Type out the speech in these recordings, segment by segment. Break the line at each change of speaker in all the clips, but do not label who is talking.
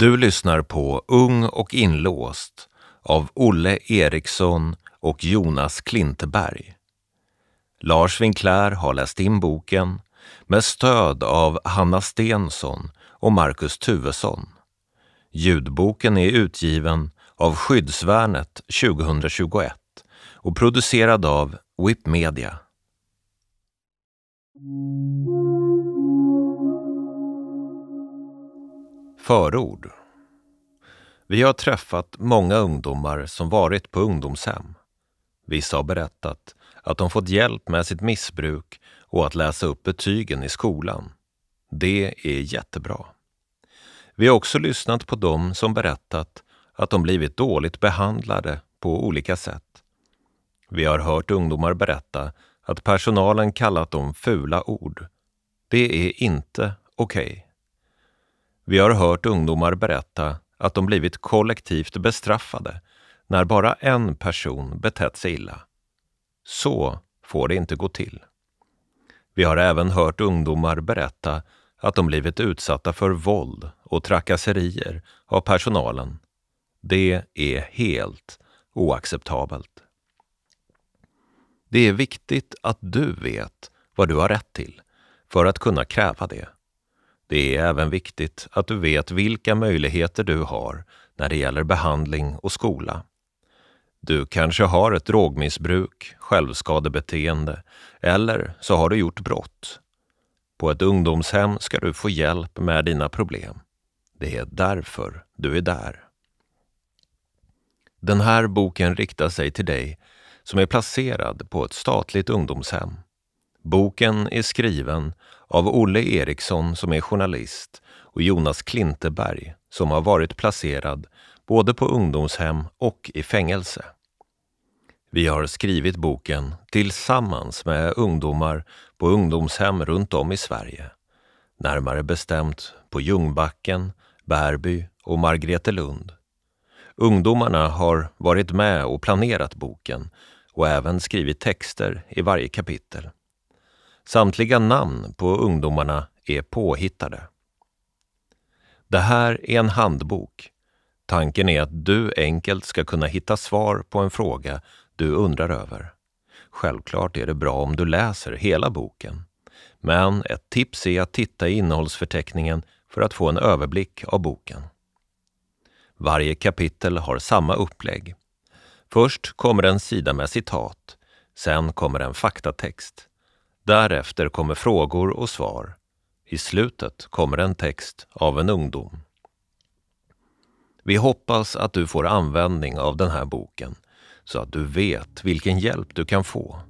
Du lyssnar på Ung och inlåst av Olle Eriksson och Jonas Klinteberg. Lars Winkler har läst in boken med stöd av Hanna Stensson och Marcus Tuvesson. Ljudboken är utgiven av Skyddsvärnet 2021 och producerad av WIP Media. Förord Vi har träffat många ungdomar som varit på ungdomshem. Vissa har berättat att de fått hjälp med sitt missbruk och att läsa upp betygen i skolan. Det är jättebra. Vi har också lyssnat på dem som berättat att de blivit dåligt behandlade på olika sätt. Vi har hört ungdomar berätta att personalen kallat dem fula ord. Det är inte okej. Okay. Vi har hört ungdomar berätta att de blivit kollektivt bestraffade när bara en person betett sig illa. Så får det inte gå till. Vi har även hört ungdomar berätta att de blivit utsatta för våld och trakasserier av personalen. Det är helt oacceptabelt. Det är viktigt att du vet vad du har rätt till för att kunna kräva det. Det är även viktigt att du vet vilka möjligheter du har när det gäller behandling och skola. Du kanske har ett drogmissbruk, självskadebeteende eller så har du gjort brott. På ett ungdomshem ska du få hjälp med dina problem. Det är därför du är där. Den här boken riktar sig till dig som är placerad på ett statligt ungdomshem. Boken är skriven av Olle Eriksson som är journalist och Jonas Klinteberg som har varit placerad både på ungdomshem och i fängelse. Vi har skrivit boken tillsammans med ungdomar på ungdomshem runt om i Sverige. Närmare bestämt på Ljungbacken, Bärby och Margretelund. Ungdomarna har varit med och planerat boken och även skrivit texter i varje kapitel. Samtliga namn på ungdomarna är påhittade. Det här är en handbok. Tanken är att du enkelt ska kunna hitta svar på en fråga du undrar över. Självklart är det bra om du läser hela boken. Men ett tips är att titta i innehållsförteckningen för att få en överblick av boken. Varje kapitel har samma upplägg. Först kommer en sida med citat. Sen kommer en faktatext. Därefter kommer frågor och svar. I slutet kommer en text av en ungdom. Vi hoppas att du får användning av den här boken så att du vet vilken hjälp du kan få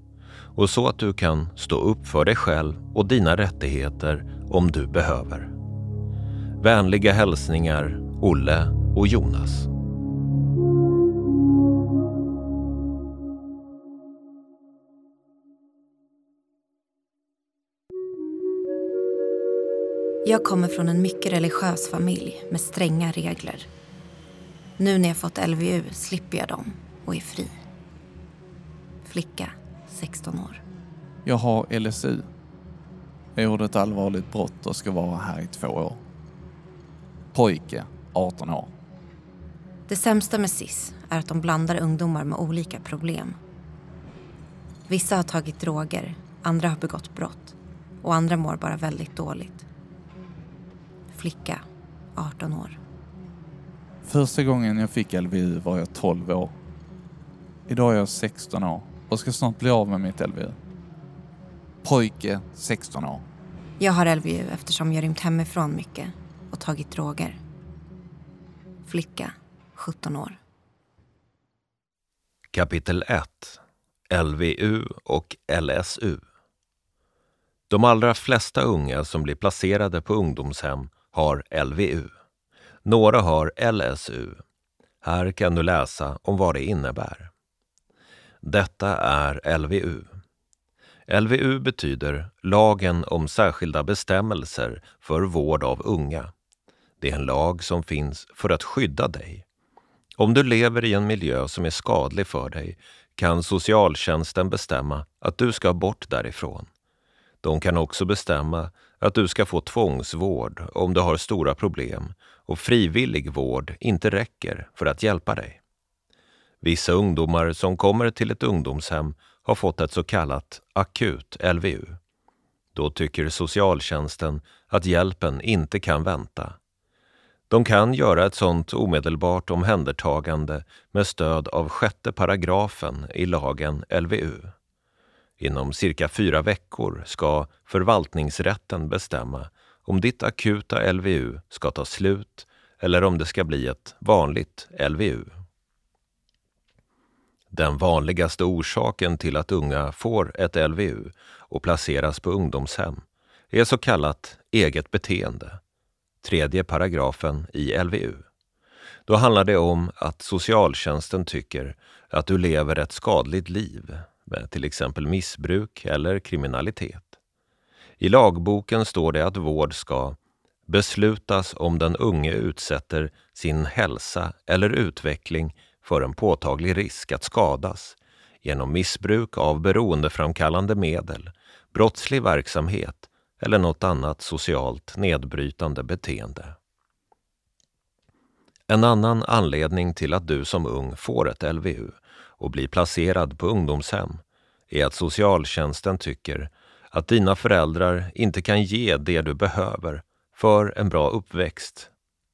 och så att du kan stå upp för dig själv och dina rättigheter om du behöver. Vänliga hälsningar Olle och Jonas.
Jag kommer från en mycket religiös familj med stränga regler. Nu när jag fått LVU slipper jag dem och är fri. Flicka, 16 år.
Jag har LSU. Jag gjorde ett allvarligt brott och ska vara här i två år. Pojke, 18 år.
Det sämsta med SIS är att de blandar ungdomar med olika problem. Vissa har tagit droger, andra har begått brott och andra mår bara väldigt dåligt. Flicka, 18 år.
Första gången jag fick LVU var jag 12 år. Idag är jag 16 år och ska snart bli av med mitt LVU. Pojke, 16 år.
Jag har LVU eftersom jag rymt hemifrån mycket och tagit droger. Flicka, 17 år.
Kapitel 1 LVU och LSU De allra flesta unga som blir placerade på ungdomshem har LVU. Några har LSU. Här kan du läsa om vad det innebär. Detta är LVU. LVU betyder Lagen om särskilda bestämmelser för vård av unga. Det är en lag som finns för att skydda dig. Om du lever i en miljö som är skadlig för dig kan socialtjänsten bestämma att du ska bort därifrån. De kan också bestämma att du ska få tvångsvård om du har stora problem och frivillig vård inte räcker för att hjälpa dig. Vissa ungdomar som kommer till ett ungdomshem har fått ett så kallat akut LVU. Då tycker socialtjänsten att hjälpen inte kan vänta. De kan göra ett sådant omedelbart omhändertagande med stöd av sjätte paragrafen i lagen LVU. Inom cirka fyra veckor ska förvaltningsrätten bestämma om ditt akuta LVU ska ta slut eller om det ska bli ett vanligt LVU. Den vanligaste orsaken till att unga får ett LVU och placeras på ungdomshem är så kallat eget beteende, tredje paragrafen i LVU. Då handlar det om att socialtjänsten tycker att du lever ett skadligt liv till exempel missbruk eller kriminalitet. I lagboken står det att vård ska beslutas om den unge utsätter sin hälsa eller utveckling för en påtaglig risk att skadas genom missbruk av beroendeframkallande medel, brottslig verksamhet eller något annat socialt nedbrytande beteende. En annan anledning till att du som ung får ett LVU och blir placerad på ungdomshem är att socialtjänsten tycker att dina föräldrar inte kan ge det du behöver för en bra uppväxt.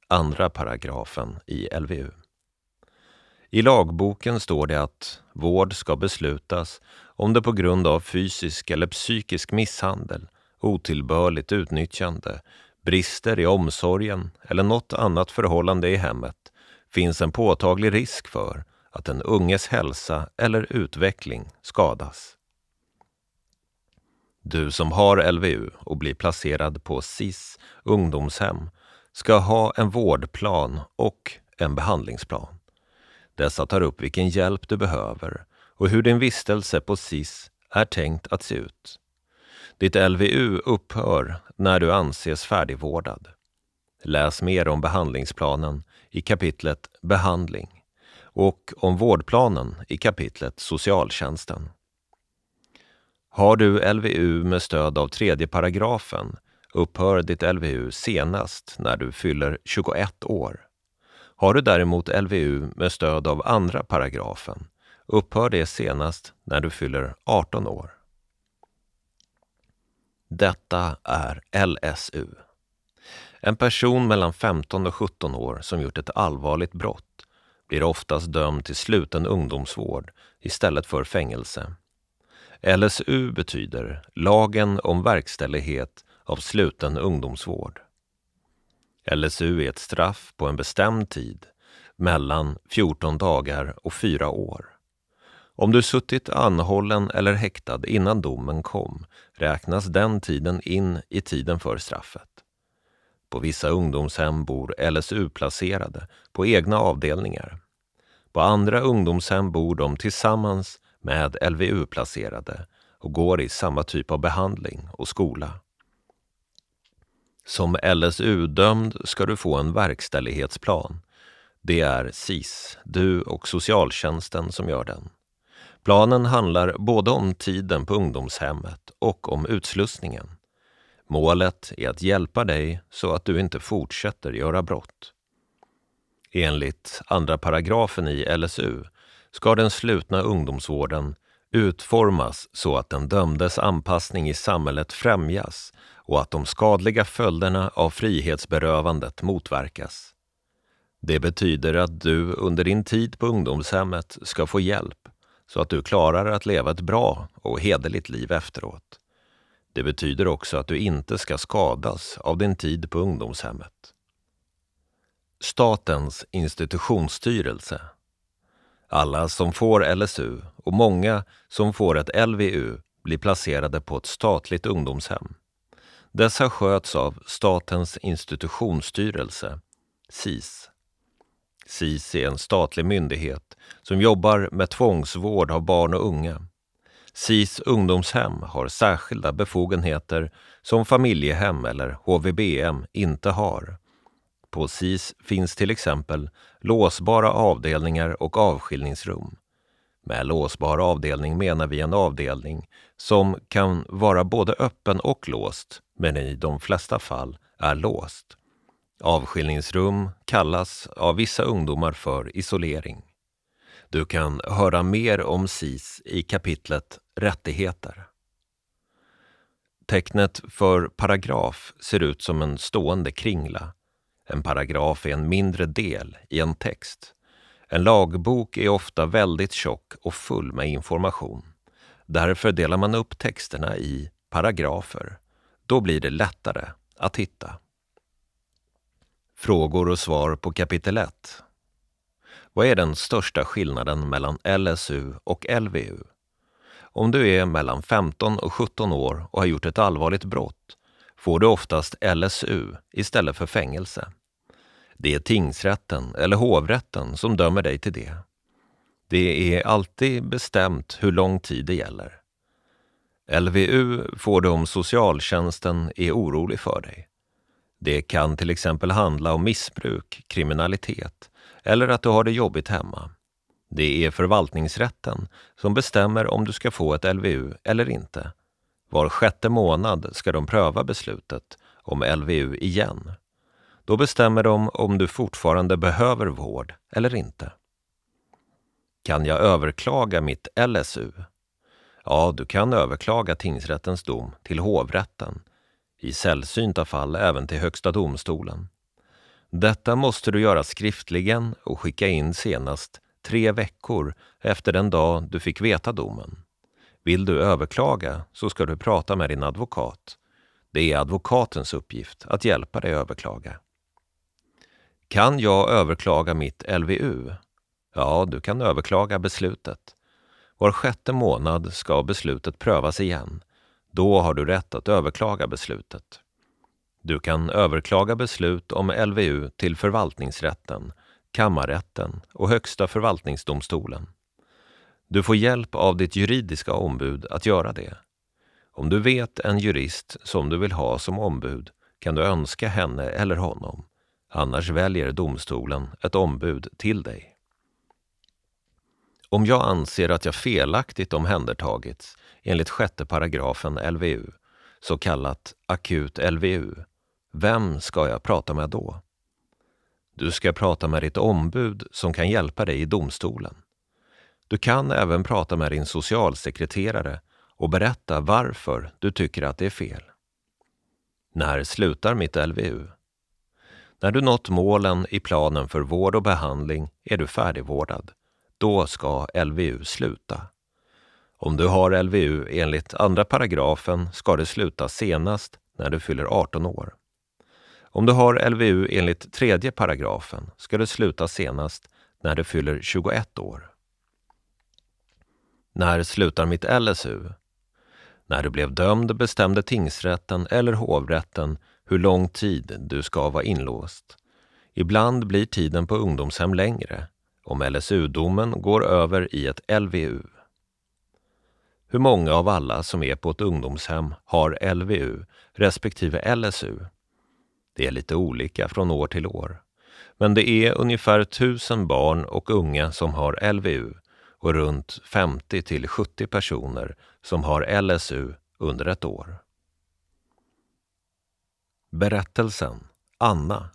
Andra paragrafen i LVU. I lagboken står det att vård ska beslutas om det på grund av fysisk eller psykisk misshandel, otillbörligt utnyttjande, brister i omsorgen eller något annat förhållande i hemmet finns en påtaglig risk för att den unges hälsa eller utveckling skadas. Du som har LVU och blir placerad på SIS ungdomshem ska ha en vårdplan och en behandlingsplan. Dessa tar upp vilken hjälp du behöver och hur din vistelse på SIS är tänkt att se ut. Ditt LVU upphör när du anses färdigvårdad. Läs mer om behandlingsplanen i kapitlet Behandling och om vårdplanen i kapitlet Socialtjänsten. Har du LVU med stöd av tredje paragrafen upphör ditt LVU senast när du fyller 21 år. Har du däremot LVU med stöd av andra paragrafen upphör det senast när du fyller 18 år. Detta är LSU. En person mellan 15 och 17 år som gjort ett allvarligt brott blir oftast dömd till sluten ungdomsvård istället för fängelse. LSU betyder Lagen om verkställighet av sluten ungdomsvård. LSU är ett straff på en bestämd tid, mellan 14 dagar och 4 år. Om du suttit anhållen eller häktad innan domen kom räknas den tiden in i tiden för straffet. På vissa ungdomshem bor LSU-placerade på egna avdelningar. På andra ungdomshem bor de tillsammans med LVU-placerade och går i samma typ av behandling och skola. Som LSU-dömd ska du få en verkställighetsplan. Det är SIS, du och socialtjänsten som gör den. Planen handlar både om tiden på ungdomshemmet och om utslussningen. Målet är att hjälpa dig så att du inte fortsätter göra brott. Enligt andra paragrafen i LSU ska den slutna ungdomsvården utformas så att den dömdes anpassning i samhället främjas och att de skadliga följderna av frihetsberövandet motverkas. Det betyder att du under din tid på ungdomshemmet ska få hjälp så att du klarar att leva ett bra och hederligt liv efteråt. Det betyder också att du inte ska skadas av din tid på ungdomshemmet. Statens institutionsstyrelse alla som får LSU och många som får ett LVU blir placerade på ett statligt ungdomshem. Dessa sköts av Statens institutionsstyrelse, SIS. SIS är en statlig myndighet som jobbar med tvångsvård av barn och unga. SIS ungdomshem har särskilda befogenheter som familjehem eller HVBM inte har på SIS finns till exempel låsbara avdelningar och avskiljningsrum. Med låsbar avdelning menar vi en avdelning som kan vara både öppen och låst, men i de flesta fall är låst. Avskiljningsrum kallas av vissa ungdomar för isolering. Du kan höra mer om SIS i kapitlet Rättigheter. Tecknet för paragraf ser ut som en stående kringla. En paragraf är en mindre del i en text. En lagbok är ofta väldigt tjock och full med information. Därför delar man upp texterna i paragrafer. Då blir det lättare att hitta. Frågor och svar på kapitel 1. Vad är den största skillnaden mellan LSU och LVU? Om du är mellan 15 och 17 år och har gjort ett allvarligt brott får du oftast LSU istället för fängelse. Det är tingsrätten eller hovrätten som dömer dig till det. Det är alltid bestämt hur lång tid det gäller. LVU får du om socialtjänsten är orolig för dig. Det kan till exempel handla om missbruk, kriminalitet eller att du har det jobbigt hemma. Det är förvaltningsrätten som bestämmer om du ska få ett LVU eller inte. Var sjätte månad ska de pröva beslutet om LVU igen. Då bestämmer de om du fortfarande behöver vård eller inte. Kan jag överklaga mitt LSU? Ja, du kan överklaga tingsrättens dom till hovrätten, i sällsynta fall även till Högsta domstolen. Detta måste du göra skriftligen och skicka in senast tre veckor efter den dag du fick veta domen. Vill du överklaga så ska du prata med din advokat. Det är advokatens uppgift att hjälpa dig överklaga. Kan jag överklaga mitt LVU? Ja, du kan överklaga beslutet. Var sjätte månad ska beslutet prövas igen. Då har du rätt att överklaga beslutet. Du kan överklaga beslut om LVU till förvaltningsrätten, kammarrätten och Högsta förvaltningsdomstolen. Du får hjälp av ditt juridiska ombud att göra det. Om du vet en jurist som du vill ha som ombud kan du önska henne eller honom. Annars väljer domstolen ett ombud till dig. Om jag anser att jag felaktigt omhändertagits enligt sjätte paragrafen LVU, så kallat akut LVU, vem ska jag prata med då? Du ska prata med ditt ombud som kan hjälpa dig i domstolen. Du kan även prata med din socialsekreterare och berätta varför du tycker att det är fel. När slutar mitt LVU? När du nått målen i planen för vård och behandling är du färdigvårdad. Då ska LVU sluta. Om du har LVU enligt andra paragrafen ska det sluta senast när du fyller 18 år. Om du har LVU enligt tredje paragrafen ska du sluta senast när du fyller 21 år. När slutar mitt LSU? När du blev dömd bestämde tingsrätten eller hovrätten hur lång tid du ska vara inlåst. Ibland blir tiden på ungdomshem längre om LSU-domen går över i ett LVU. Hur många av alla som är på ett ungdomshem har LVU respektive LSU? Det är lite olika från år till år. Men det är ungefär tusen barn och unga som har LVU och runt 50 till 70 personer som har LSU under ett år. Berättelsen Anna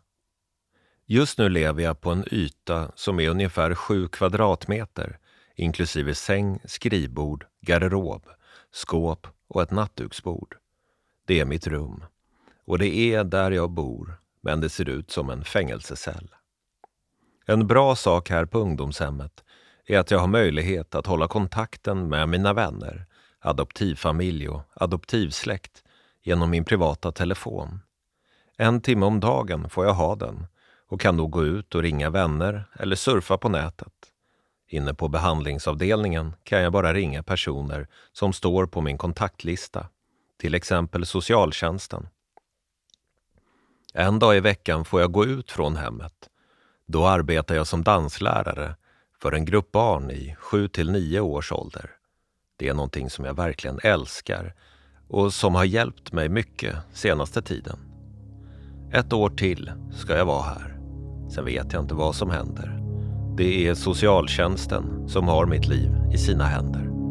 Just nu lever jag på en yta som är ungefär 7 kvadratmeter inklusive säng, skrivbord, garderob, skåp och ett nattduksbord. Det är mitt rum. Och det är där jag bor, men det ser ut som en fängelsecell. En bra sak här på ungdomshemmet är att jag har möjlighet att hålla kontakten med mina vänner, adoptivfamilj och adoptivsläkt genom min privata telefon. En timme om dagen får jag ha den och kan då gå ut och ringa vänner eller surfa på nätet. Inne på behandlingsavdelningen kan jag bara ringa personer som står på min kontaktlista, till exempel socialtjänsten. En dag i veckan får jag gå ut från hemmet. Då arbetar jag som danslärare för en grupp barn i 7 till 9 års ålder. Det är någonting som jag verkligen älskar och som har hjälpt mig mycket senaste tiden. Ett år till ska jag vara här. Sen vet jag inte vad som händer. Det är socialtjänsten som har mitt liv i sina händer.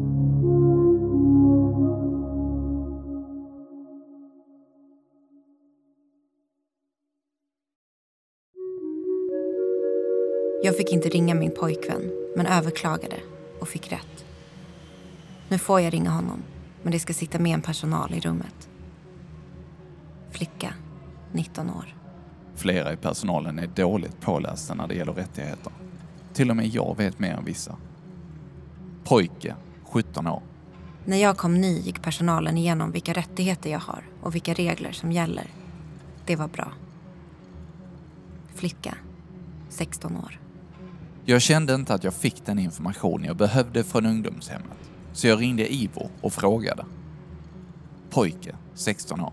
Jag fick inte ringa min pojkvän, men överklagade och fick rätt. Nu får jag ringa honom, men det ska sitta med en personal i rummet. Flicka, 19 år.
Flera i personalen är dåligt pålästa när det gäller rättigheter. Till och med jag vet mer än vissa. Pojke, 17 år.
När jag kom ny gick personalen igenom vilka rättigheter jag har och vilka regler som gäller. Det var bra. Flicka, 16 år.
Jag kände inte att jag fick den information jag behövde från ungdomshemmet. Så jag ringde Ivo och frågade. Pojke, 16 år.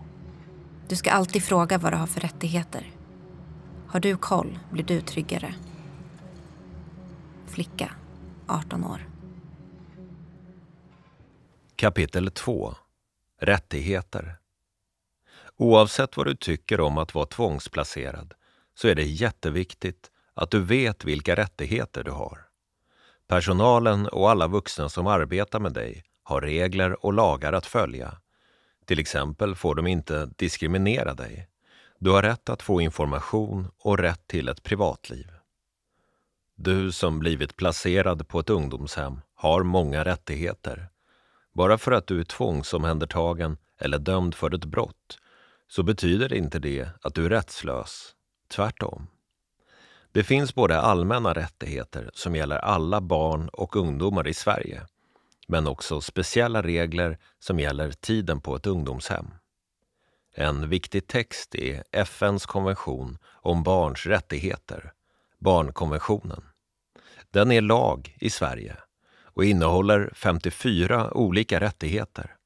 Du ska alltid fråga vad du har för rättigheter. Har du koll blir du tryggare. Flicka, 18 år.
Kapitel 2 Rättigheter Oavsett vad du tycker om att vara tvångsplacerad så är det jätteviktigt att du vet vilka rättigheter du har. Personalen och alla vuxna som arbetar med dig har regler och lagar att följa. Till exempel får de inte diskriminera dig. Du har rätt att få information och rätt till ett privatliv. Du som blivit placerad på ett ungdomshem har många rättigheter. Bara för att du är tvångsomhändertagen eller dömd för ett brott så betyder inte det att du är rättslös. Tvärtom. Det finns både allmänna rättigheter som gäller alla barn och ungdomar i Sverige, men också speciella regler som gäller tiden på ett ungdomshem. En viktig text är FNs konvention om barns rättigheter, barnkonventionen. Den är lag i Sverige och innehåller 54 olika rättigheter.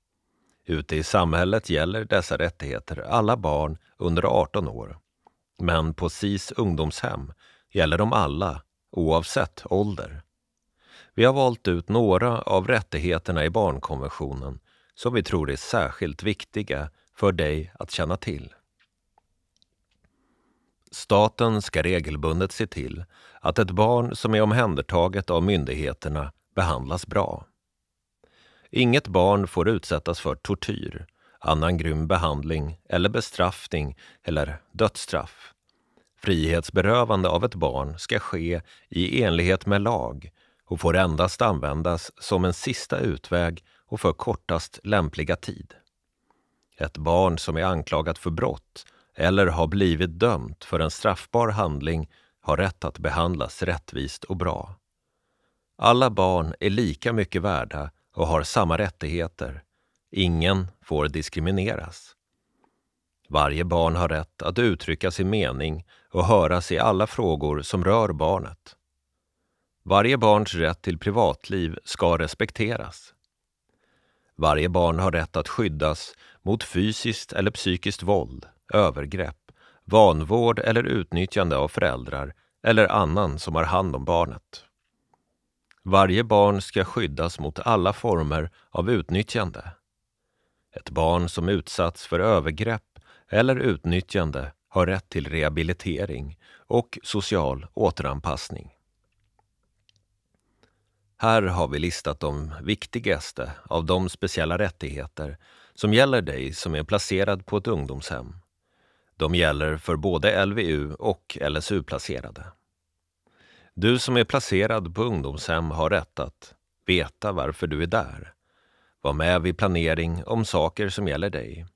Ute i samhället gäller dessa rättigheter alla barn under 18 år. Men på SIS ungdomshem gäller de alla, oavsett ålder. Vi har valt ut några av rättigheterna i barnkonventionen som vi tror är särskilt viktiga för dig att känna till. Staten ska regelbundet se till att ett barn som är omhändertaget av myndigheterna behandlas bra. Inget barn får utsättas för tortyr, annan grym behandling eller bestraffning eller dödsstraff. Frihetsberövande av ett barn ska ske i enlighet med lag och får endast användas som en sista utväg och för kortast lämpliga tid. Ett barn som är anklagat för brott eller har blivit dömt för en straffbar handling har rätt att behandlas rättvist och bra. Alla barn är lika mycket värda och har samma rättigheter. Ingen får diskrimineras. Varje barn har rätt att uttrycka sin mening och höras i alla frågor som rör barnet. Varje barns rätt till privatliv ska respekteras. Varje barn har rätt att skyddas mot fysiskt eller psykiskt våld, övergrepp, vanvård eller utnyttjande av föräldrar eller annan som har hand om barnet. Varje barn ska skyddas mot alla former av utnyttjande. Ett barn som utsatts för övergrepp eller utnyttjande har rätt till rehabilitering och social återanpassning. Här har vi listat de viktigaste av de speciella rättigheter som gäller dig som är placerad på ett ungdomshem. De gäller för både LVU och LSU-placerade. Du som är placerad på ungdomshem har rätt att veta varför du är där, vara med vid planering om saker som gäller dig,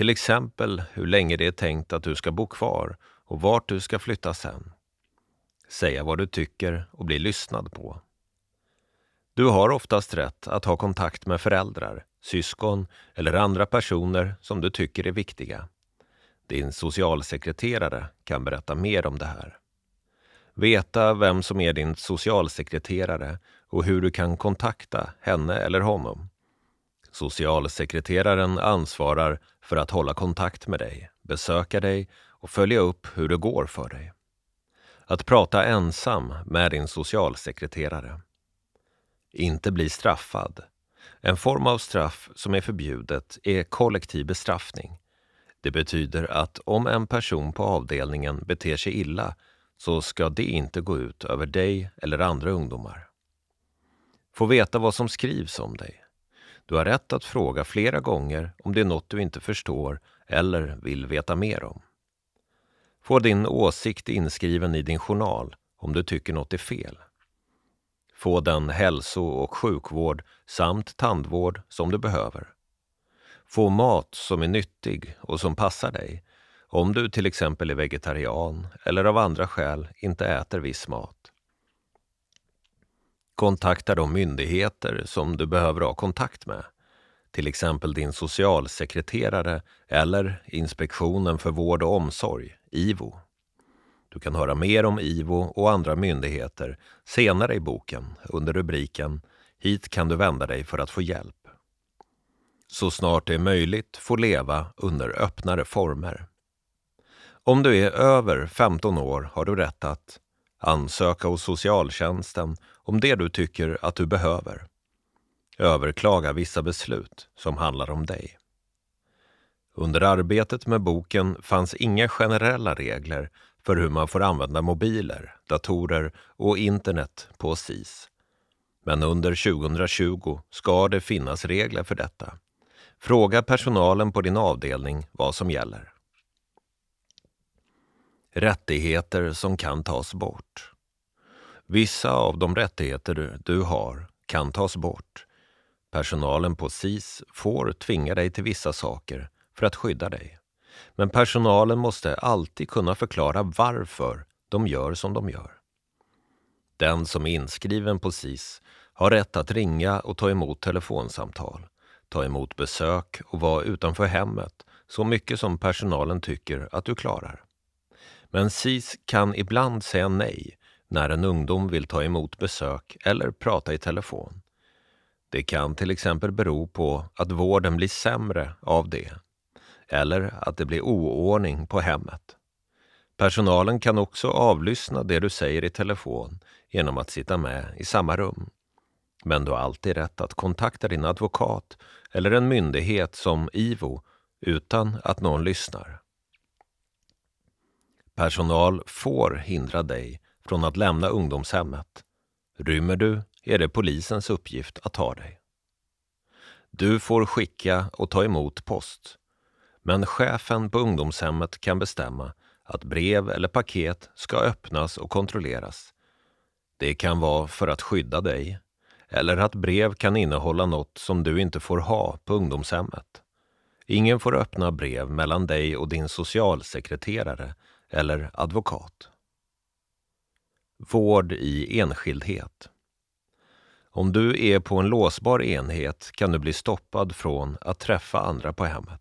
till exempel hur länge det är tänkt att du ska bo kvar och vart du ska flytta sen. Säga vad du tycker och bli lyssnad på. Du har oftast rätt att ha kontakt med föräldrar, syskon eller andra personer som du tycker är viktiga. Din socialsekreterare kan berätta mer om det här. Veta vem som är din socialsekreterare och hur du kan kontakta henne eller honom. Socialsekreteraren ansvarar för att hålla kontakt med dig, besöka dig och följa upp hur det går för dig. Att prata ensam med din socialsekreterare. Inte bli straffad. En form av straff som är förbjudet är kollektiv bestraffning. Det betyder att om en person på avdelningen beter sig illa så ska det inte gå ut över dig eller andra ungdomar. Få veta vad som skrivs om dig. Du har rätt att fråga flera gånger om det är något du inte förstår eller vill veta mer om. Få din åsikt inskriven i din journal om du tycker något är fel. Få den hälso och sjukvård samt tandvård som du behöver. Få mat som är nyttig och som passar dig om du till exempel är vegetarian eller av andra skäl inte äter viss mat. Kontakta de myndigheter som du behöver ha kontakt med, till exempel din socialsekreterare eller Inspektionen för vård och omsorg, IVO. Du kan höra mer om IVO och andra myndigheter senare i boken under rubriken Hit kan du vända dig för att få hjälp. Så snart det är möjligt få leva under öppnare former. Om du är över 15 år har du rätt att ansöka hos socialtjänsten om det du tycker att du behöver. Överklaga vissa beslut som handlar om dig. Under arbetet med boken fanns inga generella regler för hur man får använda mobiler, datorer och internet på SIS. Men under 2020 ska det finnas regler för detta. Fråga personalen på din avdelning vad som gäller. Rättigheter som kan tas bort. Vissa av de rättigheter du har kan tas bort. Personalen på SIS får tvinga dig till vissa saker för att skydda dig. Men personalen måste alltid kunna förklara varför de gör som de gör. Den som är inskriven på SIS har rätt att ringa och ta emot telefonsamtal, ta emot besök och vara utanför hemmet så mycket som personalen tycker att du klarar. Men SIS kan ibland säga nej när en ungdom vill ta emot besök eller prata i telefon. Det kan till exempel bero på att vården blir sämre av det eller att det blir oordning på hemmet. Personalen kan också avlyssna det du säger i telefon genom att sitta med i samma rum. Men du har alltid rätt att kontakta din advokat eller en myndighet som IVO utan att någon lyssnar. Personal får hindra dig från att lämna ungdomshemmet. Rymmer du är det polisens uppgift att ta dig. Du får skicka och ta emot post. Men chefen på ungdomshemmet kan bestämma att brev eller paket ska öppnas och kontrolleras. Det kan vara för att skydda dig eller att brev kan innehålla något som du inte får ha på ungdomshemmet. Ingen får öppna brev mellan dig och din socialsekreterare eller advokat. Vård i enskildhet. Om du är på en låsbar enhet kan du bli stoppad från att träffa andra på hemmet.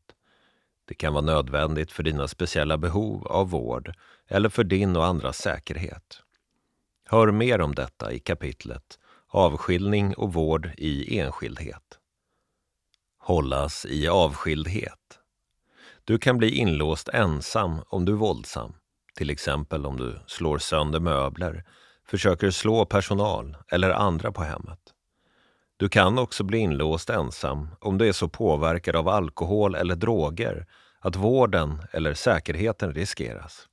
Det kan vara nödvändigt för dina speciella behov av vård eller för din och andras säkerhet. Hör mer om detta i kapitlet Avskiljning och vård i enskildhet. Hållas i avskildhet. Du kan bli inlåst ensam om du är våldsam, till exempel om du slår sönder möbler, försöker slå personal eller andra på hemmet. Du kan också bli inlåst ensam om du är så påverkad av alkohol eller droger att vården eller säkerheten riskeras.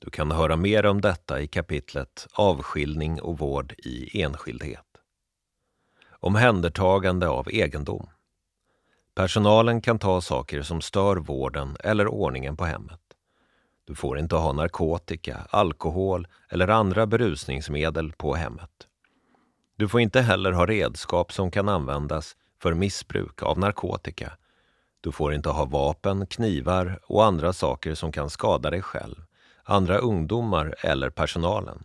Du kan höra mer om detta i kapitlet Avskiljning och vård i enskildhet. Omhändertagande av egendom. Personalen kan ta saker som stör vården eller ordningen på hemmet. Du får inte ha narkotika, alkohol eller andra berusningsmedel på hemmet. Du får inte heller ha redskap som kan användas för missbruk av narkotika. Du får inte ha vapen, knivar och andra saker som kan skada dig själv, andra ungdomar eller personalen.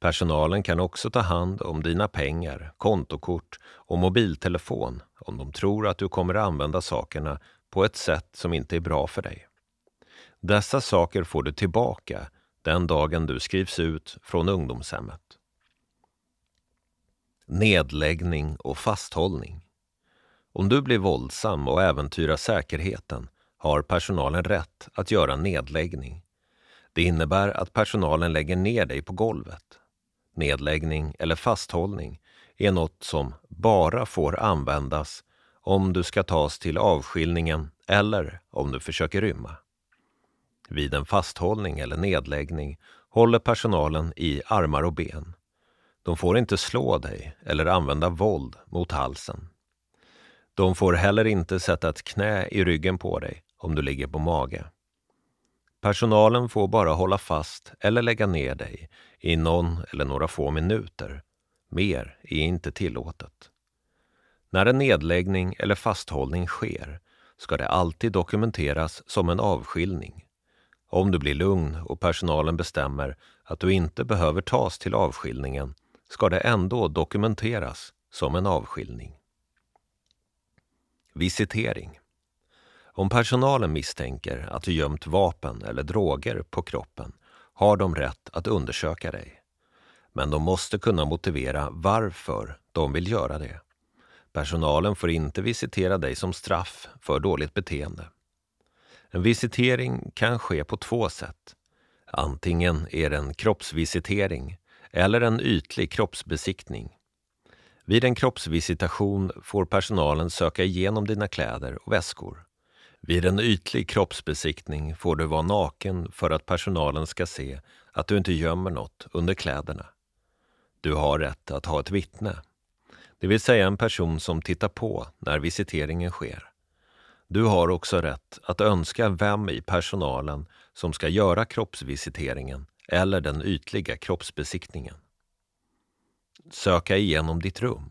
Personalen kan också ta hand om dina pengar, kontokort och mobiltelefon om de tror att du kommer använda sakerna på ett sätt som inte är bra för dig. Dessa saker får du tillbaka den dagen du skrivs ut från ungdomshemmet. Nedläggning och fasthållning. Om du blir våldsam och äventyrar säkerheten har personalen rätt att göra nedläggning. Det innebär att personalen lägger ner dig på golvet. Nedläggning eller fasthållning är något som bara får användas om du ska tas till avskiljningen eller om du försöker rymma. Vid en fasthållning eller nedläggning håller personalen i armar och ben. De får inte slå dig eller använda våld mot halsen. De får heller inte sätta ett knä i ryggen på dig om du ligger på mage. Personalen får bara hålla fast eller lägga ner dig i någon eller några få minuter. Mer är inte tillåtet. När en nedläggning eller fasthållning sker ska det alltid dokumenteras som en avskiljning. Om du blir lugn och personalen bestämmer att du inte behöver tas till avskiljningen ska det ändå dokumenteras som en avskiljning. Visitering. Om personalen misstänker att du gömt vapen eller droger på kroppen har de rätt att undersöka dig. Men de måste kunna motivera varför de vill göra det. Personalen får inte visitera dig som straff för dåligt beteende. En visitering kan ske på två sätt. Antingen är det en kroppsvisitering eller en ytlig kroppsbesiktning. Vid en kroppsvisitation får personalen söka igenom dina kläder och väskor. Vid en ytlig kroppsbesiktning får du vara naken för att personalen ska se att du inte gömmer något under kläderna. Du har rätt att ha ett vittne, det vill säga en person som tittar på när visiteringen sker. Du har också rätt att önska vem i personalen som ska göra kroppsvisiteringen eller den ytliga kroppsbesiktningen. Söka igenom ditt rum.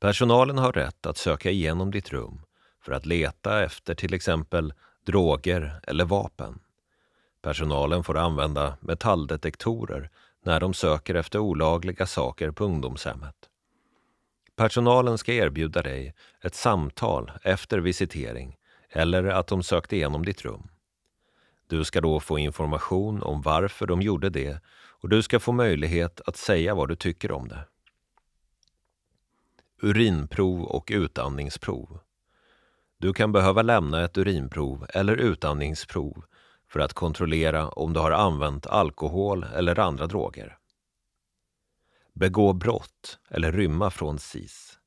Personalen har rätt att söka igenom ditt rum för att leta efter till exempel droger eller vapen. Personalen får använda metalldetektorer när de söker efter olagliga saker på ungdomshemmet. Personalen ska erbjuda dig ett samtal efter visitering eller att de sökte igenom ditt rum. Du ska då få information om varför de gjorde det och du ska få möjlighet att säga vad du tycker om det. Urinprov och utandningsprov. Du kan behöva lämna ett urinprov eller utandningsprov för att kontrollera om du har använt alkohol eller andra droger. Begå brott eller rymma från SIS.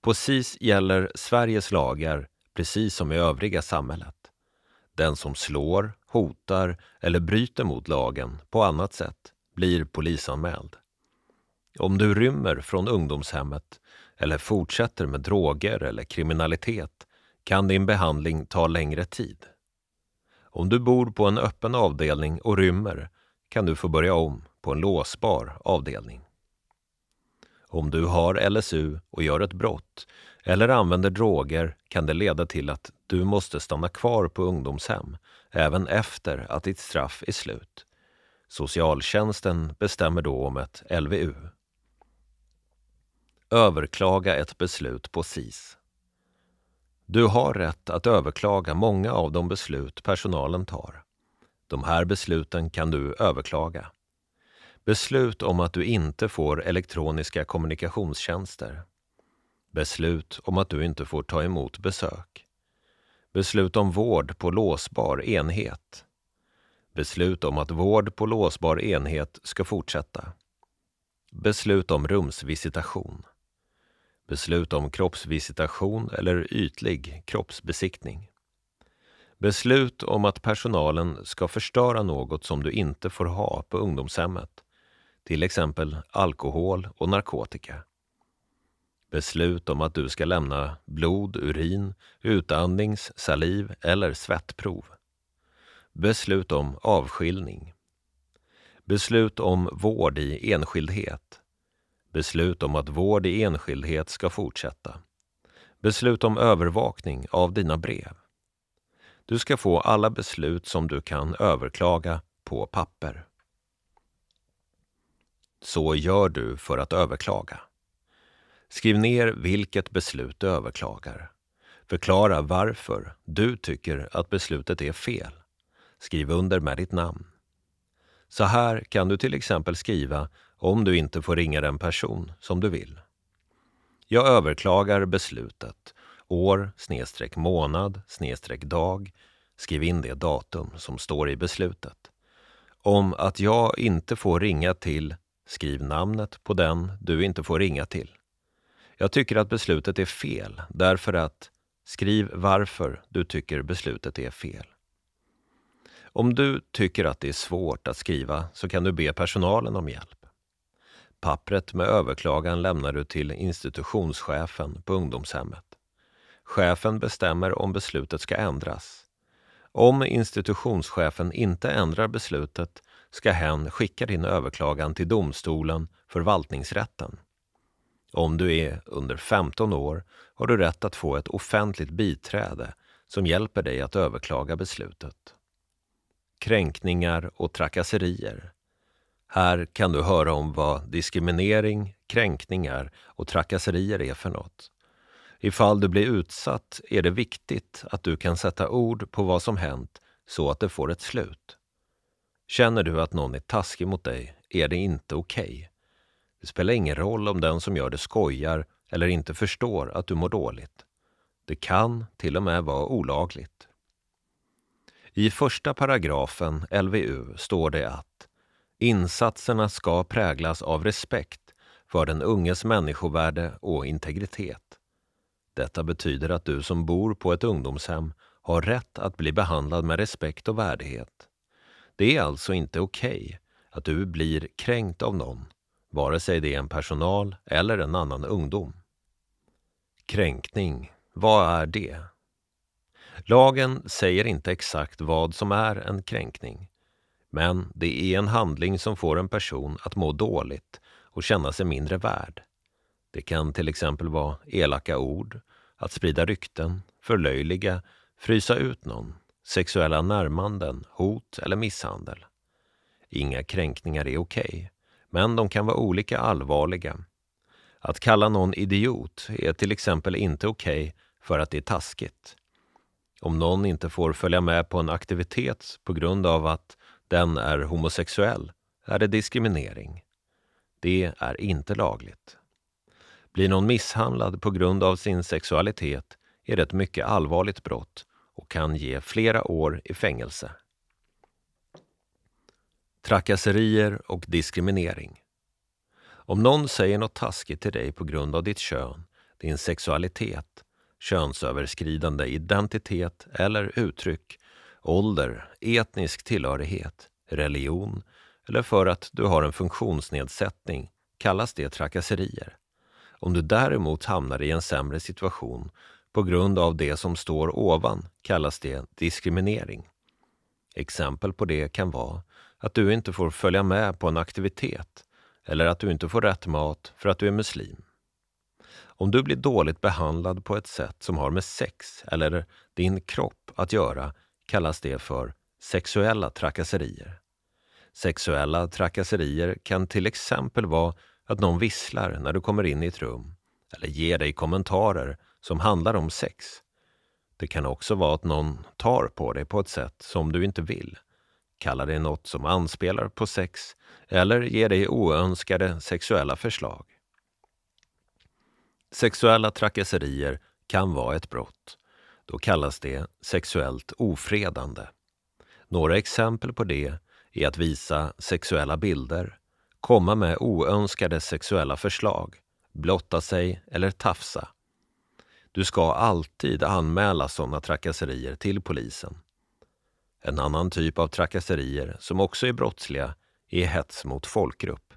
På SIS gäller Sveriges lagar precis som i övriga samhället. Den som slår, hotar eller bryter mot lagen på annat sätt blir polisanmäld. Om du rymmer från ungdomshemmet eller fortsätter med droger eller kriminalitet kan din behandling ta längre tid. Om du bor på en öppen avdelning och rymmer kan du få börja om på en låsbar avdelning. Om du har LSU och gör ett brott eller använder droger kan det leda till att du måste stanna kvar på ungdomshem även efter att ditt straff är slut. Socialtjänsten bestämmer då om ett LVU. Överklaga ett beslut på SIS. Du har rätt att överklaga många av de beslut personalen tar. De här besluten kan du överklaga. Beslut om att du inte får elektroniska kommunikationstjänster. Beslut om att du inte får ta emot besök. Beslut om vård på låsbar enhet. Beslut om att vård på låsbar enhet ska fortsätta. Beslut om rumsvisitation. Beslut om kroppsvisitation eller ytlig kroppsbesiktning. Beslut om att personalen ska förstöra något som du inte får ha på ungdomshemmet, till exempel alkohol och narkotika. Beslut om att du ska lämna blod, urin, utandnings, saliv eller svettprov. Beslut om avskiljning. Beslut om vård i enskildhet. Beslut om att vård i enskildhet ska fortsätta. Beslut om övervakning av dina brev. Du ska få alla beslut som du kan överklaga på papper. Så gör du för att överklaga. Skriv ner vilket beslut du överklagar. Förklara varför du tycker att beslutet är fel. Skriv under med ditt namn. Så här kan du till exempel skriva om du inte får ringa den person som du vill. Jag överklagar beslutet år snedstreck månad snedstreck dag skriv in det datum som står i beslutet. Om att jag inte får ringa till skriv namnet på den du inte får ringa till. Jag tycker att beslutet är fel därför att skriv varför du tycker beslutet är fel. Om du tycker att det är svårt att skriva så kan du be personalen om hjälp. Pappret med överklagan lämnar du till institutionschefen på ungdomshemmet. Chefen bestämmer om beslutet ska ändras. Om institutionschefen inte ändrar beslutet ska hen skicka din överklagan till domstolen, förvaltningsrätten. Om du är under 15 år har du rätt att få ett offentligt biträde som hjälper dig att överklaga beslutet. Kränkningar och trakasserier. Här kan du höra om vad diskriminering, kränkningar och trakasserier är för något. Ifall du blir utsatt är det viktigt att du kan sätta ord på vad som hänt så att det får ett slut. Känner du att någon är taskig mot dig är det inte okej. Okay. Det spelar ingen roll om den som gör det skojar eller inte förstår att du mår dåligt. Det kan till och med vara olagligt. I första paragrafen LVU står det att insatserna ska präglas av respekt för den unges människovärde och integritet. Detta betyder att du som bor på ett ungdomshem har rätt att bli behandlad med respekt och värdighet. Det är alltså inte okej okay att du blir kränkt av någon, vare sig det är en personal eller en annan ungdom. Kränkning, vad är det? Lagen säger inte exakt vad som är en kränkning. Men det är en handling som får en person att må dåligt och känna sig mindre värd. Det kan till exempel vara elaka ord, att sprida rykten, förlöjliga, frysa ut någon, sexuella närmanden, hot eller misshandel. Inga kränkningar är okej, okay, men de kan vara olika allvarliga. Att kalla någon idiot är till exempel inte okej okay för att det är taskigt. Om någon inte får följa med på en aktivitet på grund av att den är homosexuell är det diskriminering. Det är inte lagligt. Blir någon misshandlad på grund av sin sexualitet är det ett mycket allvarligt brott och kan ge flera år i fängelse. Trakasserier och diskriminering. Om någon säger något taskigt till dig på grund av ditt kön, din sexualitet, könsöverskridande identitet eller uttryck, ålder, etnisk tillhörighet, religion eller för att du har en funktionsnedsättning kallas det trakasserier. Om du däremot hamnar i en sämre situation på grund av det som står ovan kallas det diskriminering. Exempel på det kan vara att du inte får följa med på en aktivitet eller att du inte får rätt mat för att du är muslim. Om du blir dåligt behandlad på ett sätt som har med sex eller din kropp att göra kallas det för sexuella trakasserier. Sexuella trakasserier kan till exempel vara att någon visslar när du kommer in i ett rum eller ger dig kommentarer som handlar om sex. Det kan också vara att någon tar på dig på ett sätt som du inte vill, kallar dig något som anspelar på sex eller ger dig oönskade sexuella förslag. Sexuella trakasserier kan vara ett brott. Då kallas det sexuellt ofredande. Några exempel på det är att visa sexuella bilder, komma med oönskade sexuella förslag, blotta sig eller tafsa. Du ska alltid anmäla sådana trakasserier till polisen. En annan typ av trakasserier som också är brottsliga är hets mot folkgrupp.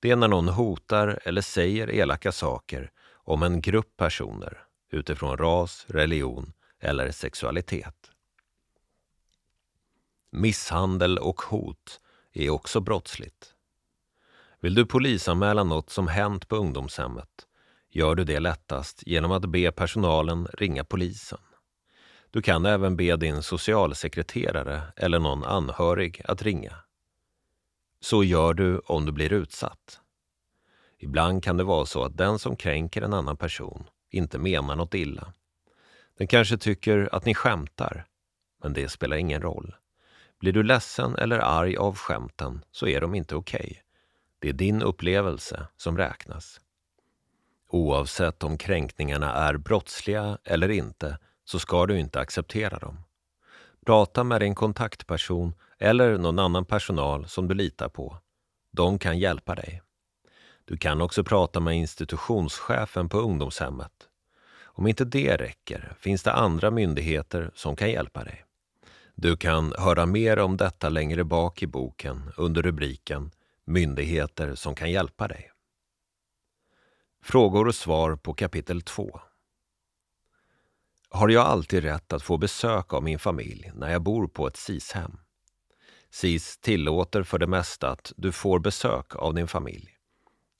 Det är när någon hotar eller säger elaka saker om en grupp personer utifrån ras, religion eller sexualitet. Misshandel och hot är också brottsligt. Vill du polisanmäla något som hänt på ungdomshemmet gör du det lättast genom att be personalen ringa polisen. Du kan även be din socialsekreterare eller någon anhörig att ringa. Så gör du om du blir utsatt. Ibland kan det vara så att den som kränker en annan person inte menar något illa. Den kanske tycker att ni skämtar, men det spelar ingen roll. Blir du ledsen eller arg av skämten så är de inte okej. Okay. Det är din upplevelse som räknas. Oavsett om kränkningarna är brottsliga eller inte så ska du inte acceptera dem. Prata med din kontaktperson eller någon annan personal som du litar på. De kan hjälpa dig. Du kan också prata med institutionschefen på ungdomshemmet. Om inte det räcker finns det andra myndigheter som kan hjälpa dig. Du kan höra mer om detta längre bak i boken under rubriken Myndigheter som kan hjälpa dig. Frågor och svar på kapitel 2. Har jag alltid rätt att få besök av min familj när jag bor på ett SIS-hem? SIS tillåter för det mesta att du får besök av din familj.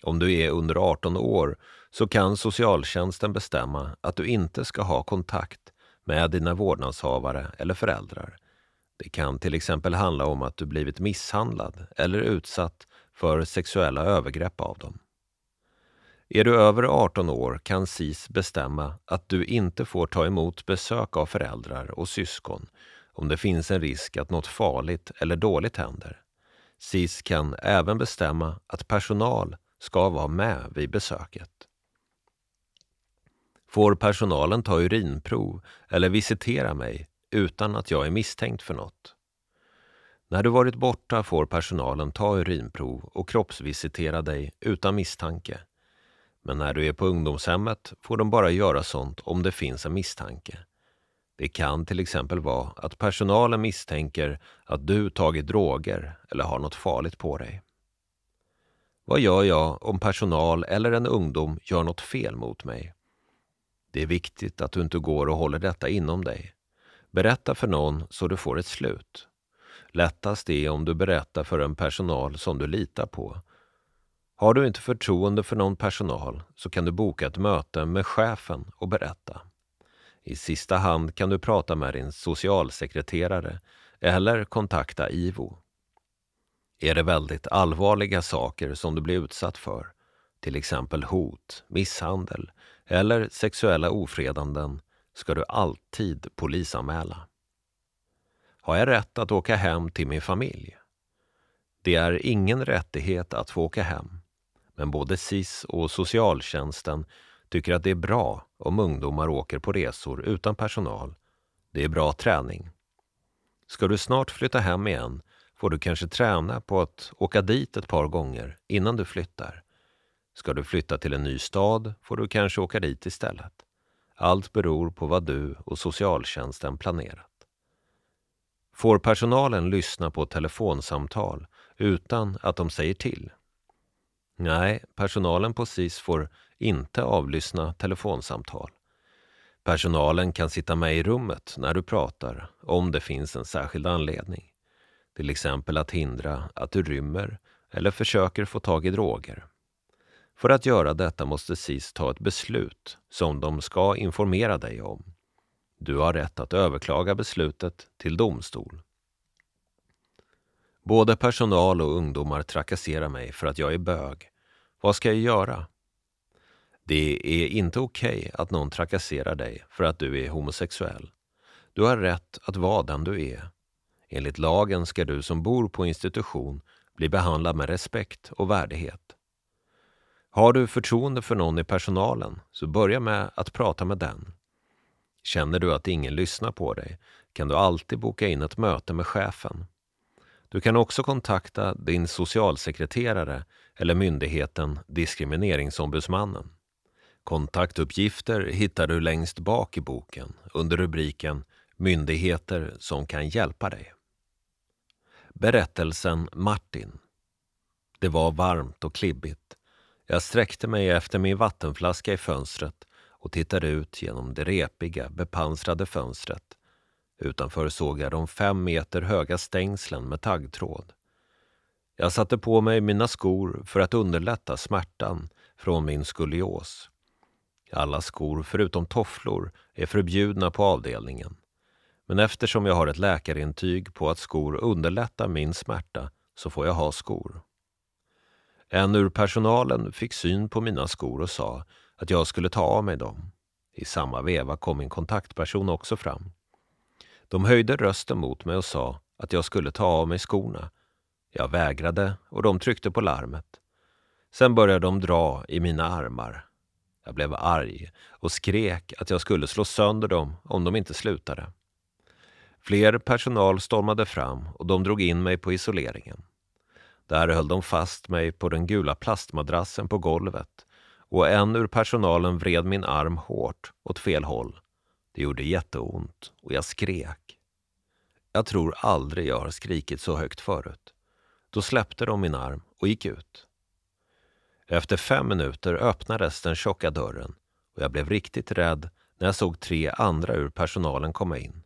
Om du är under 18 år så kan socialtjänsten bestämma att du inte ska ha kontakt med dina vårdnadshavare eller föräldrar. Det kan till exempel handla om att du blivit misshandlad eller utsatt för sexuella övergrepp av dem. Är du över 18 år kan SIS bestämma att du inte får ta emot besök av föräldrar och syskon om det finns en risk att något farligt eller dåligt händer. SIS kan även bestämma att personal ska vara med vid besöket. Får personalen ta urinprov eller visitera mig utan att jag är misstänkt för något? När du varit borta får personalen ta urinprov och kroppsvisitera dig utan misstanke. Men när du är på ungdomshemmet får de bara göra sånt om det finns en misstanke. Det kan till exempel vara att personalen misstänker att du tagit droger eller har något farligt på dig. Vad gör jag om personal eller en ungdom gör något fel mot mig? Det är viktigt att du inte går och håller detta inom dig. Berätta för någon så du får ett slut. Lättast är om du berättar för en personal som du litar på. Har du inte förtroende för någon personal så kan du boka ett möte med chefen och berätta. I sista hand kan du prata med din socialsekreterare eller kontakta IVO. Är det väldigt allvarliga saker som du blir utsatt för, till exempel hot, misshandel eller sexuella ofredanden, ska du alltid polisanmäla. Har jag rätt att åka hem till min familj? Det är ingen rättighet att få åka hem, men både SIS och socialtjänsten tycker att det är bra om ungdomar åker på resor utan personal. Det är bra träning. Ska du snart flytta hem igen får du kanske träna på att åka dit ett par gånger innan du flyttar. Ska du flytta till en ny stad får du kanske åka dit istället. Allt beror på vad du och socialtjänsten planerat. Får personalen lyssna på telefonsamtal utan att de säger till? Nej, personalen på SIS får inte avlyssna telefonsamtal. Personalen kan sitta med i rummet när du pratar om det finns en särskild anledning. Till exempel att hindra att du rymmer eller försöker få tag i droger. För att göra detta måste SIS ta ett beslut som de ska informera dig om. Du har rätt att överklaga beslutet till domstol. Både personal och ungdomar trakasserar mig för att jag är bög. Vad ska jag göra? Det är inte okej okay att någon trakasserar dig för att du är homosexuell. Du har rätt att vara den du är. Enligt lagen ska du som bor på institution bli behandlad med respekt och värdighet. Har du förtroende för någon i personalen, så börja med att prata med den. Känner du att ingen lyssnar på dig kan du alltid boka in ett möte med chefen. Du kan också kontakta din socialsekreterare eller myndigheten Diskrimineringsombudsmannen. Kontaktuppgifter hittar du längst bak i boken under rubriken Myndigheter som kan hjälpa dig. Berättelsen Martin. Det var varmt och klibbigt. Jag sträckte mig efter min vattenflaska i fönstret och tittade ut genom det repiga, bepansrade fönstret. Utanför såg jag de fem meter höga stängslen med taggtråd. Jag satte på mig mina skor för att underlätta smärtan från min skolios. Alla skor förutom tofflor är förbjudna på avdelningen. Men eftersom jag har ett läkarintyg på att skor underlättar min smärta så får jag ha skor. En ur personalen fick syn på mina skor och sa att jag skulle ta av mig dem. I samma veva kom min kontaktperson också fram. De höjde rösten mot mig och sa att jag skulle ta av mig skorna. Jag vägrade och de tryckte på larmet. Sen började de dra i mina armar. Jag blev arg och skrek att jag skulle slå sönder dem om de inte slutade. Fler personal stormade fram och de drog in mig på isoleringen. Där höll de fast mig på den gula plastmadrassen på golvet och en ur personalen vred min arm hårt åt fel håll. Det gjorde jätteont och jag skrek. Jag tror aldrig jag har skrikit så högt förut. Då släppte de min arm och gick ut. Efter fem minuter öppnades den tjocka dörren och jag blev riktigt rädd när jag såg tre andra ur personalen komma in.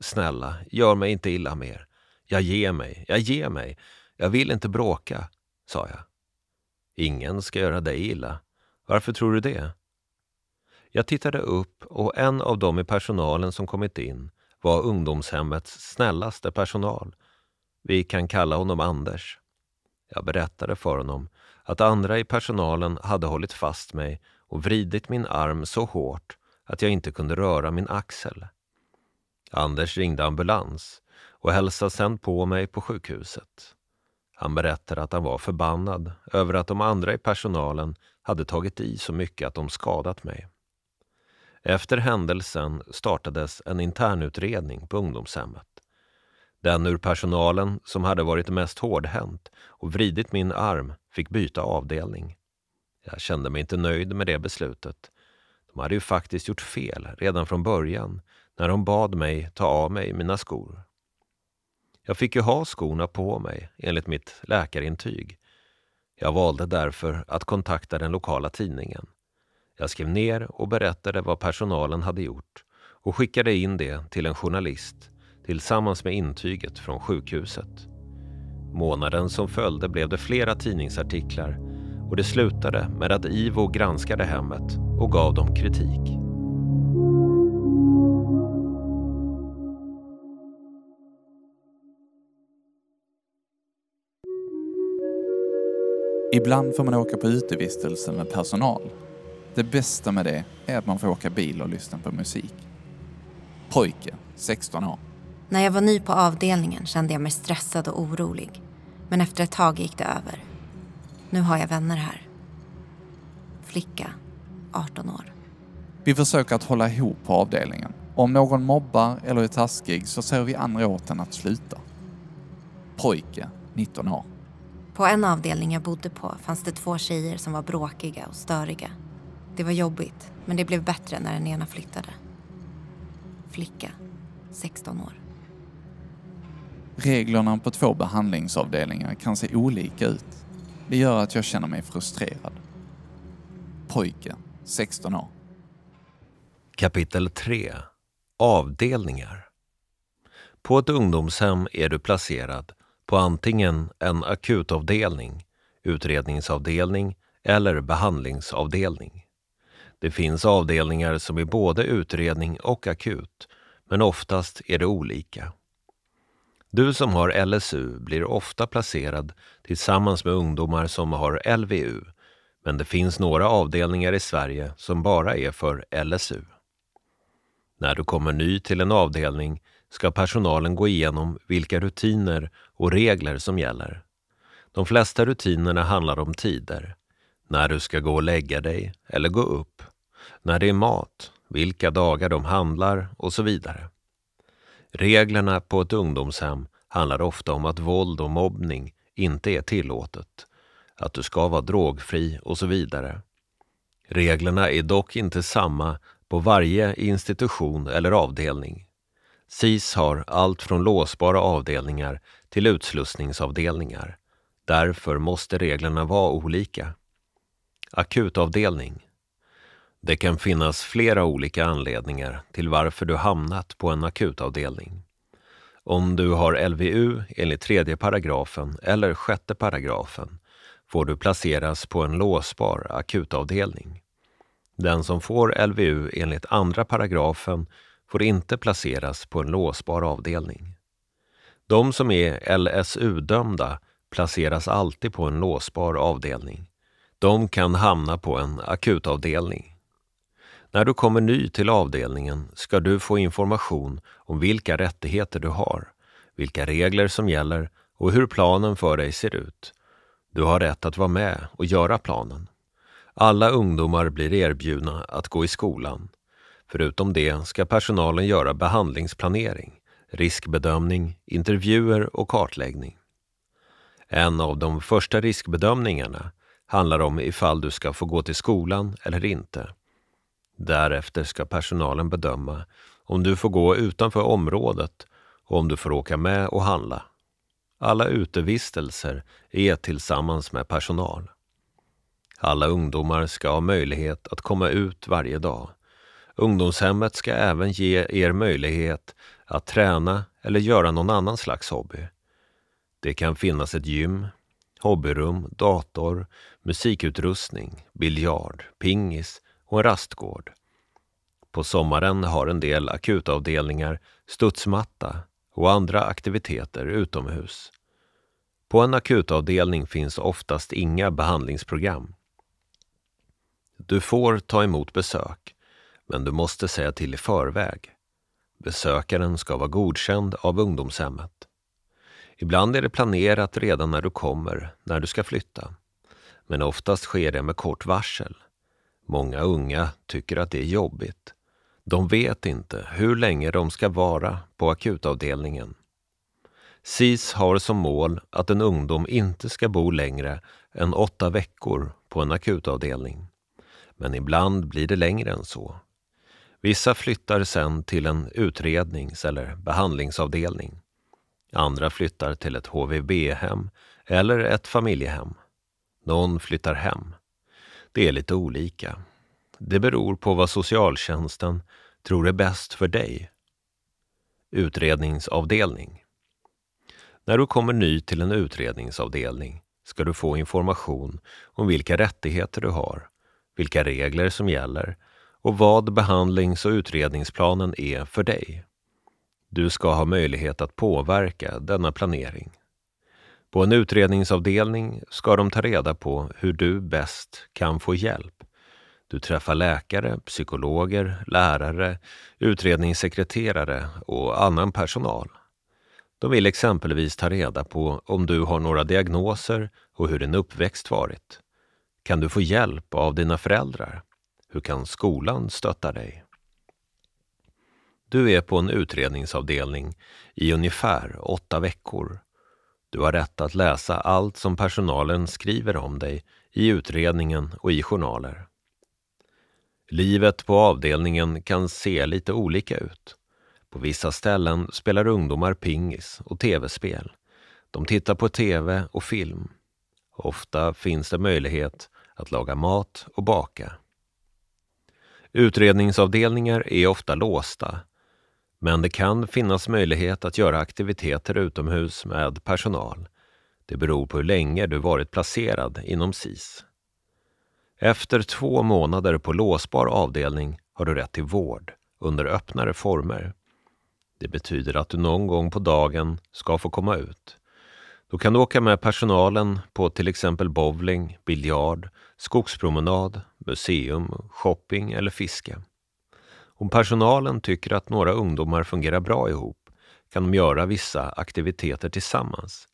Snälla, gör mig inte illa mer. Jag ger mig, jag ger mig. Jag vill inte bråka, sa jag. Ingen ska göra dig illa. Varför tror du det? Jag tittade upp och en av dem i personalen som kommit in var ungdomshemmets snällaste personal. Vi kan kalla honom Anders. Jag berättade för honom att andra i personalen hade hållit fast mig och vridit min arm så hårt att jag inte kunde röra min axel. Anders ringde ambulans och hälsade sen på mig på sjukhuset. Han berättade att han var förbannad över att de andra i personalen hade tagit i så mycket att de skadat mig. Efter händelsen startades en internutredning på ungdomshemmet. Den ur personalen som hade varit mest hårdhänt och vridit min arm fick byta avdelning. Jag kände mig inte nöjd med det beslutet. De hade ju faktiskt gjort fel redan från början när de bad mig ta av mig mina skor. Jag fick ju ha skorna på mig enligt mitt läkarintyg. Jag valde därför att kontakta den lokala tidningen. Jag skrev ner och berättade vad personalen hade gjort och skickade in det till en journalist tillsammans med intyget från sjukhuset. Månaden som följde blev det flera tidningsartiklar och det slutade med att IVO granskade hemmet och gav dem kritik.
Ibland får man åka på utevistelse med personal. Det bästa med det är att man får åka bil och lyssna på musik. Pojke, 16 år.
När jag var ny på avdelningen kände jag mig stressad och orolig. Men efter ett tag gick det över. Nu har jag vänner här. Flicka, 18 år.
Vi försöker att hålla ihop på avdelningen. Om någon mobbar eller är taskig så säger vi andra åt den att sluta. Pojke, 19 år.
På en avdelning jag bodde på fanns det två tjejer som var bråkiga och störiga. Det var jobbigt, men det blev bättre när den ena flyttade. Flicka, 16 år.
Reglerna på två behandlingsavdelningar kan se olika ut. Det gör att jag känner mig frustrerad. Pojke, 16 år.
Kapitel 3 Avdelningar På ett ungdomshem är du placerad på antingen en akutavdelning, utredningsavdelning eller behandlingsavdelning. Det finns avdelningar som är både utredning och akut, men oftast är det olika. Du som har LSU blir ofta placerad tillsammans med ungdomar som har LVU, men det finns några avdelningar i Sverige som bara är för LSU. När du kommer ny till en avdelning ska personalen gå igenom vilka rutiner och regler som gäller. De flesta rutinerna handlar om tider. När du ska gå och lägga dig eller gå upp. När det är mat, vilka dagar de handlar och så vidare. Reglerna på ett ungdomshem handlar ofta om att våld och mobbning inte är tillåtet, att du ska vara drogfri och så vidare. Reglerna är dock inte samma på varje institution eller avdelning. SIS har allt från låsbara avdelningar till utslussningsavdelningar. Därför måste reglerna vara olika. Akutavdelning. Det kan finnas flera olika anledningar till varför du hamnat på en akutavdelning. Om du har LVU enligt tredje paragrafen eller sjätte paragrafen får du placeras på en låsbar akutavdelning. Den som får LVU enligt andra paragrafen får inte placeras på en låsbar avdelning. De som är LSU-dömda placeras alltid på en låsbar avdelning. De kan hamna på en akutavdelning. När du kommer ny till avdelningen ska du få information om vilka rättigheter du har, vilka regler som gäller och hur planen för dig ser ut. Du har rätt att vara med och göra planen. Alla ungdomar blir erbjudna att gå i skolan. Förutom det ska personalen göra behandlingsplanering, riskbedömning, intervjuer och kartläggning. En av de första riskbedömningarna handlar om ifall du ska få gå till skolan eller inte. Därefter ska personalen bedöma om du får gå utanför området och om du får åka med och handla. Alla utevistelser är tillsammans med personal. Alla ungdomar ska ha möjlighet att komma ut varje dag. Ungdomshemmet ska även ge er möjlighet att träna eller göra någon annan slags hobby. Det kan finnas ett gym, hobbyrum, dator, musikutrustning, biljard, pingis och en rastgård. På sommaren har en del akutavdelningar studsmatta och andra aktiviteter utomhus. På en akutavdelning finns oftast inga behandlingsprogram. Du får ta emot besök, men du måste säga till i förväg. Besökaren ska vara godkänd av ungdomshemmet. Ibland är det planerat redan när du kommer, när du ska flytta. Men oftast sker det med kort varsel. Många unga tycker att det är jobbigt. De vet inte hur länge de ska vara på akutavdelningen. SIS har som mål att en ungdom inte ska bo längre än åtta veckor på en akutavdelning. Men ibland blir det längre än så. Vissa flyttar sen till en utrednings eller behandlingsavdelning. Andra flyttar till ett HVB-hem eller ett familjehem. Någon flyttar hem. Det är lite olika. Det beror på vad socialtjänsten tror är bäst för dig. Utredningsavdelning. När du kommer ny till en utredningsavdelning ska du få information om vilka rättigheter du har, vilka regler som gäller och vad behandlings och utredningsplanen är för dig. Du ska ha möjlighet att påverka denna planering. På en utredningsavdelning ska de ta reda på hur du bäst kan få hjälp. Du träffar läkare, psykologer, lärare, utredningssekreterare och annan personal. De vill exempelvis ta reda på om du har några diagnoser och hur din uppväxt varit. Kan du få hjälp av dina föräldrar? Hur kan skolan stötta dig? Du är på en utredningsavdelning i ungefär åtta veckor. Du har rätt att läsa allt som personalen skriver om dig i utredningen och i journaler. Livet på avdelningen kan se lite olika ut. På vissa ställen spelar ungdomar pingis och tv-spel. De tittar på tv och film. Ofta finns det möjlighet att laga mat och baka. Utredningsavdelningar är ofta låsta men det kan finnas möjlighet att göra aktiviteter utomhus med personal. Det beror på hur länge du varit placerad inom SIS. Efter två månader på låsbar avdelning har du rätt till vård under öppnare former. Det betyder att du någon gång på dagen ska få komma ut. Då kan du åka med personalen på till exempel bowling, biljard, skogspromenad, museum, shopping eller fiske. Om personalen tycker att några ungdomar fungerar bra ihop kan de göra vissa aktiviteter tillsammans.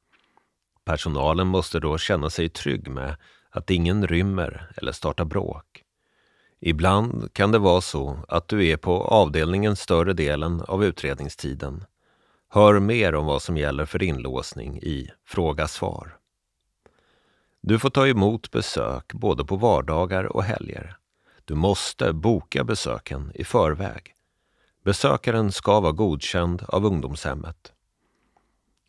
Personalen måste då känna sig trygg med att ingen rymmer eller startar bråk. Ibland kan det vara så att du är på avdelningen större delen av utredningstiden. Hör mer om vad som gäller för inlåsning i Fråga svar. Du får ta emot besök både på vardagar och helger. Du måste boka besöken i förväg. Besökaren ska vara godkänd av ungdomshemmet.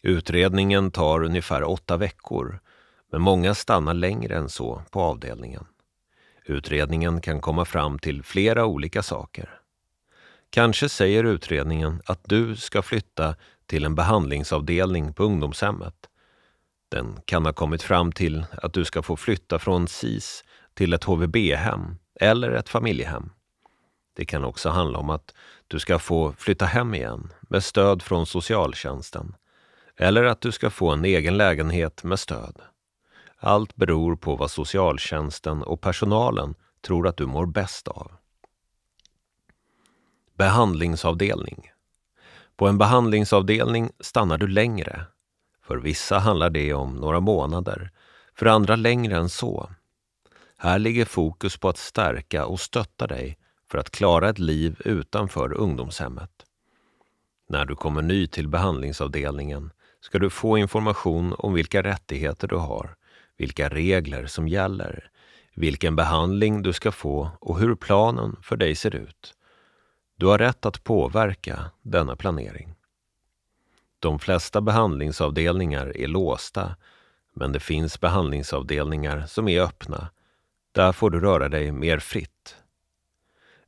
Utredningen tar ungefär åtta veckor, men många stannar längre än så på avdelningen. Utredningen kan komma fram till flera olika saker. Kanske säger utredningen att du ska flytta till en behandlingsavdelning på ungdomshemmet. Den kan ha kommit fram till att du ska få flytta från SIS till ett HVB-hem eller ett familjehem. Det kan också handla om att du ska få flytta hem igen med stöd från socialtjänsten eller att du ska få en egen lägenhet med stöd. Allt beror på vad socialtjänsten och personalen tror att du mår bäst av. Behandlingsavdelning. På en behandlingsavdelning stannar du längre. För vissa handlar det om några månader, för andra längre än så. Här ligger fokus på att stärka och stötta dig för att klara ett liv utanför ungdomshemmet. När du kommer ny till behandlingsavdelningen ska du få information om vilka rättigheter du har, vilka regler som gäller, vilken behandling du ska få och hur planen för dig ser ut. Du har rätt att påverka denna planering. De flesta behandlingsavdelningar är låsta, men det finns behandlingsavdelningar som är öppna. Där får du röra dig mer fritt.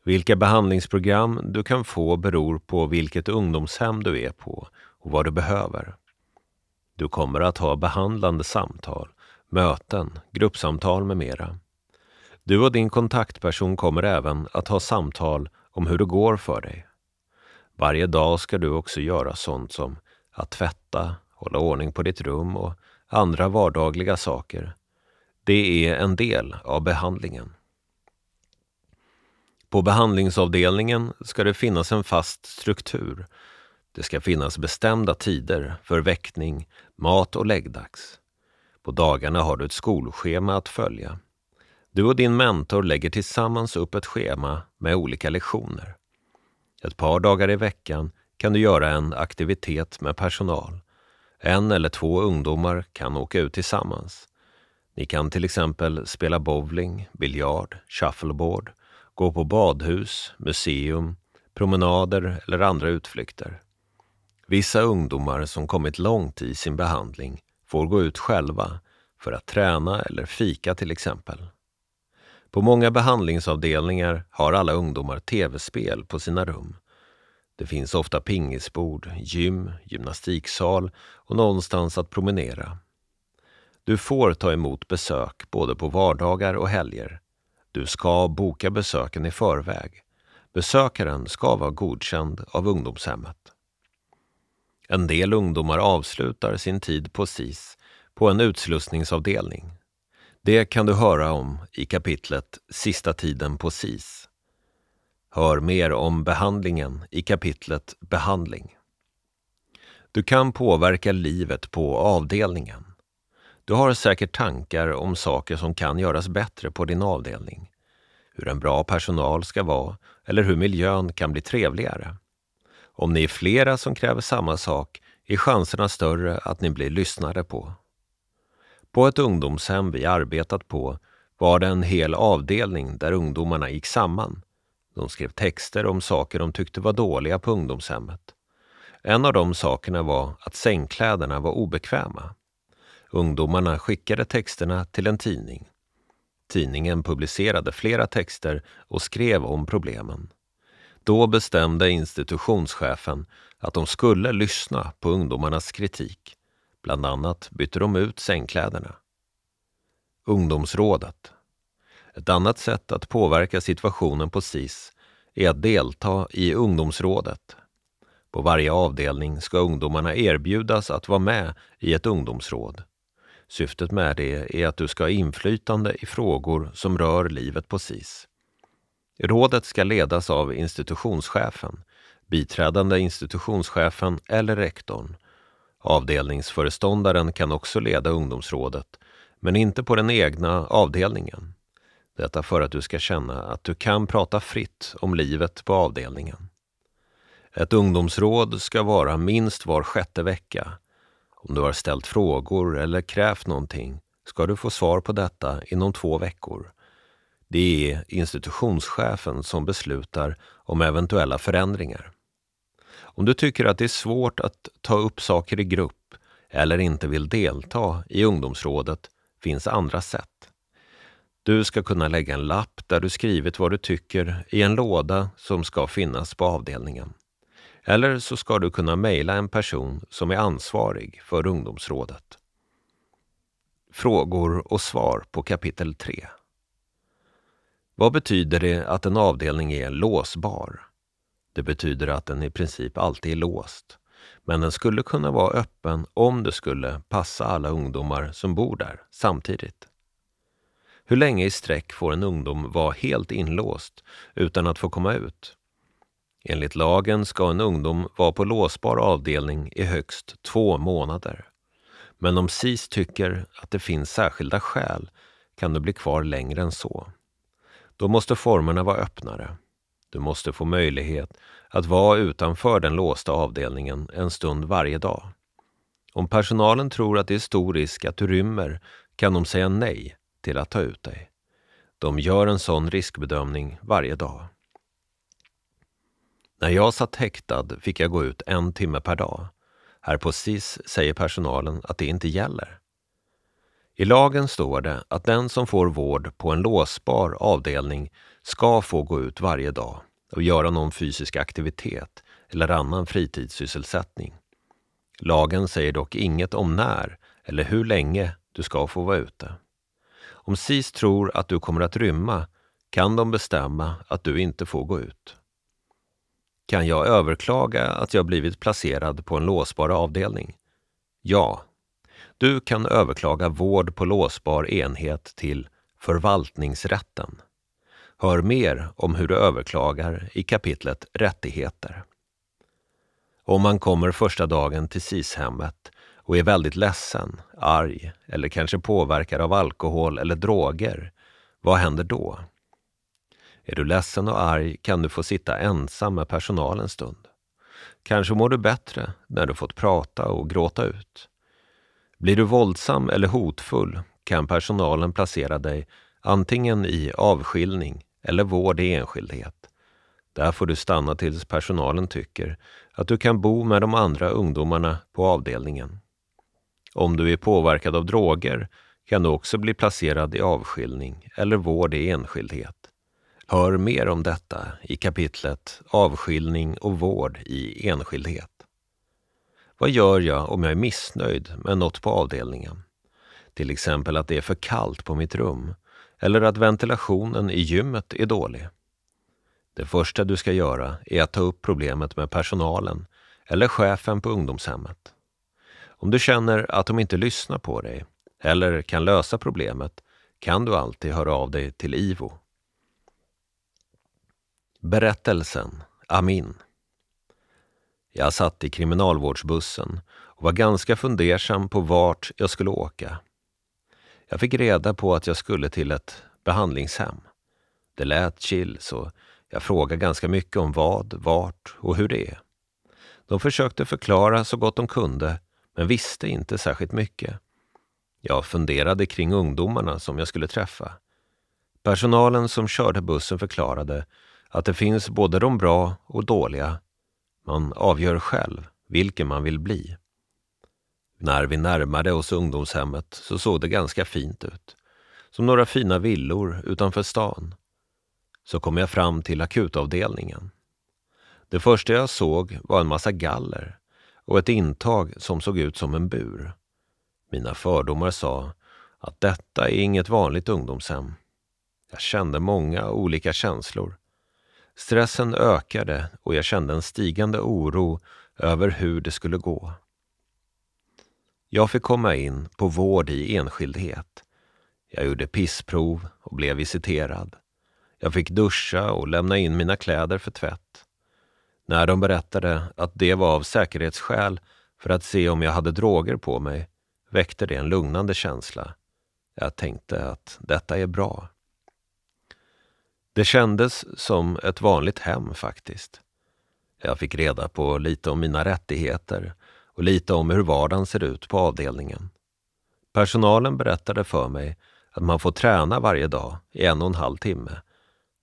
Vilka behandlingsprogram du kan få beror på vilket ungdomshem du är på och vad du behöver. Du kommer att ha behandlande samtal, möten, gruppsamtal med mera. Du och din kontaktperson kommer även att ha samtal om hur det går för dig. Varje dag ska du också göra sånt som att tvätta, hålla ordning på ditt rum och andra vardagliga saker. Det är en del av behandlingen. På behandlingsavdelningen ska det finnas en fast struktur. Det ska finnas bestämda tider för väckning, mat och läggdags. På dagarna har du ett skolschema att följa. Du och din mentor lägger tillsammans upp ett schema med olika lektioner. Ett par dagar i veckan kan du göra en aktivitet med personal. En eller två ungdomar kan åka ut tillsammans. Ni kan till exempel spela bowling, biljard, shuffleboard, gå på badhus, museum, promenader eller andra utflykter. Vissa ungdomar som kommit långt i sin behandling får gå ut själva för att träna eller fika till exempel. På många behandlingsavdelningar har alla ungdomar tv-spel på sina rum. Det finns ofta pingisbord, gym, gymnastiksal och någonstans att promenera. Du får ta emot besök både på vardagar och helger. Du ska boka besöken i förväg. Besökaren ska vara godkänd av ungdomshemmet. En del ungdomar avslutar sin tid på SIS på en utslussningsavdelning. Det kan du höra om i kapitlet Sista tiden på SIS. Hör mer om behandlingen i kapitlet Behandling. Du kan påverka livet på avdelningen. Du har säkert tankar om saker som kan göras bättre på din avdelning. Hur en bra personal ska vara eller hur miljön kan bli trevligare. Om ni är flera som kräver samma sak är chanserna större att ni blir lyssnade på. På ett ungdomshem vi arbetat på var det en hel avdelning där ungdomarna gick samman. De skrev texter om saker de tyckte var dåliga på ungdomshemmet. En av de sakerna var att sängkläderna var obekväma. Ungdomarna skickade texterna till en tidning. Tidningen publicerade flera texter och skrev om problemen. Då bestämde institutionschefen att de skulle lyssna på ungdomarnas kritik. Bland annat bytte de ut sängkläderna. Ungdomsrådet. Ett annat sätt att påverka situationen på SIS är att delta i ungdomsrådet. På varje avdelning ska ungdomarna erbjudas att vara med i ett ungdomsråd. Syftet med det är att du ska ha inflytande i frågor som rör livet på SIS. Rådet ska ledas av institutionschefen, biträdande institutionschefen eller rektorn. Avdelningsföreståndaren kan också leda ungdomsrådet, men inte på den egna avdelningen. Detta för att du ska känna att du kan prata fritt om livet på avdelningen. Ett ungdomsråd ska vara minst var sjätte vecka om du har ställt frågor eller krävt någonting ska du få svar på detta inom två veckor. Det är institutionschefen som beslutar om eventuella förändringar. Om du tycker att det är svårt att ta upp saker i grupp eller inte vill delta i ungdomsrådet finns andra sätt. Du ska kunna lägga en lapp där du skrivit vad du tycker i en låda som ska finnas på avdelningen. Eller så ska du kunna mejla en person som är ansvarig för ungdomsrådet. Frågor och svar på kapitel 3. Vad betyder det att en avdelning är låsbar? Det betyder att den i princip alltid är låst. Men den skulle kunna vara öppen om det skulle passa alla ungdomar som bor där samtidigt. Hur länge i sträck får en ungdom vara helt inlåst utan att få komma ut? Enligt lagen ska en ungdom vara på låsbar avdelning i högst två månader. Men om SIS tycker att det finns särskilda skäl kan du bli kvar längre än så. Då måste formerna vara öppnare. Du måste få möjlighet att vara utanför den låsta avdelningen en stund varje dag. Om personalen tror att det är stor risk att du rymmer kan de säga nej till att ta ut dig. De gör en sån riskbedömning varje dag. När jag satt häktad fick jag gå ut en timme per dag. Här på SIS säger personalen att det inte gäller. I lagen står det att den som får vård på en låsbar avdelning ska få gå ut varje dag och göra någon fysisk aktivitet eller annan fritidssysselsättning. Lagen säger dock inget om när eller hur länge du ska få vara ute. Om SIS tror att du kommer att rymma kan de bestämma att du inte får gå ut. Kan jag överklaga att jag blivit placerad på en låsbar avdelning? Ja. Du kan överklaga vård på låsbar enhet till Förvaltningsrätten. Hör mer om hur du överklagar i kapitlet Rättigheter. Om man kommer första dagen till SIS-hemmet och är väldigt ledsen, arg eller kanske påverkad av alkohol eller droger, vad händer då? Är du ledsen och arg kan du få sitta ensam med personal en stund. Kanske mår du bättre när du fått prata och gråta ut. Blir du våldsam eller hotfull kan personalen placera dig antingen i avskiljning eller vård i enskildhet. Där får du stanna tills personalen tycker att du kan bo med de andra ungdomarna på avdelningen. Om du är påverkad av droger kan du också bli placerad i avskiljning eller vård i enskildhet. Hör mer om detta i kapitlet Avskiljning och vård i enskildhet. Vad gör jag om jag är missnöjd med något på avdelningen? Till exempel att det är för kallt på mitt rum eller att ventilationen i gymmet är dålig. Det första du ska göra är att ta upp problemet med personalen eller chefen på ungdomshemmet. Om du känner att de inte lyssnar på dig eller kan lösa problemet kan du alltid höra av dig till IVO. Berättelsen Amin Jag satt i kriminalvårdsbussen och var ganska fundersam på vart jag skulle åka. Jag fick reda på att jag skulle till ett behandlingshem. Det lät chill så jag frågade ganska mycket om vad, vart och hur det är. De försökte förklara så gott de kunde, men visste inte särskilt mycket. Jag funderade kring ungdomarna som jag skulle träffa. Personalen som körde bussen förklarade att det finns både de bra och dåliga. Man avgör själv vilken man vill bli. När vi närmade oss ungdomshemmet så såg det ganska fint ut. Som några fina villor utanför stan. Så kom jag fram till akutavdelningen. Det första jag såg var en massa galler och ett intag som såg ut som en bur. Mina fördomar sa att detta är inget vanligt ungdomshem. Jag kände många olika känslor. Stressen ökade och jag kände en stigande oro över hur det skulle gå. Jag fick komma in på vård i enskildhet. Jag gjorde pissprov och blev visiterad. Jag fick duscha och lämna in mina kläder för tvätt. När de berättade att det var av säkerhetsskäl för att se om jag hade droger på mig väckte det en lugnande känsla. Jag tänkte att detta är bra. Det kändes som ett vanligt hem faktiskt. Jag fick reda på lite om mina rättigheter och lite om hur vardagen ser ut på avdelningen. Personalen berättade för mig att man får träna varje dag i en och en halv timme.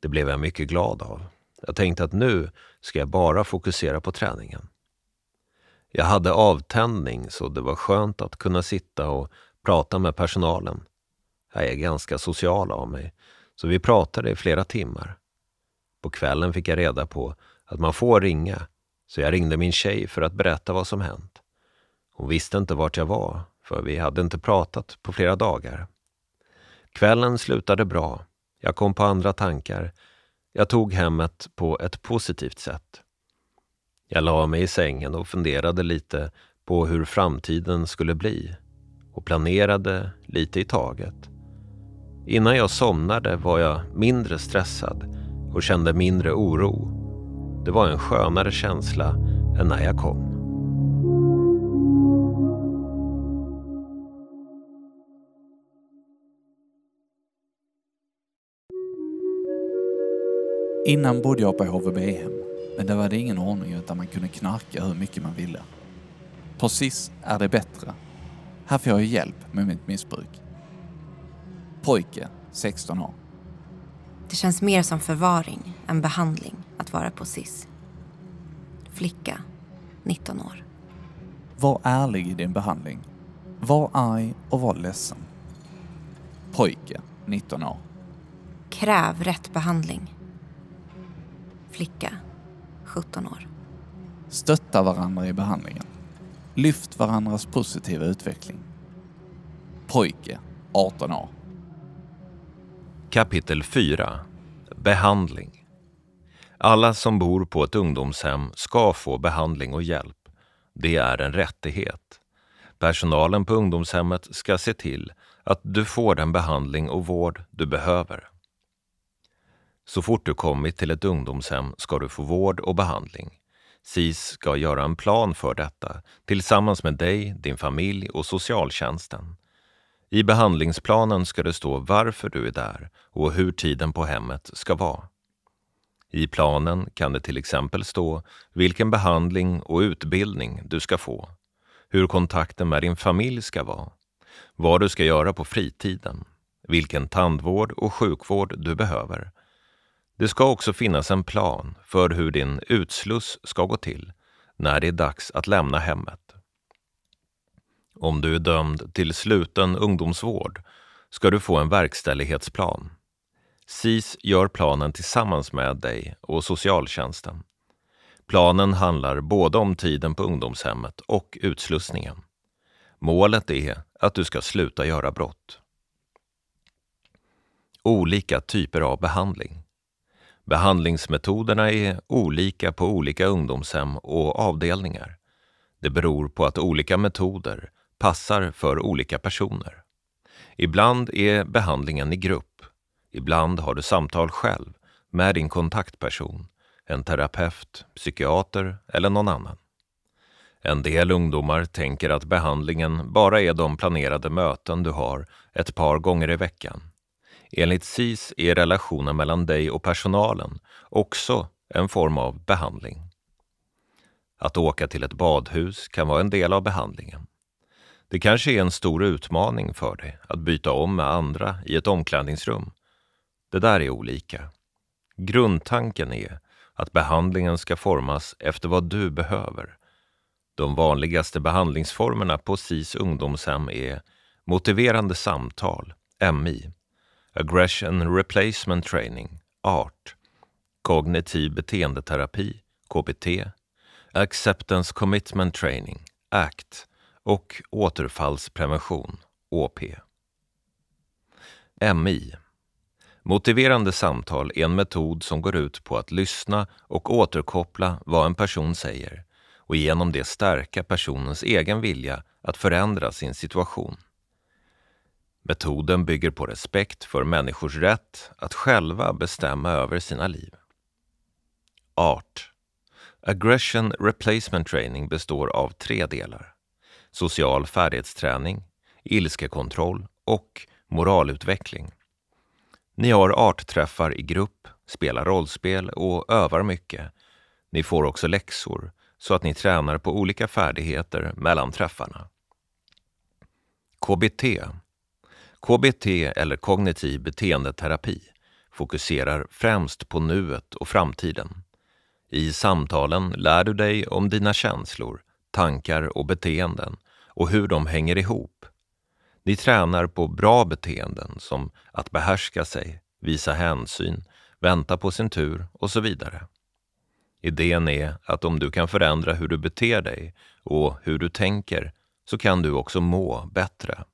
Det blev jag mycket glad av. Jag tänkte att nu ska jag bara fokusera på träningen. Jag hade avtändning så det var skönt att kunna sitta och prata med personalen. Jag är ganska social av mig så vi pratade i flera timmar. På kvällen fick jag reda på att man får ringa, så jag ringde min tjej för att berätta vad som hänt. Hon visste inte vart jag var, för vi hade inte pratat på flera dagar. Kvällen slutade bra. Jag kom på andra tankar. Jag tog hemmet på ett positivt sätt. Jag la mig i sängen och funderade lite på hur framtiden skulle bli och planerade lite i taget. Innan jag somnade var jag mindre stressad och kände mindre oro. Det var en skönare känsla än när jag kom.
Innan bodde jag på HVB-hem, men där var det ingen ordning utan man kunde knarka hur mycket man ville. På SIS är det bättre. Här får jag hjälp med mitt missbruk. Pojke, 16 år.
Det känns mer som förvaring än behandling att vara på SIS. Flicka, 19 år.
Var ärlig i din behandling. Var arg och var ledsen. Pojke, 19 år.
Kräv rätt behandling. Flicka, 17 år.
Stötta varandra i behandlingen. Lyft varandras positiva utveckling. Pojke, 18 år.
Kapitel 4 Behandling Alla som bor på ett ungdomshem ska få behandling och hjälp. Det är en rättighet. Personalen på ungdomshemmet ska se till att du får den behandling och vård du behöver. Så fort du kommit till ett ungdomshem ska du få vård och behandling. SIS ska göra en plan för detta tillsammans med dig, din familj och socialtjänsten. I behandlingsplanen ska det stå varför du är där och hur tiden på hemmet ska vara. I planen kan det till exempel stå vilken behandling och utbildning du ska få, hur kontakten med din familj ska vara, vad du ska göra på fritiden, vilken tandvård och sjukvård du behöver. Det ska också finnas en plan för hur din utsluss ska gå till när det är dags att lämna hemmet. Om du är dömd till sluten ungdomsvård ska du få en verkställighetsplan. SIS gör planen tillsammans med dig och socialtjänsten. Planen handlar både om tiden på ungdomshemmet och utslussningen. Målet är att du ska sluta göra brott. Olika typer av behandling. Behandlingsmetoderna är olika på olika ungdomshem och avdelningar. Det beror på att olika metoder passar för olika personer. Ibland är behandlingen i grupp. Ibland har du samtal själv med din kontaktperson, en terapeut, psykiater eller någon annan. En del ungdomar tänker att behandlingen bara är de planerade möten du har ett par gånger i veckan. Enligt SIS är relationen mellan dig och personalen också en form av behandling. Att åka till ett badhus kan vara en del av behandlingen. Det kanske är en stor utmaning för dig att byta om med andra i ett omklädningsrum. Det där är olika. Grundtanken är att behandlingen ska formas efter vad du behöver. De vanligaste behandlingsformerna på SIS ungdomshem är motiverande samtal, MI, Aggression Replacement Training, ART, Kognitiv beteendeterapi, KBT, Acceptance Commitment Training, ACT och återfallsprevention, OP. MI Motiverande samtal är en metod som går ut på att lyssna och återkoppla vad en person säger och genom det stärka personens egen vilja att förändra sin situation. Metoden bygger på respekt för människors rätt att själva bestämma över sina liv. Art Aggression Replacement Training består av tre delar. Social färdighetsträning, ilskekontroll och moralutveckling. Ni har artträffar i grupp, spelar rollspel och övar mycket. Ni får också läxor så att ni tränar på olika färdigheter mellan träffarna. KBT KBT eller kognitiv beteendeterapi fokuserar främst på nuet och framtiden. I samtalen lär du dig om dina känslor, tankar och beteenden och hur de hänger ihop. Ni tränar på bra beteenden som att behärska sig, visa hänsyn, vänta på sin tur och så vidare. Idén är att om du kan förändra hur du beter dig och hur du tänker så kan du också må bättre.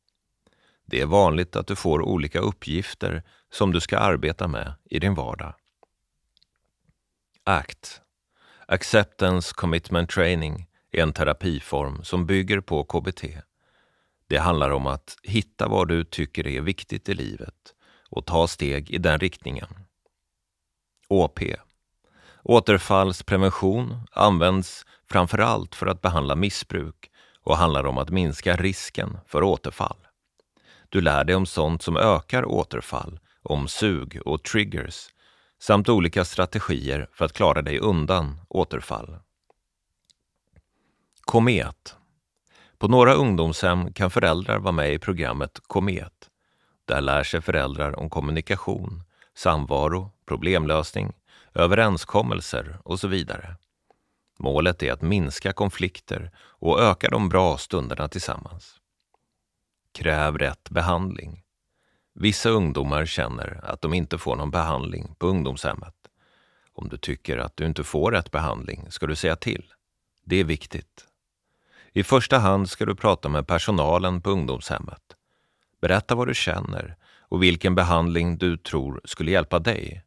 Det är vanligt att du får olika uppgifter som du ska arbeta med i din vardag. ACT Acceptance Commitment Training är en terapiform som bygger på KBT. Det handlar om att hitta vad du tycker är viktigt i livet och ta steg i den riktningen. ÅP Återfallsprevention används framför allt för att behandla missbruk och handlar om att minska risken för återfall. Du lär dig om sånt som ökar återfall, om sug och triggers samt olika strategier för att klara dig undan återfall. Komet På några ungdomshem kan föräldrar vara med i programmet Komet. Där lär sig föräldrar om kommunikation, samvaro, problemlösning, överenskommelser och så vidare. Målet är att minska konflikter och öka de bra stunderna tillsammans. Kräv rätt behandling. Vissa ungdomar känner att de inte får någon behandling på ungdomshemmet. Om du tycker att du inte får rätt behandling ska du säga till. Det är viktigt. I första hand ska du prata med personalen på ungdomshemmet. Berätta vad du känner och vilken behandling du tror skulle hjälpa dig.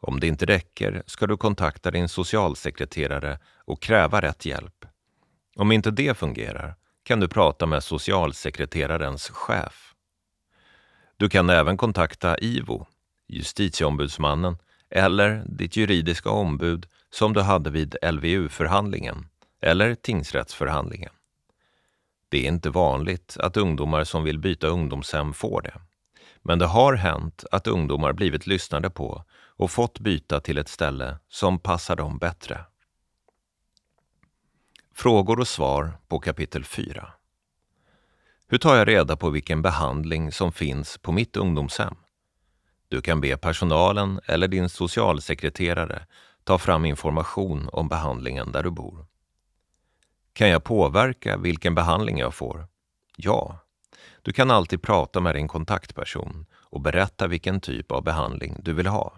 Om det inte räcker ska du kontakta din socialsekreterare och kräva rätt hjälp. Om inte det fungerar kan du prata med socialsekreterarens chef. Du kan även kontakta IVO, justitieombudsmannen eller ditt juridiska ombud som du hade vid LVU-förhandlingen eller tingsrättsförhandlingen. Det är inte vanligt att ungdomar som vill byta ungdomshem får det. Men det har hänt att ungdomar blivit lyssnade på och fått byta till ett ställe som passar dem bättre. Frågor och svar på kapitel 4. Hur tar jag reda på vilken behandling som finns på mitt ungdomshem? Du kan be personalen eller din socialsekreterare ta fram information om behandlingen där du bor. Kan jag påverka vilken behandling jag får? Ja. Du kan alltid prata med din kontaktperson och berätta vilken typ av behandling du vill ha.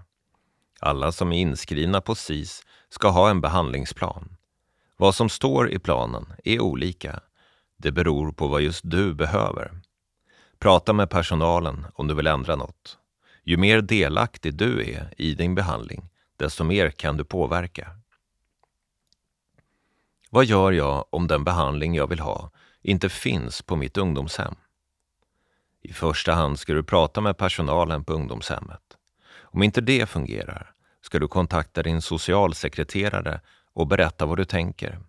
Alla som är inskrivna på SIS ska ha en behandlingsplan. Vad som står i planen är olika. Det beror på vad just du behöver. Prata med personalen om du vill ändra något. Ju mer delaktig du är i din behandling, desto mer kan du påverka. Vad gör jag om den behandling jag vill ha inte finns på mitt ungdomshem? I första hand ska du prata med personalen på ungdomshemmet. Om inte det fungerar ska du kontakta din socialsekreterare och berätta vad du tänker.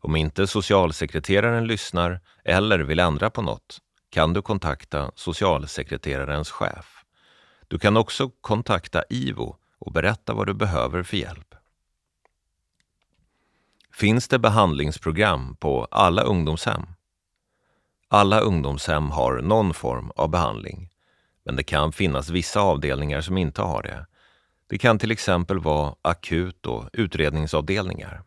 Om inte socialsekreteraren lyssnar eller vill ändra på något kan du kontakta socialsekreterarens chef. Du kan också kontakta IVO och berätta vad du behöver för hjälp. Finns det behandlingsprogram på alla ungdomshem? Alla ungdomshem har någon form av behandling, men det kan finnas vissa avdelningar som inte har det. Det kan till exempel vara akut och utredningsavdelningar.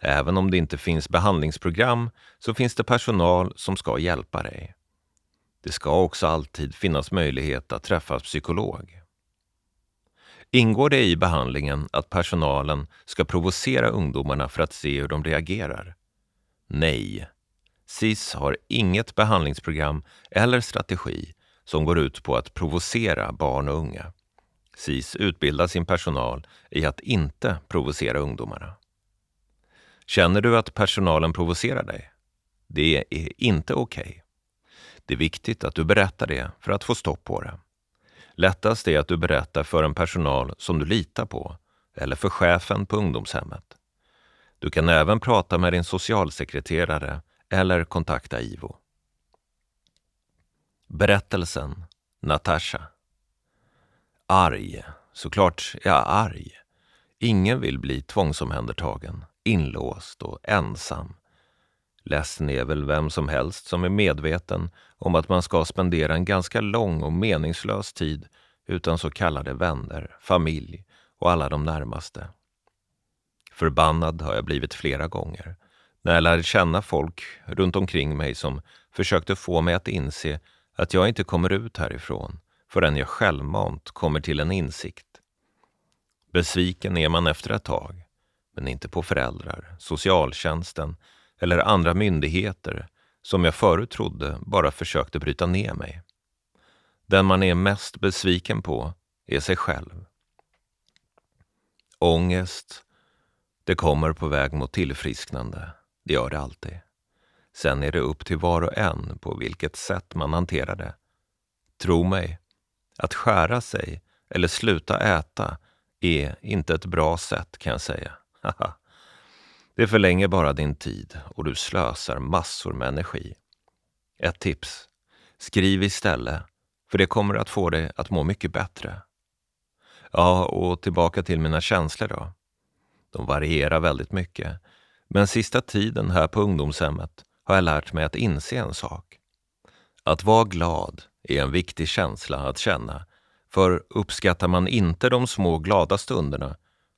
Även om det inte finns behandlingsprogram så finns det personal som ska hjälpa dig. Det ska också alltid finnas möjlighet att träffa psykolog. Ingår det i behandlingen att personalen ska provocera ungdomarna för att se hur de reagerar? Nej. SIS har inget behandlingsprogram eller strategi som går ut på att provocera barn och unga. SIS utbildar sin personal i att inte provocera ungdomarna. Känner du att personalen provocerar dig? Det är inte okej. Okay. Det är viktigt att du berättar det för att få stopp på det. Lättast är att du berättar för en personal som du litar på eller för chefen på ungdomshemmet. Du kan även prata med din socialsekreterare eller kontakta IVO. Berättelsen Natasha Arg. Såklart är jag arg. Ingen vill bli tvångsomhändertagen, inlåst och ensam. Ledsen är väl vem som helst som är medveten om att man ska spendera en ganska lång och meningslös tid utan så kallade vänner, familj och alla de närmaste. Förbannad har jag blivit flera gånger när jag lärde känna folk runt omkring mig som försökte få mig att inse att jag inte kommer ut härifrån förrän jag självmant kommer till en insikt. Besviken är man efter ett tag, men inte på föräldrar, socialtjänsten eller andra myndigheter som jag förut trodde bara försökte bryta ner mig. Den man är mest besviken på är sig själv. Ångest, det kommer på väg mot tillfrisknande. Det gör det alltid. Sen är det upp till var och en på vilket sätt man hanterar det. Tro mig, att skära sig eller sluta äta är inte ett bra sätt kan jag säga. Det förlänger bara din tid och du slösar massor med energi. Ett tips. Skriv istället, för det kommer att få dig att må mycket bättre. Ja, och tillbaka till mina känslor då. De varierar väldigt mycket. Men sista tiden här på ungdomshemmet har jag lärt mig att inse en sak. Att vara glad är en viktig känsla att känna, för uppskattar man inte de små glada stunderna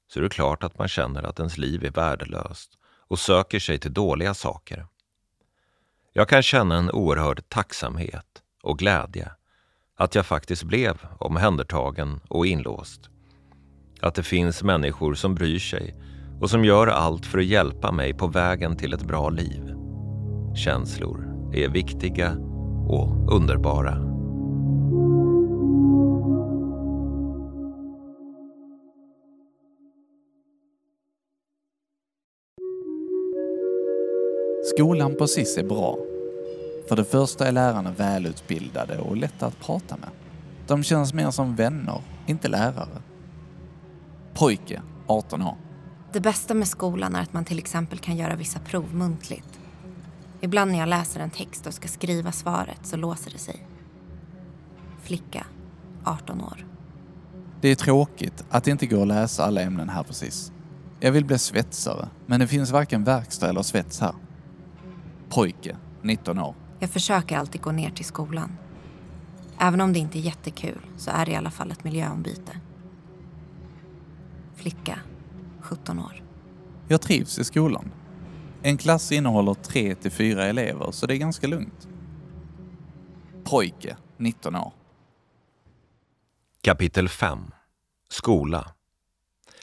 så är det klart att man känner att ens liv är värdelöst och söker sig till dåliga saker. Jag kan känna en oerhörd tacksamhet och glädje att jag faktiskt blev omhändertagen och inlåst. Att det finns människor som bryr sig och som gör allt för att hjälpa mig på vägen till ett bra liv. Känslor är viktiga och underbara.
Skolan på SIS är bra. För det första är lärarna välutbildade och lätta att prata med. De känns mer som vänner, inte lärare. Pojke, 18 år.
Det bästa med skolan är att man till exempel kan göra vissa prov muntligt. Ibland när jag läser en text och ska skriva svaret så låser det sig. Flicka, 18 år.
Det är tråkigt att det inte går att läsa alla ämnen här på SIS. Jag vill bli svetsare, men det finns varken verkstad eller svets här. Pojke, 19 år.
Jag försöker alltid gå ner till skolan. Även om det inte är jättekul så är det i alla fall ett miljöombyte. Flicka, 17 år.
Jag trivs i skolan. En klass innehåller tre till fyra elever, så det är ganska lugnt. Pojke, 19 år.
Kapitel 5 Skola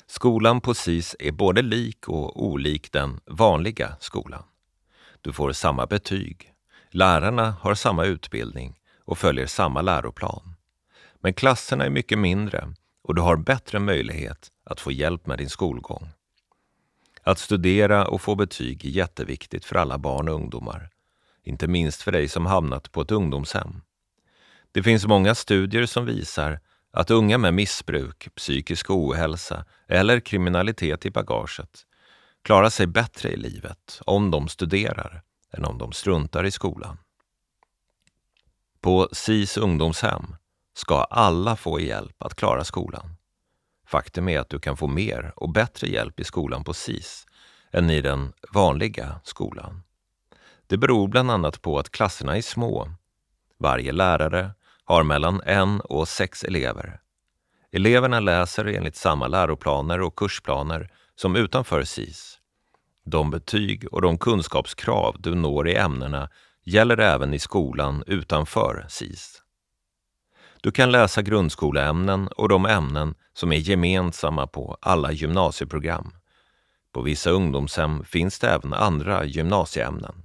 Skolan på SIS är både lik och olik den vanliga skolan. Du får samma betyg. Lärarna har samma utbildning och följer samma läroplan. Men klasserna är mycket mindre och du har bättre möjlighet att få hjälp med din skolgång. Att studera och få betyg är jätteviktigt för alla barn och ungdomar. Inte minst för dig som hamnat på ett ungdomshem. Det finns många studier som visar att unga med missbruk, psykisk ohälsa eller kriminalitet i bagaget klarar sig bättre i livet om de studerar än om de struntar i skolan. På SIS ungdomshem ska alla få hjälp att klara skolan. Faktum är att du kan få mer och bättre hjälp i skolan på SIS än i den vanliga skolan. Det beror bland annat på att klasserna är små. Varje lärare har mellan en och sex elever. Eleverna läser enligt samma läroplaner och kursplaner som utanför SIS. De betyg och de kunskapskrav du når i ämnena gäller även i skolan utanför SIS. Du kan läsa grundskoleämnen och de ämnen som är gemensamma på alla gymnasieprogram. På vissa ungdomshem finns det även andra gymnasieämnen.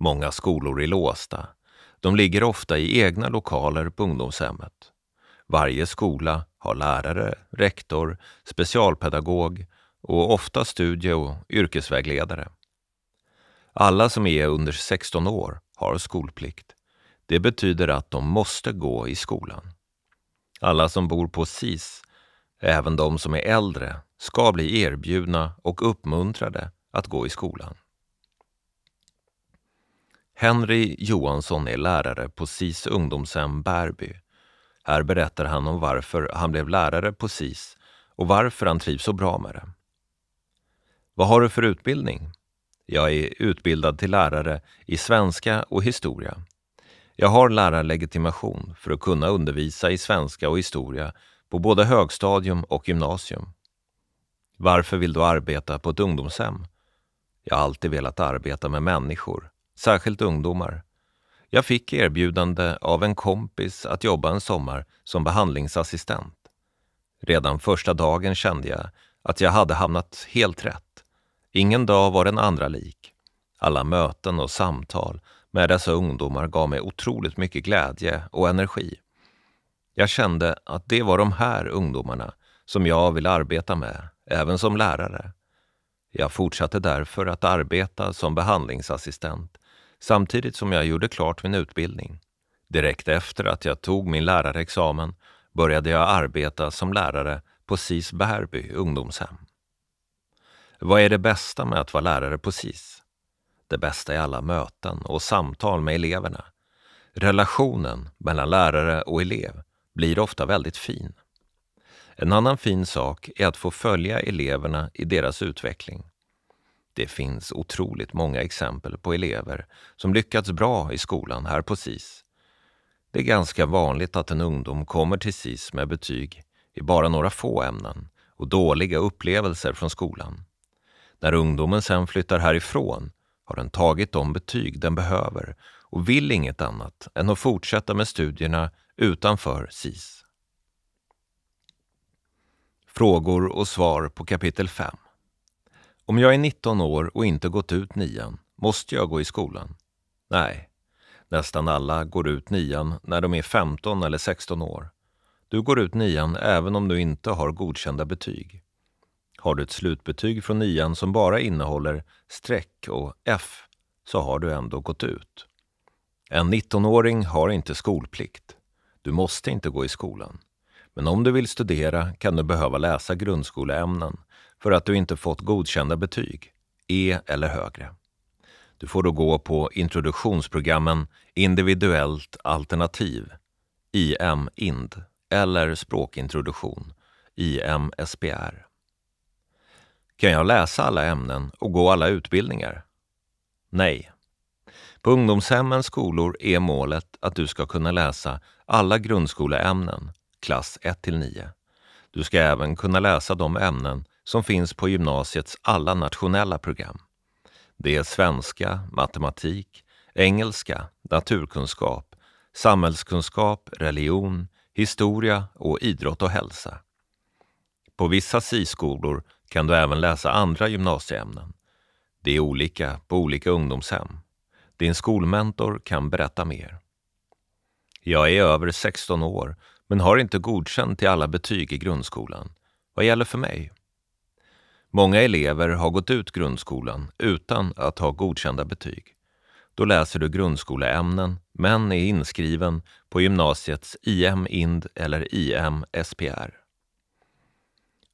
Många skolor är låsta. De ligger ofta i egna lokaler på ungdomshemmet. Varje skola har lärare, rektor, specialpedagog och ofta studie och yrkesvägledare. Alla som är under 16 år har skolplikt. Det betyder att de måste gå i skolan. Alla som bor på SIS, även de som är äldre, ska bli erbjudna och uppmuntrade att gå i skolan. Henry Johansson är lärare på SIS ungdomshem Bärby. Här berättar han om varför han blev lärare på SIS och varför han trivs så bra med det. Vad har du för utbildning? Jag är utbildad till lärare i svenska och historia. Jag har lärarlegitimation för att kunna undervisa i svenska och historia på både högstadium och gymnasium. Varför vill du arbeta på ett ungdomshem? Jag har alltid velat arbeta med människor, särskilt ungdomar. Jag fick erbjudande av en kompis att jobba en sommar som behandlingsassistent. Redan första dagen kände jag att jag hade hamnat helt rätt. Ingen dag var den andra lik. Alla möten och samtal med dessa ungdomar gav mig otroligt mycket glädje och energi. Jag kände att det var de här ungdomarna som jag vill arbeta med, även som lärare. Jag fortsatte därför att arbeta som behandlingsassistent samtidigt som jag gjorde klart min utbildning. Direkt efter att jag tog min lärarexamen började jag arbeta som lärare på SIS Bärby ungdomshem. Vad är det bästa med att vara lärare på SIS? Det bästa är alla möten och samtal med eleverna. Relationen mellan lärare och elev blir ofta väldigt fin. En annan fin sak är att få följa eleverna i deras utveckling. Det finns otroligt många exempel på elever som lyckats bra i skolan här på SIS. Det är ganska vanligt att en ungdom kommer till SIS med betyg i bara några få ämnen och dåliga upplevelser från skolan. När ungdomen sen flyttar härifrån har den tagit de betyg den behöver och vill inget annat än att fortsätta med studierna utanför SIS. Frågor och svar på kapitel 5. Om jag är 19 år och inte gått ut nian, måste jag gå i skolan? Nej. Nästan alla går ut nian när de är 15 eller 16 år. Du går ut nian även om du inte har godkända betyg. Har du ett slutbetyg från nian som bara innehåller streck och F så har du ändå gått ut. En 19-åring har inte skolplikt. Du måste inte gå i skolan. Men om du vill studera kan du behöva läsa grundskoleämnen för att du inte fått godkända betyg, E eller högre. Du får då gå på introduktionsprogrammen Individuellt alternativ, IM-IND, eller språkintroduktion, IM-SPR. Kan jag läsa alla ämnen och gå alla utbildningar? Nej. På ungdomshemmens skolor är målet att du ska kunna läsa alla grundskoleämnen, klass 1-9. Du ska även kunna läsa de ämnen som finns på gymnasiets alla nationella program. Det är svenska, matematik, engelska, naturkunskap, samhällskunskap, religion, historia och idrott och hälsa. På vissa SIS-skolor kan du även läsa andra gymnasieämnen. Det är olika på olika ungdomshem. Din skolmentor kan berätta mer. Jag är över 16 år men har inte godkänt till alla betyg i grundskolan. Vad gäller för mig? Många elever har gått ut grundskolan utan att ha godkända betyg. Då läser du grundskoleämnen men är inskriven på gymnasiets IM-IND eller IM-SPR.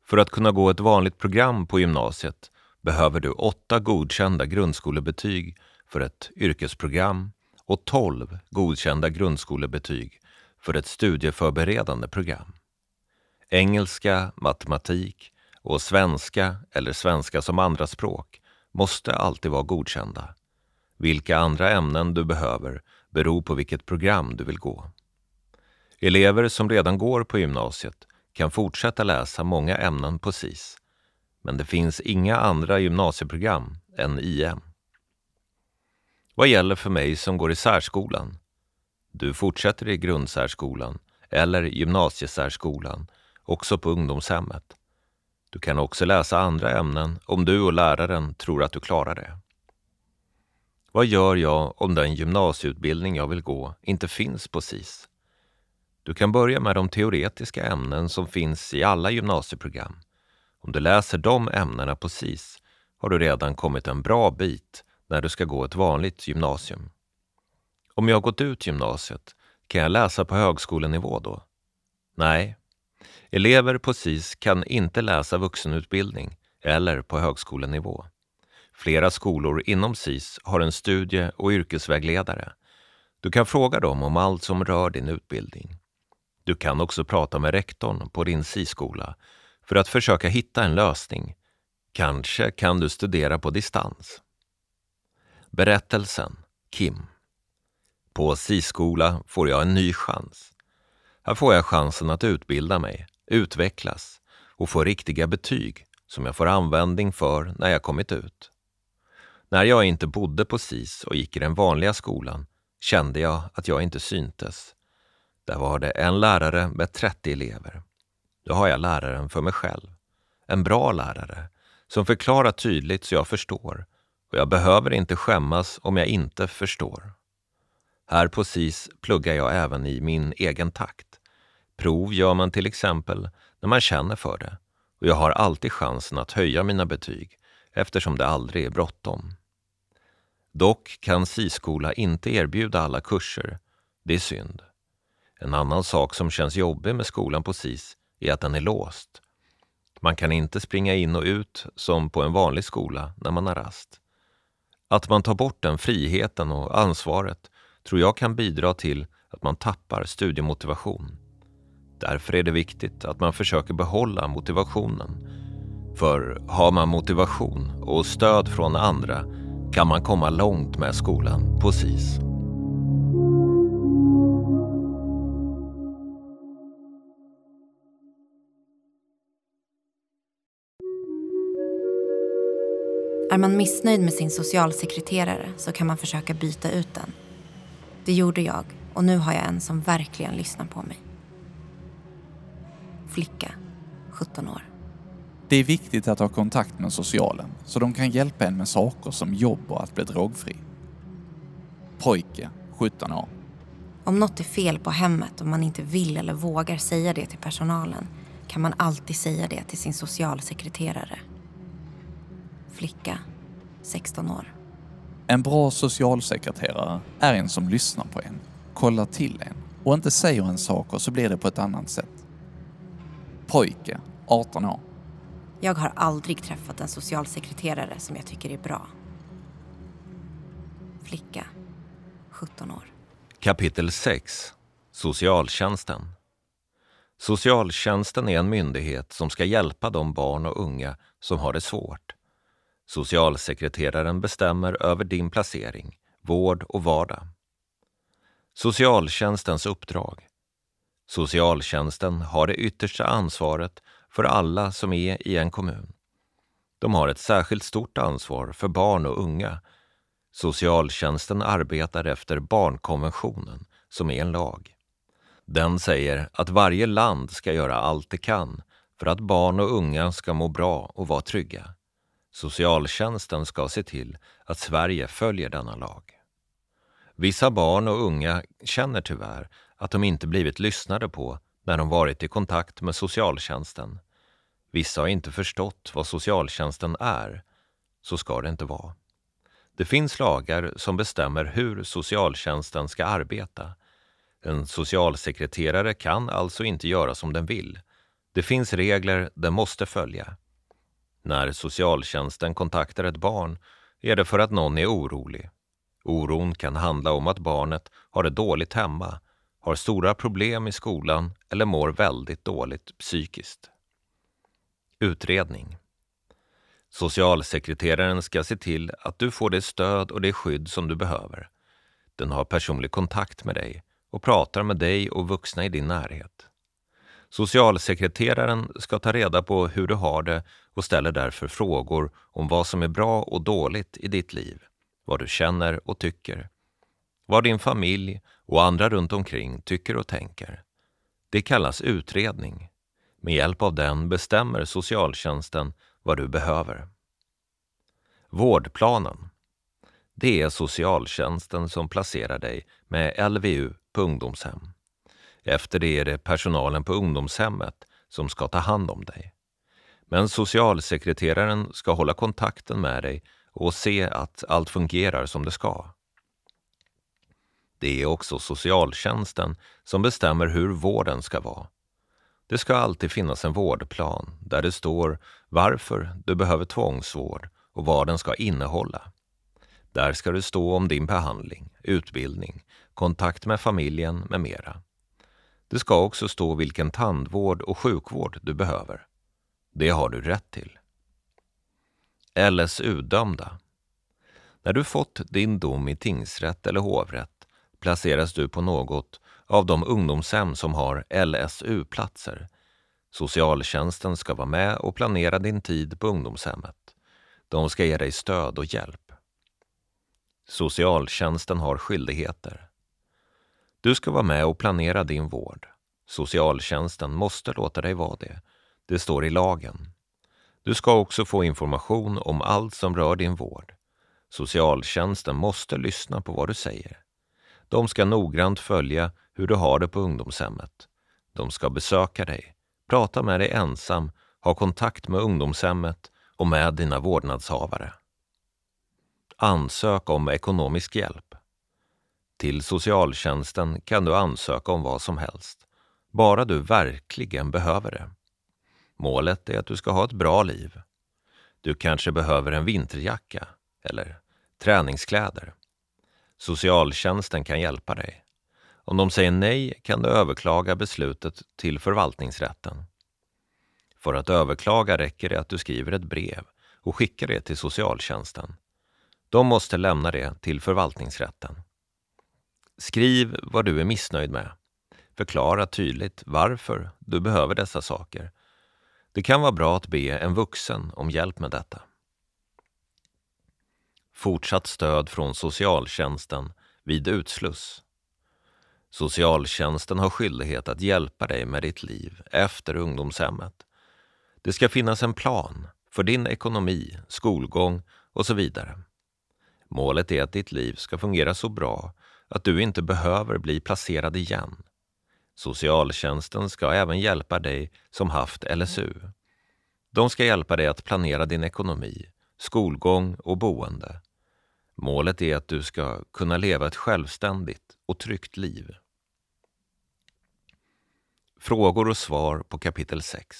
För att kunna gå ett vanligt program på gymnasiet behöver du åtta godkända grundskolebetyg för ett yrkesprogram och 12 godkända grundskolebetyg för ett studieförberedande program. Engelska, matematik och svenska eller svenska som andraspråk måste alltid vara godkända. Vilka andra ämnen du behöver beror på vilket program du vill gå. Elever som redan går på gymnasiet kan fortsätta läsa många ämnen på SIS, men det finns inga andra gymnasieprogram än IM. Vad gäller för mig som går i särskolan? Du fortsätter i grundsärskolan eller gymnasiesärskolan, också på ungdomshemmet. Du kan också läsa andra ämnen om du och läraren tror att du klarar det. Vad gör jag om den gymnasieutbildning jag vill gå inte finns på SIS? Du kan börja med de teoretiska ämnen som finns i alla gymnasieprogram. Om du läser de ämnena på SIS har du redan kommit en bra bit när du ska gå ett vanligt gymnasium. Om jag har gått ut gymnasiet, kan jag läsa på högskolenivå då? Nej. Elever på SIS kan inte läsa vuxenutbildning eller på högskolenivå. Flera skolor inom SIS har en studie och yrkesvägledare. Du kan fråga dem om allt som rör din utbildning. Du kan också prata med rektorn på din SIS-skola för att försöka hitta en lösning. Kanske kan du studera på distans. Berättelsen Kim På SIS-skola får jag en ny chans. Här får jag chansen att utbilda mig, utvecklas och få riktiga betyg som jag får användning för när jag kommit ut. När jag inte bodde på SIS och gick i den vanliga skolan kände jag att jag inte syntes. Där var det en lärare med 30 elever. Då har jag läraren för mig själv. En bra lärare som förklarar tydligt så jag förstår och jag behöver inte skämmas om jag inte förstår. Här på SIS pluggar jag även i min egen takt. Prov gör man till exempel när man känner för det och jag har alltid chansen att höja mina betyg eftersom det aldrig är bråttom. Dock kan SIS-skola inte erbjuda alla kurser. Det är synd. En annan sak som känns jobbig med skolan på SIS är att den är låst. Man kan inte springa in och ut som på en vanlig skola när man har rast. Att man tar bort den friheten och ansvaret tror jag kan bidra till att man tappar studiemotivation. Därför är det viktigt att man försöker behålla motivationen. För har man motivation och stöd från andra kan man komma långt med skolan på SIS.
Är man missnöjd med sin socialsekreterare så kan man försöka byta ut den. Det gjorde jag och nu har jag en som verkligen lyssnar på mig. Flicka, 17 år.
Det är viktigt att ha kontakt med socialen så de kan hjälpa en med saker som jobb och att bli drogfri. Pojke, 17 år.
Om något är fel på hemmet och man inte vill eller vågar säga det till personalen kan man alltid säga det till sin socialsekreterare. Flicka, 16 år.
En bra socialsekreterare är en som lyssnar på en, kollar till en och inte säger en sak och så blir det på ett annat sätt. Pojke, 18 år.
Jag har aldrig träffat en socialsekreterare som jag tycker är bra. Flicka, 17 år.
Kapitel 6 Socialtjänsten Socialtjänsten är en myndighet som ska hjälpa de barn och unga som har det svårt. Socialsekreteraren bestämmer över din placering, vård och vardag. Socialtjänstens uppdrag Socialtjänsten har det yttersta ansvaret för alla som är i en kommun. De har ett särskilt stort ansvar för barn och unga. Socialtjänsten arbetar efter barnkonventionen, som är en lag. Den säger att varje land ska göra allt det kan för att barn och unga ska må bra och vara trygga. Socialtjänsten ska se till att Sverige följer denna lag. Vissa barn och unga känner tyvärr att de inte blivit lyssnade på när de varit i kontakt med socialtjänsten. Vissa har inte förstått vad socialtjänsten är. Så ska det inte vara. Det finns lagar som bestämmer hur socialtjänsten ska arbeta. En socialsekreterare kan alltså inte göra som den vill. Det finns regler den måste följa. När socialtjänsten kontaktar ett barn är det för att någon är orolig. Oron kan handla om att barnet har det dåligt hemma, har stora problem i skolan eller mår väldigt dåligt psykiskt. Utredning Socialsekreteraren ska se till att du får det stöd och det skydd som du behöver. Den har personlig kontakt med dig och pratar med dig och vuxna i din närhet. Socialsekreteraren ska ta reda på hur du har det och ställer därför frågor om vad som är bra och dåligt i ditt liv, vad du känner och tycker, vad din familj och andra runt omkring tycker och tänker. Det kallas utredning. Med hjälp av den bestämmer socialtjänsten vad du behöver. Vårdplanen. Det är socialtjänsten som placerar dig med LVU på ungdomshem. Efter det är det personalen på ungdomshemmet som ska ta hand om dig. Men socialsekreteraren ska hålla kontakten med dig och se att allt fungerar som det ska. Det är också socialtjänsten som bestämmer hur vården ska vara. Det ska alltid finnas en vårdplan där det står varför du behöver tvångsvård och vad den ska innehålla. Där ska det stå om din behandling, utbildning, kontakt med familjen med mera. Det ska också stå vilken tandvård och sjukvård du behöver. Det har du rätt till. LSU-dömda. När du fått din dom i tingsrätt eller hovrätt placeras du på något av de ungdomshem som har LSU-platser. Socialtjänsten ska vara med och planera din tid på ungdomshemmet. De ska ge dig stöd och hjälp. Socialtjänsten har skyldigheter. Du ska vara med och planera din vård. Socialtjänsten måste låta dig vara det. Det står i lagen. Du ska också få information om allt som rör din vård. Socialtjänsten måste lyssna på vad du säger. De ska noggrant följa hur du har det på ungdomshemmet. De ska besöka dig, prata med dig ensam, ha kontakt med ungdomshemmet och med dina vårdnadshavare. Ansök om ekonomisk hjälp. Till socialtjänsten kan du ansöka om vad som helst, bara du verkligen behöver det. Målet är att du ska ha ett bra liv. Du kanske behöver en vinterjacka eller träningskläder. Socialtjänsten kan hjälpa dig. Om de säger nej kan du överklaga beslutet till förvaltningsrätten. För att överklaga räcker det att du skriver ett brev och skickar det till socialtjänsten. De måste lämna det till förvaltningsrätten. Skriv vad du är missnöjd med. Förklara tydligt varför du behöver dessa saker. Det kan vara bra att be en vuxen om hjälp med detta fortsatt stöd från socialtjänsten vid utsluss. Socialtjänsten har skyldighet att hjälpa dig med ditt liv efter ungdomshemmet. Det ska finnas en plan för din ekonomi, skolgång och så vidare. Målet är att ditt liv ska fungera så bra att du inte behöver bli placerad igen. Socialtjänsten ska även hjälpa dig som haft LSU. De ska hjälpa dig att planera din ekonomi, skolgång och boende. Målet är att du ska kunna leva ett självständigt och tryggt liv. Frågor och svar på kapitel 6.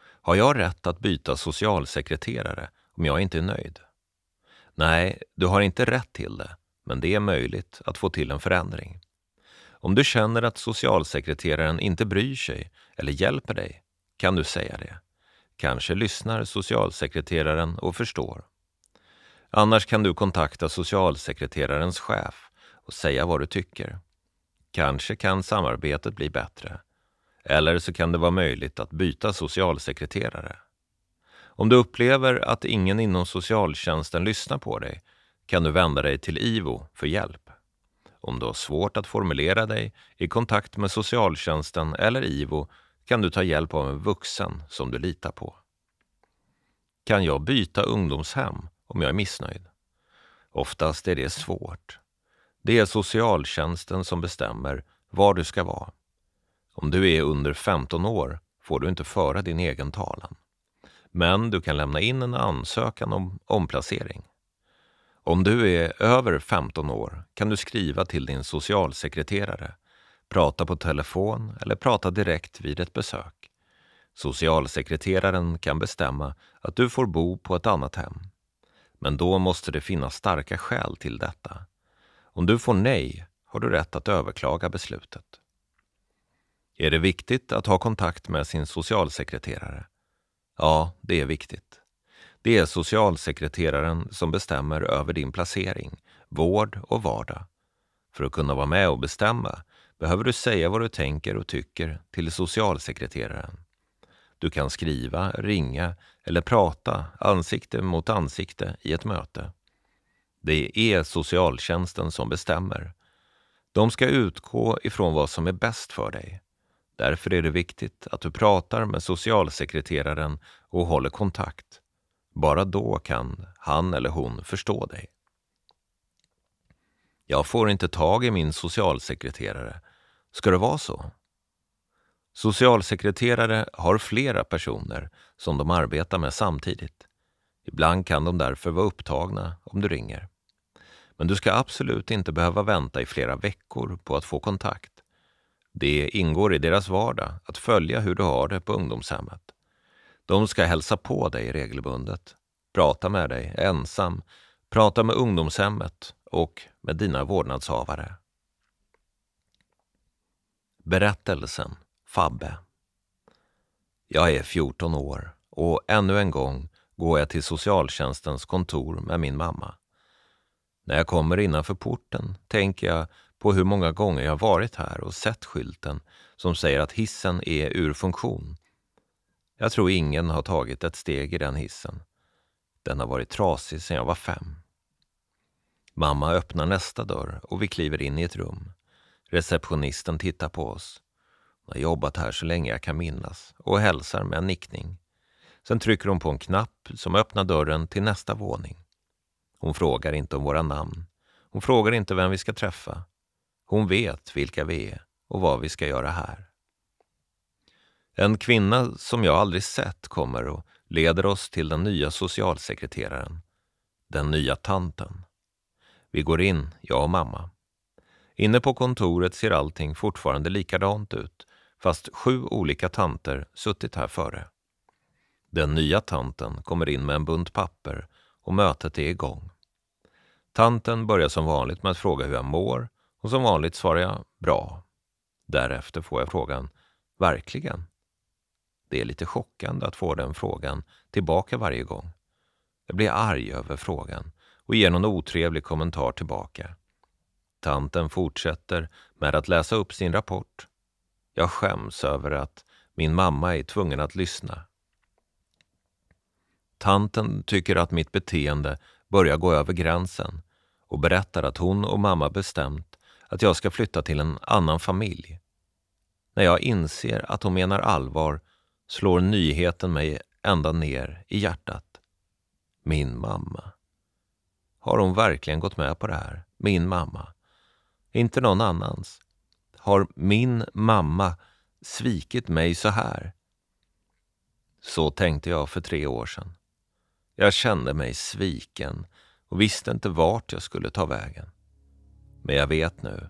Har jag rätt att byta socialsekreterare om jag inte är nöjd? Nej, du har inte rätt till det, men det är möjligt att få till en förändring. Om du känner att socialsekreteraren inte bryr sig eller hjälper dig kan du säga det. Kanske lyssnar socialsekreteraren och förstår. Annars kan du kontakta socialsekreterarens chef och säga vad du tycker. Kanske kan samarbetet bli bättre. Eller så kan det vara möjligt att byta socialsekreterare. Om du upplever att ingen inom socialtjänsten lyssnar på dig kan du vända dig till IVO för hjälp. Om du har svårt att formulera dig i kontakt med socialtjänsten eller IVO kan du ta hjälp av en vuxen som du litar på. Kan jag byta ungdomshem om jag är missnöjd? Oftast är det svårt. Det är socialtjänsten som bestämmer var du ska vara. Om du är under 15 år får du inte föra din egen talan. Men du kan lämna in en ansökan om omplacering. Om du är över 15 år kan du skriva till din socialsekreterare, prata på telefon eller prata direkt vid ett besök. Socialsekreteraren kan bestämma att du får bo på ett annat hem. Men då måste det finnas starka skäl till detta. Om du får nej har du rätt att överklaga beslutet. Är det viktigt att ha kontakt med sin socialsekreterare? Ja, det är viktigt. Det är socialsekreteraren som bestämmer över din placering, vård och vardag. För att kunna vara med och bestämma behöver du säga vad du tänker och tycker till socialsekreteraren. Du kan skriva, ringa eller prata ansikte mot ansikte i ett möte. Det är socialtjänsten som bestämmer. De ska utgå ifrån vad som är bäst för dig. Därför är det viktigt att du pratar med socialsekreteraren och håller kontakt. Bara då kan han eller hon förstå dig. Jag får inte tag i min socialsekreterare. Ska det vara så? Socialsekreterare har flera personer som de arbetar med samtidigt. Ibland kan de därför vara upptagna om du ringer. Men du ska absolut inte behöva vänta i flera veckor på att få kontakt. Det ingår i deras vardag att följa hur du har det på ungdomshemmet. De ska hälsa på dig regelbundet, prata med dig ensam, prata med ungdomshemmet och med dina vårdnadshavare. Berättelsen Fabbe Jag är 14 år och ännu en gång går jag till socialtjänstens kontor med min mamma. När jag kommer innanför porten tänker jag på hur många gånger jag varit här och sett skylten som säger att hissen är ur funktion. Jag tror ingen har tagit ett steg i den hissen. Den har varit trasig sedan jag var fem. Mamma öppnar nästa dörr och vi kliver in i ett rum. Receptionisten tittar på oss. Har jobbat här så länge jag kan minnas och hälsar med en nickning. Sen trycker hon på en knapp som öppnar dörren till nästa våning. Hon frågar inte om våra namn. Hon frågar inte vem vi ska träffa. Hon vet vilka vi är och vad vi ska göra här. En kvinna som jag aldrig sett kommer och leder oss till den nya socialsekreteraren, den nya tanten. Vi går in, jag och mamma. Inne på kontoret ser allting fortfarande likadant ut, fast sju olika tanter suttit här före. Den nya tanten kommer in med en bunt papper och mötet är igång. Tanten börjar som vanligt med att fråga hur jag mår och som vanligt svarar jag bra. Därefter får jag frågan Verkligen? Det är lite chockande att få den frågan tillbaka varje gång. Jag blir arg över frågan och ger någon otrevlig kommentar tillbaka. Tanten fortsätter med att läsa upp sin rapport. Jag skäms över att min mamma är tvungen att lyssna. Tanten tycker att mitt beteende börjar gå över gränsen och berättar att hon och mamma bestämt att jag ska flytta till en annan familj. När jag inser att hon menar allvar slår nyheten mig ända ner i hjärtat. Min mamma. Har hon verkligen gått med på det här? Min mamma. Inte någon annans. Har min mamma svikit mig så här? Så tänkte jag för tre år sedan. Jag kände mig sviken och visste inte vart jag skulle ta vägen. Men jag vet nu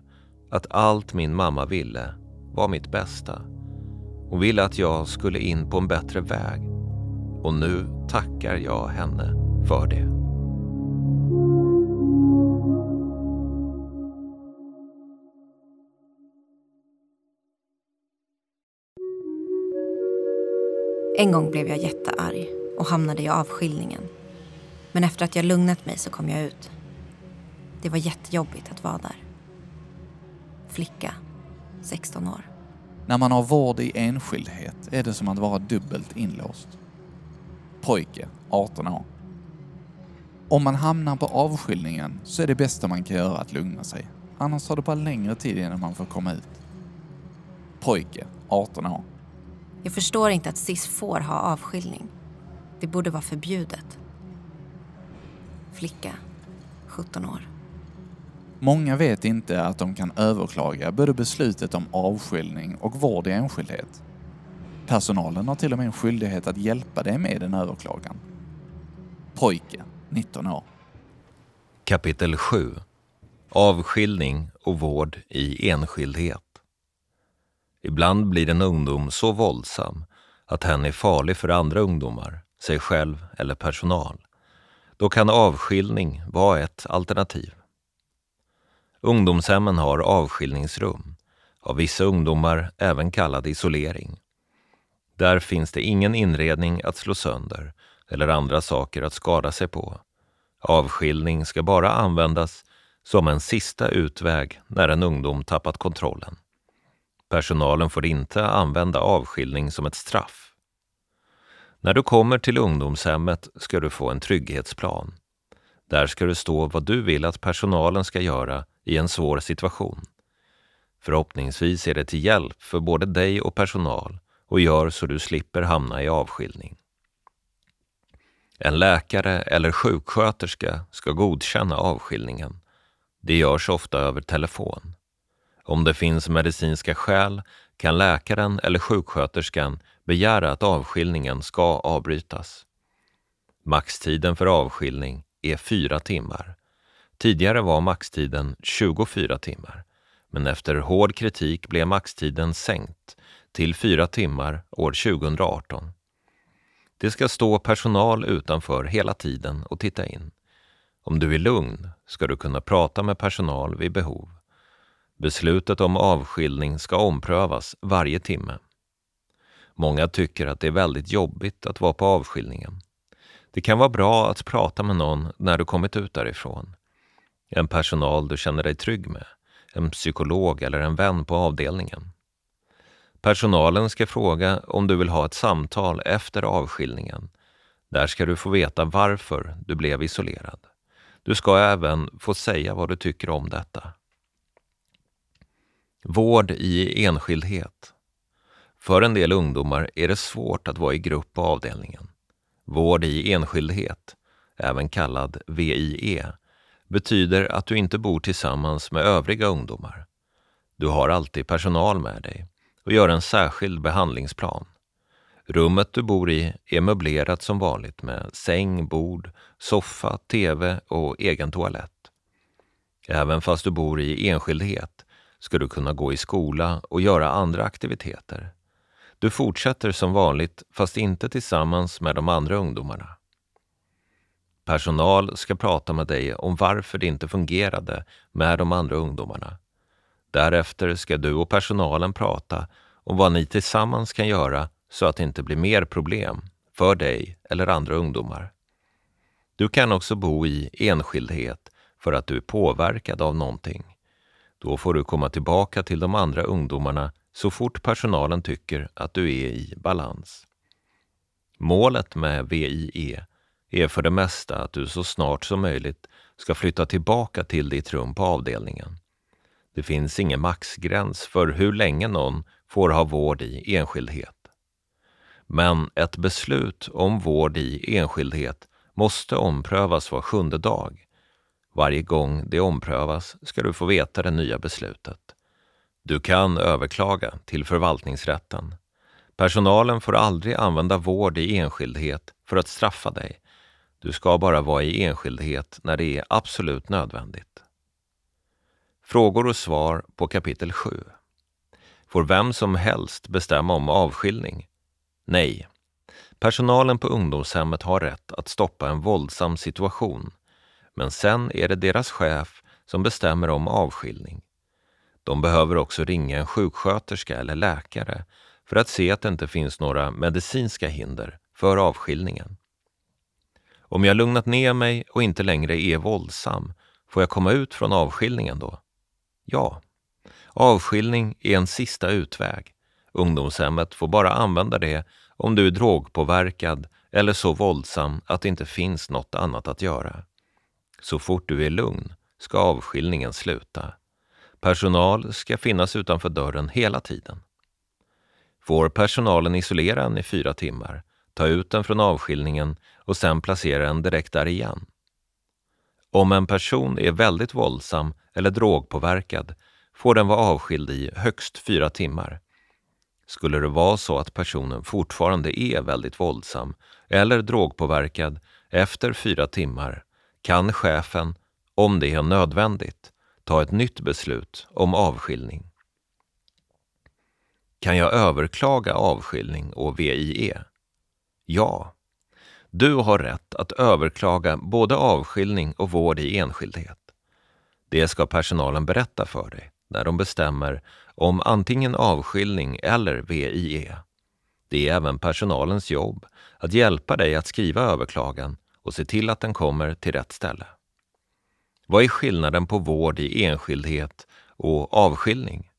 att allt min mamma ville var mitt bästa. Hon ville att jag skulle in på en bättre väg. Och nu tackar jag henne för det.
En gång blev jag jättearg och hamnade i avskiljningen. Men efter att jag lugnat mig så kom jag ut. Det var jättejobbigt att vara där. Flicka, 16 år.
När man har vård i enskildhet är det som att vara dubbelt inlåst. Pojke, 18 år. Om man hamnar på avskiljningen så är det bästa man kan göra att lugna sig. Annars tar det bara längre tid innan man får komma ut. Pojke, 18 år.
Jag förstår inte att SIS får ha avskiljning. Det borde vara förbjudet. Flicka, 17 år.
Många vet inte att de kan överklaga både beslutet om avskiljning och vård i enskildhet. Personalen har till och med en skyldighet att hjälpa dig med en överklagan. Pojke, 19 år.
Kapitel 7 Avskiljning och vård i enskildhet. Ibland blir en ungdom så våldsam att hen är farlig för andra ungdomar, sig själv eller personal. Då kan avskiljning vara ett alternativ. Ungdomshemmen har avskiljningsrum, av vissa ungdomar även kallad isolering. Där finns det ingen inredning att slå sönder eller andra saker att skada sig på. Avskiljning ska bara användas som en sista utväg när en ungdom tappat kontrollen. Personalen får inte använda avskiljning som ett straff. När du kommer till ungdomshemmet ska du få en trygghetsplan. Där ska det stå vad du vill att personalen ska göra i en svår situation. Förhoppningsvis är det till hjälp för både dig och personal och gör så du slipper hamna i avskiljning. En läkare eller sjuksköterska ska godkänna avskiljningen. Det görs ofta över telefon. Om det finns medicinska skäl kan läkaren eller sjuksköterskan begära att avskiljningen ska avbrytas. Maxtiden för avskiljning är fyra timmar. Tidigare var maxtiden 24 timmar, men efter hård kritik blev maxtiden sänkt till fyra timmar år 2018. Det ska stå personal utanför hela tiden och titta in. Om du är lugn ska du kunna prata med personal vid behov. Beslutet om avskiljning ska omprövas varje timme. Många tycker att det är väldigt jobbigt att vara på avskiljningen. Det kan vara bra att prata med någon när du kommit ut därifrån. En personal du känner dig trygg med, en psykolog eller en vän på avdelningen. Personalen ska fråga om du vill ha ett samtal efter avskiljningen. Där ska du få veta varför du blev isolerad. Du ska även få säga vad du tycker om detta. Vård i enskildhet. För en del ungdomar är det svårt att vara i grupp på avdelningen. Vård i enskildhet, även kallad VIE, betyder att du inte bor tillsammans med övriga ungdomar. Du har alltid personal med dig och gör en särskild behandlingsplan. Rummet du bor i är möblerat som vanligt med säng, bord, soffa, tv och egen toalett. Även fast du bor i enskildhet ska du kunna gå i skola och göra andra aktiviteter. Du fortsätter som vanligt fast inte tillsammans med de andra ungdomarna. Personal ska prata med dig om varför det inte fungerade med de andra ungdomarna. Därefter ska du och personalen prata om vad ni tillsammans kan göra så att det inte blir mer problem för dig eller andra ungdomar. Du kan också bo i enskildhet för att du är påverkad av någonting. Då får du komma tillbaka till de andra ungdomarna så fort personalen tycker att du är i balans. Målet med VIE är för det mesta att du så snart som möjligt ska flytta tillbaka till ditt rum på avdelningen. Det finns ingen maxgräns för hur länge någon får ha vård i enskildhet. Men ett beslut om vård i enskildhet måste omprövas var sjunde dag. Varje gång det omprövas ska du få veta det nya beslutet. Du kan överklaga till förvaltningsrätten. Personalen får aldrig använda vård i enskildhet för att straffa dig. Du ska bara vara i enskildhet när det är absolut nödvändigt. Frågor och svar på kapitel 7. Får vem som helst bestämma om avskiljning? Nej. Personalen på ungdomshemmet har rätt att stoppa en våldsam situation. Men sen är det deras chef som bestämmer om avskiljning. De behöver också ringa en sjuksköterska eller läkare för att se att det inte finns några medicinska hinder för avskiljningen. Om jag lugnat ner mig och inte längre är våldsam, får jag komma ut från avskiljningen då? Ja. Avskiljning är en sista utväg. Ungdomshemmet får bara använda det om du är drogpåverkad eller så våldsam att det inte finns något annat att göra. Så fort du är lugn ska avskiljningen sluta. Personal ska finnas utanför dörren hela tiden. Får personalen isolera en i fyra timmar, ta ut den från avskiljningen och sen placera den direkt där igen. Om en person är väldigt våldsam eller drogpåverkad får den vara avskild i högst fyra timmar. Skulle det vara så att personen fortfarande är väldigt våldsam eller drogpåverkad efter fyra timmar kan chefen, om det är nödvändigt, ta ett nytt beslut om avskiljning. Kan jag överklaga avskiljning och VIE? Ja. Du har rätt att överklaga både avskiljning och vård i enskildhet. Det ska personalen berätta för dig när de bestämmer om antingen avskiljning eller VIE. Det är även personalens jobb att hjälpa dig att skriva överklagan och se till att den kommer till rätt ställe. Vad är skillnaden på vård i enskildhet och avskiljning?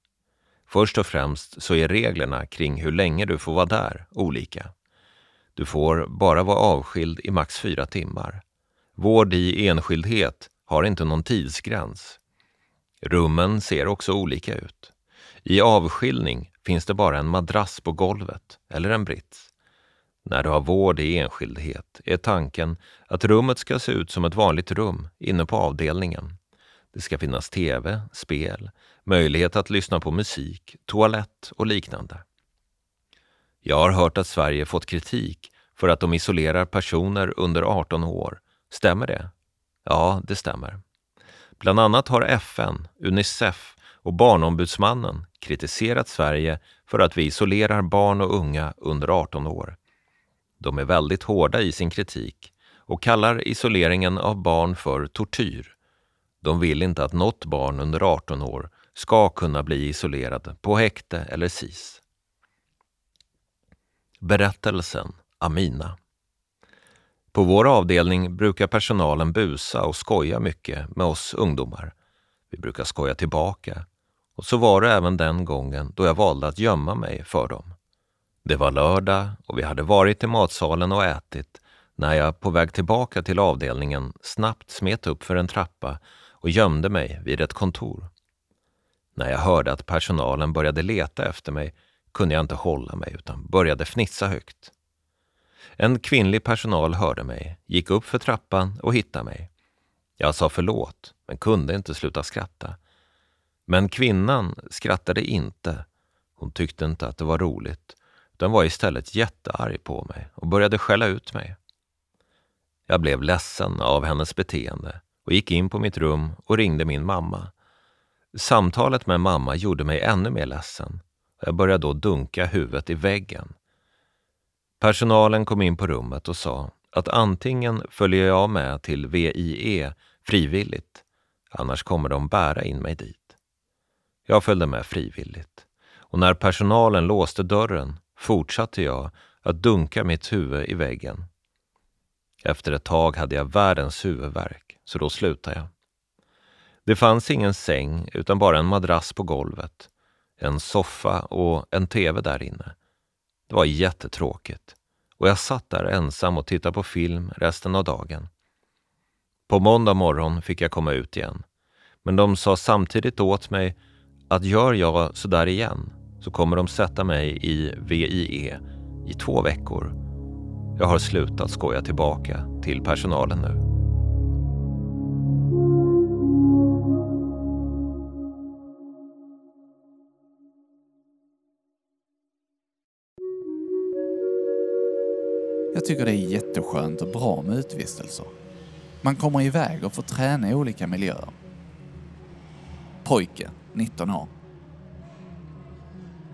Först och främst så är reglerna kring hur länge du får vara där olika. Du får bara vara avskild i max fyra timmar. Vård i enskildhet har inte någon tidsgräns. Rummen ser också olika ut. I avskiljning finns det bara en madrass på golvet eller en brits. När du har vård i enskildhet är tanken att rummet ska se ut som ett vanligt rum inne på avdelningen. Det ska finnas tv, spel, möjlighet att lyssna på musik, toalett och liknande. Jag har hört att Sverige fått kritik för att de isolerar personer under 18 år. Stämmer det? Ja, det stämmer. Bland annat har FN, Unicef och Barnombudsmannen kritiserat Sverige för att vi isolerar barn och unga under 18 år. De är väldigt hårda i sin kritik och kallar isoleringen av barn för tortyr. De vill inte att något barn under 18 år ska kunna bli isolerad på häkte eller SIS. Berättelsen Amina På vår avdelning brukar personalen busa och skoja mycket med oss ungdomar. Vi brukar skoja tillbaka. Och så var det även den gången då jag valde att gömma mig för dem. Det var lördag och vi hade varit i matsalen och ätit när jag på väg tillbaka till avdelningen snabbt smet upp för en trappa och gömde mig vid ett kontor. När jag hörde att personalen började leta efter mig kunde jag inte hålla mig utan började fnissa högt. En kvinnlig personal hörde mig, gick upp för trappan och hittade mig. Jag sa förlåt, men kunde inte sluta skratta. Men kvinnan skrattade inte. Hon tyckte inte att det var roligt, utan var istället jättearg på mig och började skälla ut mig. Jag blev ledsen av hennes beteende och gick in på mitt rum och ringde min mamma. Samtalet med mamma gjorde mig ännu mer ledsen. Jag började då dunka huvudet i väggen. Personalen kom in på rummet och sa att antingen följer jag med till VIE frivilligt, annars kommer de bära in mig dit. Jag följde med frivilligt och när personalen låste dörren fortsatte jag att dunka mitt huvud i väggen. Efter ett tag hade jag världens huvudvärk, så då slutade jag. Det fanns ingen säng utan bara en madrass på golvet, en soffa och en tv där inne. Det var jättetråkigt och jag satt där ensam och tittade på film resten av dagen. På måndag morgon fick jag komma ut igen, men de sa samtidigt åt mig att gör jag sådär igen så kommer de sätta mig i VIE i två veckor. Jag har slutat skoja tillbaka till personalen nu.
Jag tycker det är jätteskönt och bra med utvistelser. Man kommer iväg och får träna i olika miljöer. Pojke, 19 år.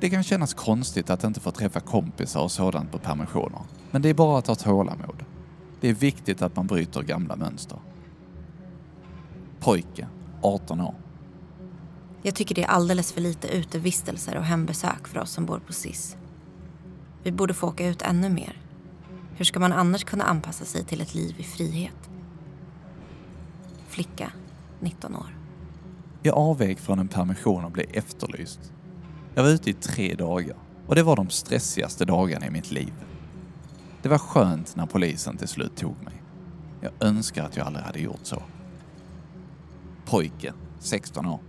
Det kan kännas konstigt att inte få träffa kompisar och sådant på permissioner. Men det är bara att ha tålamod. Det är viktigt att man bryter gamla mönster. Pojke, 18 år.
Jag tycker det är alldeles för lite utevistelser och hembesök för oss som bor på SIS. Vi borde få åka ut ännu mer. Hur ska man annars kunna anpassa sig till ett liv i frihet? Flicka, 19 år.
Jag avvek från en permission och blev efterlyst. Jag var ute i tre dagar och det var de stressigaste dagarna i mitt liv. Det var skönt när polisen till slut tog mig. Jag önskar att jag aldrig hade gjort så. Pojke, 16 år.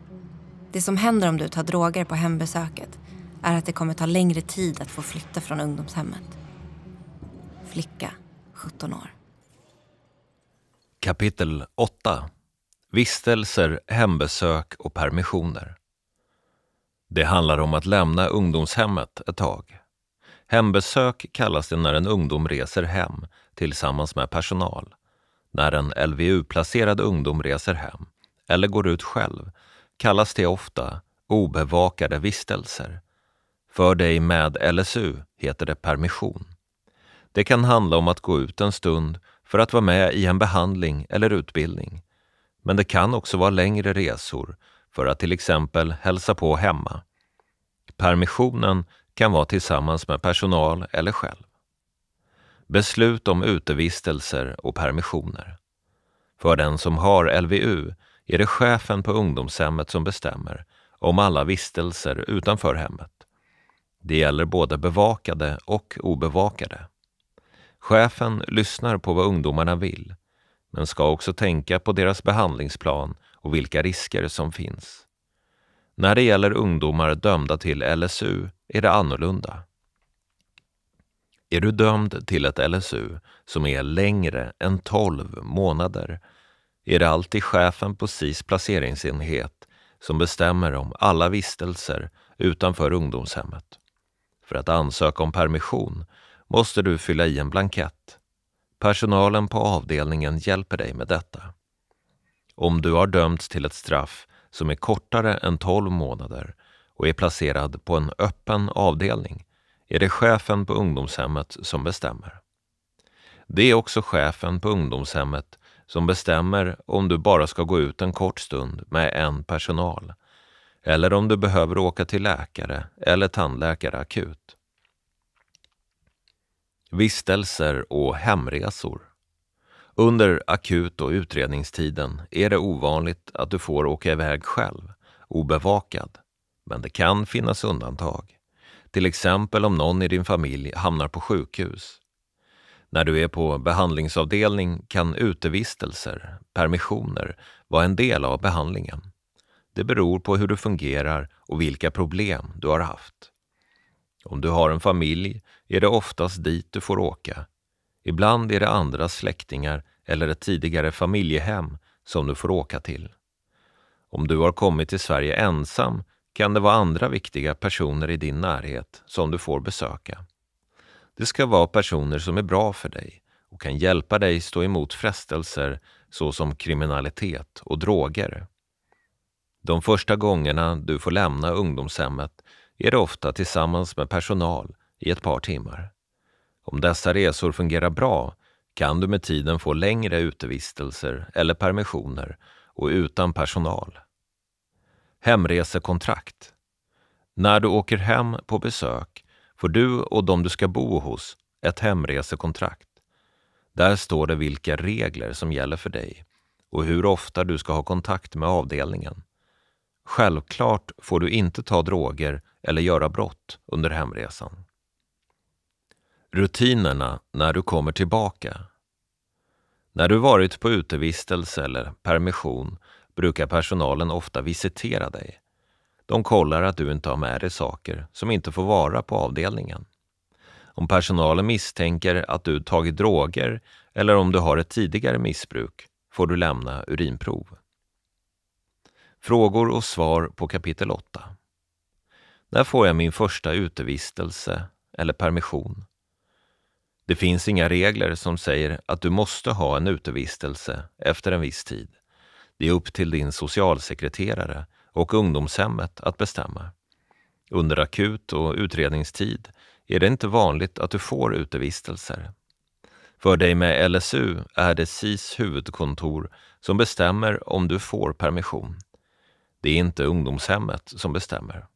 Det som händer om du tar droger på hembesöket är att det kommer ta längre tid att få flytta från ungdomshemmet. Flicka, 17 år.
Kapitel 8 Vistelser, hembesök och permissioner. Det handlar om att lämna ungdomshemmet ett tag. Hembesök kallas det när en ungdom reser hem tillsammans med personal. När en LVU-placerad ungdom reser hem eller går ut själv kallas det ofta obevakade vistelser. För dig med LSU heter det permission. Det kan handla om att gå ut en stund för att vara med i en behandling eller utbildning. Men det kan också vara längre resor för att till exempel hälsa på hemma. Permissionen kan vara tillsammans med personal eller själv. Beslut om utevistelser och permissioner. För den som har LVU är det chefen på ungdomshemmet som bestämmer om alla vistelser utanför hemmet. Det gäller både bevakade och obevakade. Chefen lyssnar på vad ungdomarna vill, men ska också tänka på deras behandlingsplan och vilka risker som finns. När det gäller ungdomar dömda till LSU är det annorlunda. Är du dömd till ett LSU som är längre än 12 månader är det alltid chefen på SIS placeringsenhet som bestämmer om alla vistelser utanför ungdomshemmet. För att ansöka om permission måste du fylla i en blankett. Personalen på avdelningen hjälper dig med detta. Om du har dömts till ett straff som är kortare än 12 månader och är placerad på en öppen avdelning är det chefen på ungdomshemmet som bestämmer. Det är också chefen på ungdomshemmet som bestämmer om du bara ska gå ut en kort stund med en personal eller om du behöver åka till läkare eller tandläkare akut. Vistelser och hemresor. Under akut och utredningstiden är det ovanligt att du får åka iväg själv, obevakad. Men det kan finnas undantag. Till exempel om någon i din familj hamnar på sjukhus. När du är på behandlingsavdelning kan utevistelser, permissioner, vara en del av behandlingen. Det beror på hur du fungerar och vilka problem du har haft. Om du har en familj är det oftast dit du får åka. Ibland är det andra släktingar eller ett tidigare familjehem som du får åka till. Om du har kommit till Sverige ensam kan det vara andra viktiga personer i din närhet som du får besöka. Det ska vara personer som är bra för dig och kan hjälpa dig stå emot frestelser såsom kriminalitet och droger. De första gångerna du får lämna ungdomshemmet är det ofta tillsammans med personal i ett par timmar. Om dessa resor fungerar bra kan du med tiden få längre utevistelser eller permissioner och utan personal. Hemresekontrakt. När du åker hem på besök får du och de du ska bo hos ett hemresekontrakt. Där står det vilka regler som gäller för dig och hur ofta du ska ha kontakt med avdelningen. Självklart får du inte ta droger eller göra brott under hemresan. Rutinerna när du kommer tillbaka. När du varit på utevistelse eller permission brukar personalen ofta visitera dig. De kollar att du inte har med dig saker som inte får vara på avdelningen. Om personalen misstänker att du tagit droger eller om du har ett tidigare missbruk får du lämna urinprov. Frågor och svar på kapitel 8. När får jag min första utevistelse eller permission? Det finns inga regler som säger att du måste ha en utevistelse efter en viss tid. Det är upp till din socialsekreterare och ungdomshemmet att bestämma. Under akut och utredningstid är det inte vanligt att du får utevistelser. För dig med LSU är det SIS huvudkontor som bestämmer om du får permission. Det är inte ungdomshemmet som bestämmer.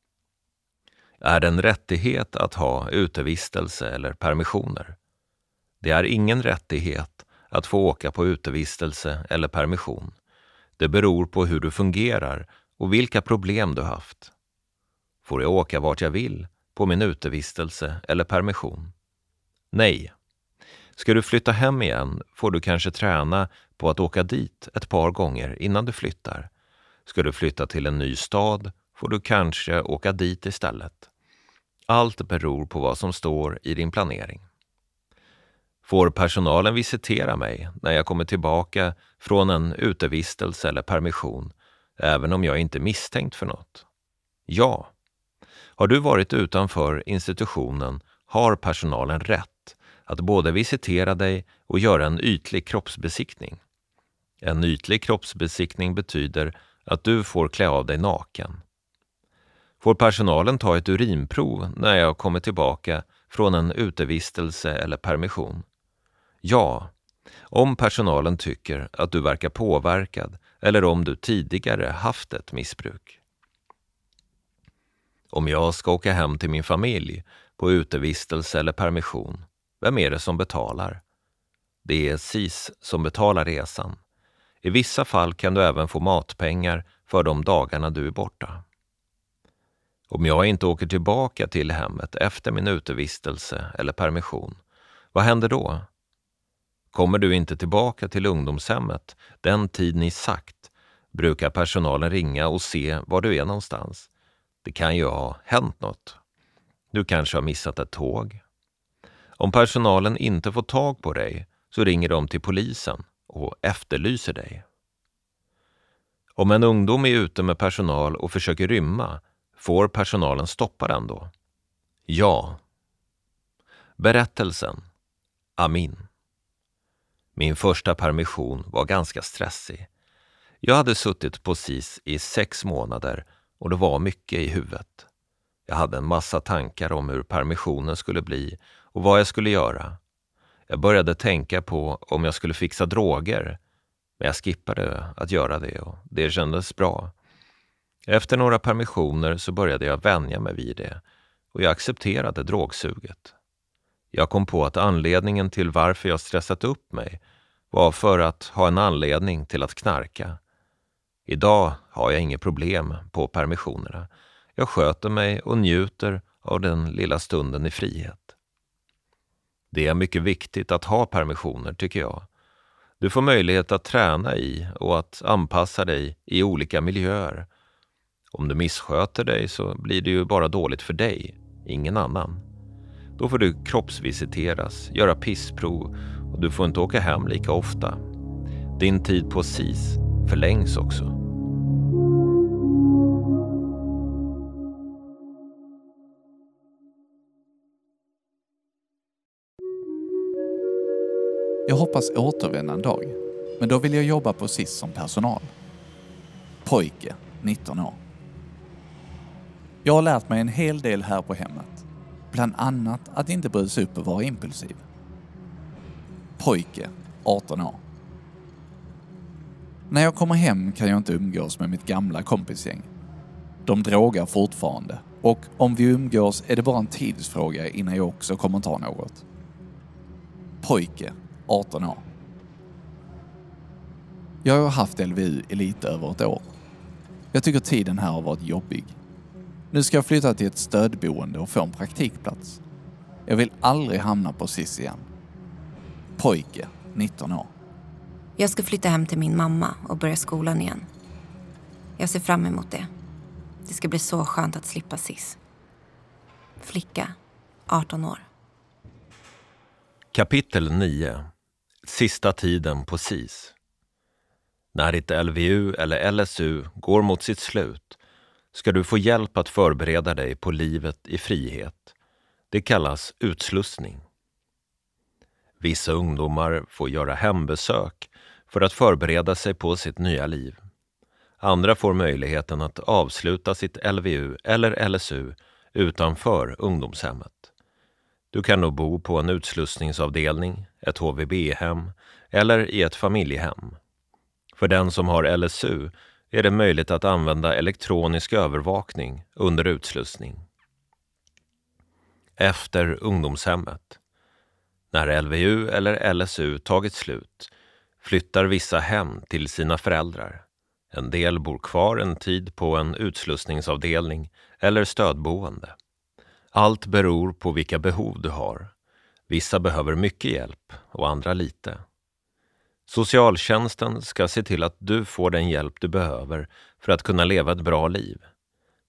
Är det en rättighet att ha utevistelse eller permissioner? Det är ingen rättighet att få åka på utevistelse eller permission. Det beror på hur du fungerar och vilka problem du haft. Får jag åka vart jag vill på min utevistelse eller permission? Nej. Ska du flytta hem igen får du kanske träna på att åka dit ett par gånger innan du flyttar. Ska du flytta till en ny stad får du kanske åka dit istället. Allt beror på vad som står i din planering. Får personalen visitera mig när jag kommer tillbaka från en utevistelse eller permission, även om jag inte är misstänkt för något? Ja. Har du varit utanför institutionen har personalen rätt att både visitera dig och göra en ytlig kroppsbesiktning. En ytlig kroppsbesiktning betyder att du får klä av dig naken. Får personalen ta ett urinprov när jag kommer tillbaka från en utevistelse eller permission? Ja, om personalen tycker att du verkar påverkad eller om du tidigare haft ett missbruk. Om jag ska åka hem till min familj på utevistelse eller permission, vem är det som betalar? Det är SIS som betalar resan. I vissa fall kan du även få matpengar för de dagarna du är borta. Om jag inte åker tillbaka till hemmet efter min utevistelse eller permission, vad händer då? Kommer du inte tillbaka till ungdomshemmet den tid ni sagt brukar personalen ringa och se var du är någonstans. Det kan ju ha hänt något. Du kanske har missat ett tåg. Om personalen inte får tag på dig så ringer de till polisen och efterlyser dig. Om en ungdom är ute med personal och försöker rymma, får personalen stoppa den då? Ja. Berättelsen Amin min första permission var ganska stressig. Jag hade suttit på SIS i sex månader och det var mycket i huvudet. Jag hade en massa tankar om hur permissionen skulle bli och vad jag skulle göra. Jag började tänka på om jag skulle fixa droger, men jag skippade att göra det och det kändes bra. Efter några permissioner så började jag vänja mig vid det och jag accepterade drogsuget. Jag kom på att anledningen till varför jag stressat upp mig var för att ha en anledning till att knarka. Idag har jag inget problem på permissionerna. Jag sköter mig och njuter av den lilla stunden i frihet. Det är mycket viktigt att ha permissioner, tycker jag. Du får möjlighet att träna i och att anpassa dig i olika miljöer. Om du missköter dig så blir det ju bara dåligt för dig, ingen annan. Då får du kroppsvisiteras, göra pissprov och du får inte åka hem lika ofta. Din tid på SIS förlängs också.
Jag hoppas återvända en dag, men då vill jag jobba på SIS som personal. Pojke, 19 år. Jag har lärt mig en hel del här på hemmet. Bland annat att inte bry sig upp och vara impulsiv. Pojke, 18 år. När jag kommer hem kan jag inte umgås med mitt gamla kompisgäng. De drogar fortfarande och om vi umgås är det bara en tidsfråga innan jag också kommer ta något. Pojke, 18 år. Jag har haft LVU i lite över ett år. Jag tycker tiden här har varit jobbig. Nu ska jag flytta till ett stödboende och få en praktikplats. Jag vill aldrig hamna på SIS igen. Pojke, 19 år.
Jag ska flytta hem till min mamma och börja skolan igen. Jag ser fram emot det. Det ska bli så skönt att slippa SIS. Flicka, 18 år.
Kapitel 9 Sista tiden på SIS När ditt LVU eller LSU går mot sitt slut ska du få hjälp att förbereda dig på livet i frihet. Det kallas utslussning. Vissa ungdomar får göra hembesök för att förbereda sig på sitt nya liv. Andra får möjligheten att avsluta sitt LVU eller LSU utanför ungdomshemmet. Du kan då bo på en utslussningsavdelning, ett HVB-hem eller i ett familjehem. För den som har LSU är det möjligt att använda elektronisk övervakning under utslussning. Efter ungdomshemmet. När LVU eller LSU tagit slut flyttar vissa hem till sina föräldrar. En del bor kvar en tid på en utslussningsavdelning eller stödboende. Allt beror på vilka behov du har. Vissa behöver mycket hjälp och andra lite. Socialtjänsten ska se till att du får den hjälp du behöver för att kunna leva ett bra liv.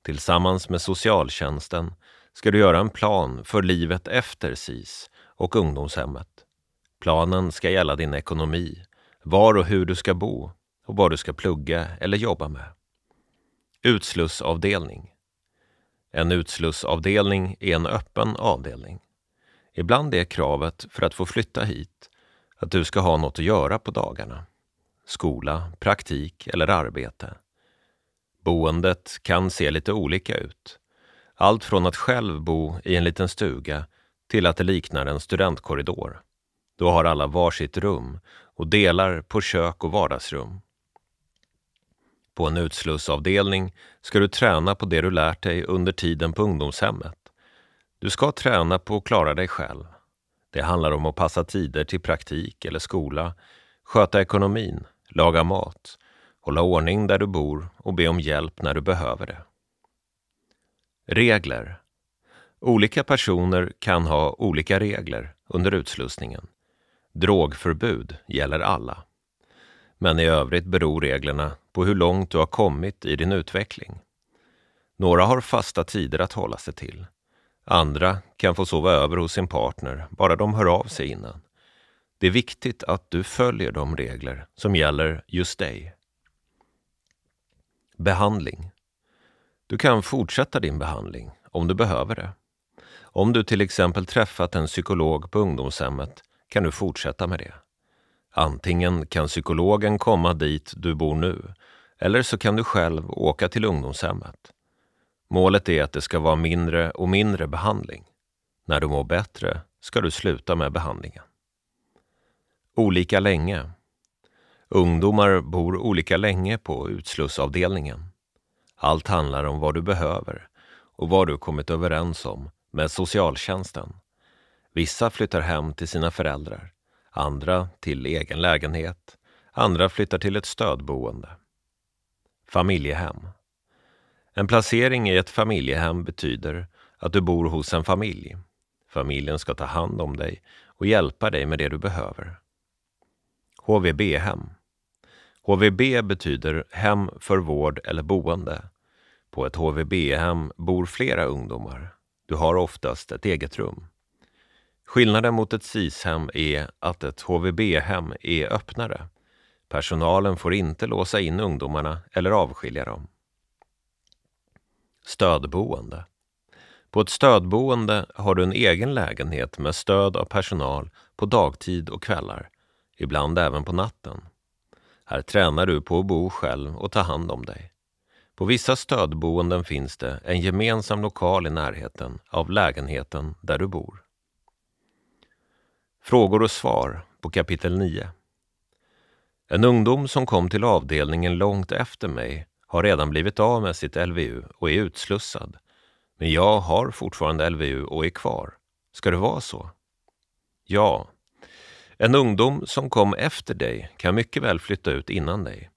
Tillsammans med socialtjänsten ska du göra en plan för livet efter SIS och ungdomshemmet. Planen ska gälla din ekonomi, var och hur du ska bo och vad du ska plugga eller jobba med. Utslussavdelning. En utslussavdelning är en öppen avdelning. Ibland är kravet för att få flytta hit att du ska ha något att göra på dagarna. Skola, praktik eller arbete. Boendet kan se lite olika ut. Allt från att själv bo i en liten stuga till att det liknar en studentkorridor. Då har alla varsitt rum och delar på kök och vardagsrum. På en utslussavdelning ska du träna på det du lärt dig under tiden på ungdomshemmet. Du ska träna på att klara dig själv. Det handlar om att passa tider till praktik eller skola, sköta ekonomin, laga mat, hålla ordning där du bor och be om hjälp när du behöver det. Regler. Olika personer kan ha olika regler under utslussningen. Drogförbud gäller alla. Men i övrigt beror reglerna på hur långt du har kommit i din utveckling. Några har fasta tider att hålla sig till. Andra kan få sova över hos sin partner, bara de hör av sig innan. Det är viktigt att du följer de regler som gäller just dig. Behandling. Du kan fortsätta din behandling om du behöver det. Om du till exempel träffat en psykolog på ungdomshemmet kan du fortsätta med det. Antingen kan psykologen komma dit du bor nu eller så kan du själv åka till ungdomshemmet. Målet är att det ska vara mindre och mindre behandling. När du mår bättre ska du sluta med behandlingen. Olika länge. Ungdomar bor olika länge på utslussavdelningen. Allt handlar om vad du behöver och vad du kommit överens om med socialtjänsten. Vissa flyttar hem till sina föräldrar, andra till egen lägenhet, andra flyttar till ett stödboende. Familjehem. En placering i ett familjehem betyder att du bor hos en familj. Familjen ska ta hand om dig och hjälpa dig med det du behöver. HVB-hem. HVB betyder hem för vård eller boende. På ett HVB-hem bor flera ungdomar. Du har oftast ett eget rum. Skillnaden mot ett SIS-hem är att ett HVB-hem är öppnare. Personalen får inte låsa in ungdomarna eller avskilja dem. Stödboende. På ett stödboende har du en egen lägenhet med stöd av personal på dagtid och kvällar, ibland även på natten. Här tränar du på att bo själv och ta hand om dig. På vissa stödboenden finns det en gemensam lokal i närheten av lägenheten där du bor. Frågor och svar på kapitel 9. En ungdom som kom till avdelningen långt efter mig har redan blivit av med sitt LVU och är utslussad. Men jag har fortfarande LVU och är kvar. Ska det vara så? Ja. En ungdom som kom efter dig kan mycket väl flytta ut innan dig.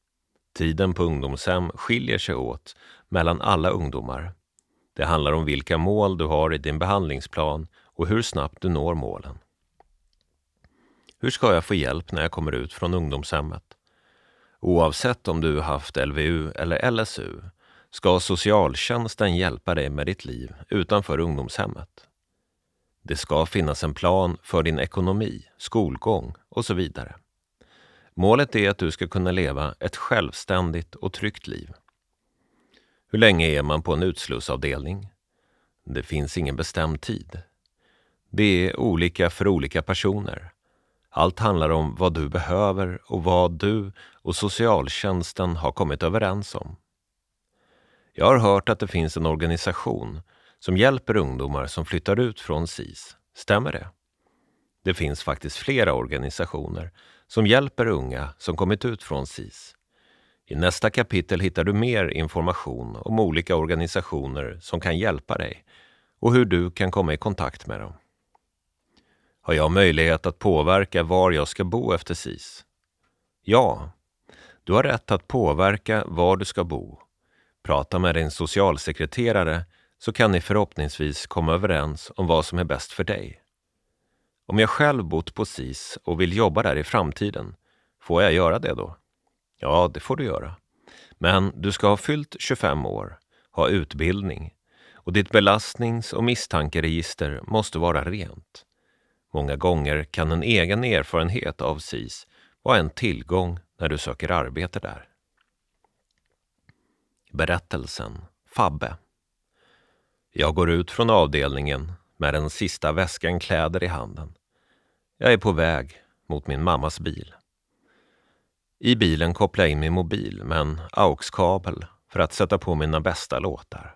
Tiden på ungdomshem skiljer sig åt mellan alla ungdomar. Det handlar om vilka mål du har i din behandlingsplan och hur snabbt du når målen. Hur ska jag få hjälp när jag kommer ut från ungdomshemmet? Oavsett om du haft LVU eller LSU ska socialtjänsten hjälpa dig med ditt liv utanför ungdomshemmet. Det ska finnas en plan för din ekonomi, skolgång och så vidare. Målet är att du ska kunna leva ett självständigt och tryggt liv. Hur länge är man på en utslussavdelning? Det finns ingen bestämd tid. Det är olika för olika personer. Allt handlar om vad du behöver och vad du och socialtjänsten har kommit överens om. Jag har hört att det finns en organisation som hjälper ungdomar som flyttar ut från SIS. Stämmer det? Det finns faktiskt flera organisationer som hjälper unga som kommit ut från SIS. I nästa kapitel hittar du mer information om olika organisationer som kan hjälpa dig och hur du kan komma i kontakt med dem. Har jag möjlighet att påverka var jag ska bo efter SIS? Ja, du har rätt att påverka var du ska bo. Prata med din socialsekreterare så kan ni förhoppningsvis komma överens om vad som är bäst för dig. Om jag själv bott på SIS och vill jobba där i framtiden, får jag göra det då? Ja, det får du göra. Men du ska ha fyllt 25 år, ha utbildning och ditt belastnings och misstankeregister måste vara rent. Många gånger kan en egen erfarenhet av SIS vara en tillgång när du söker arbete där. Berättelsen Fabbe Jag går ut från avdelningen med den sista väskan kläder i handen. Jag är på väg mot min mammas bil. I bilen kopplar jag in min mobil med en AUX-kabel för att sätta på mina bästa låtar.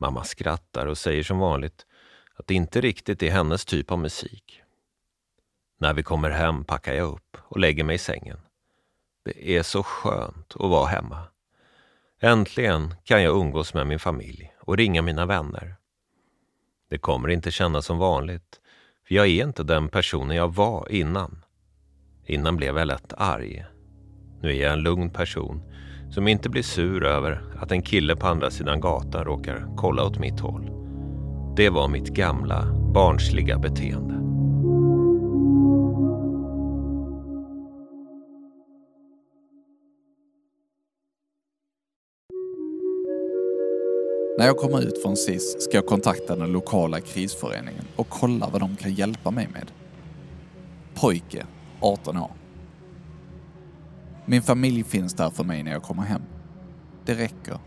Mamma skrattar och säger som vanligt att det inte riktigt är hennes typ av musik. När vi kommer hem packar jag upp och lägger mig i sängen. Det är så skönt att vara hemma. Äntligen kan jag umgås med min familj och ringa mina vänner. Det kommer inte kännas som vanligt, för jag är inte den personen jag var innan. Innan blev jag lätt arg. Nu är jag en lugn person som inte blir sur över att en kille på andra sidan gatan råkar kolla åt mitt håll. Det var mitt gamla, barnsliga beteende.
När jag kommer ut från SIS ska jag kontakta den lokala krisföreningen och kolla vad de kan hjälpa mig med. Pojke, 18 år. Min familj finns där för mig när jag kommer hem. Det räcker.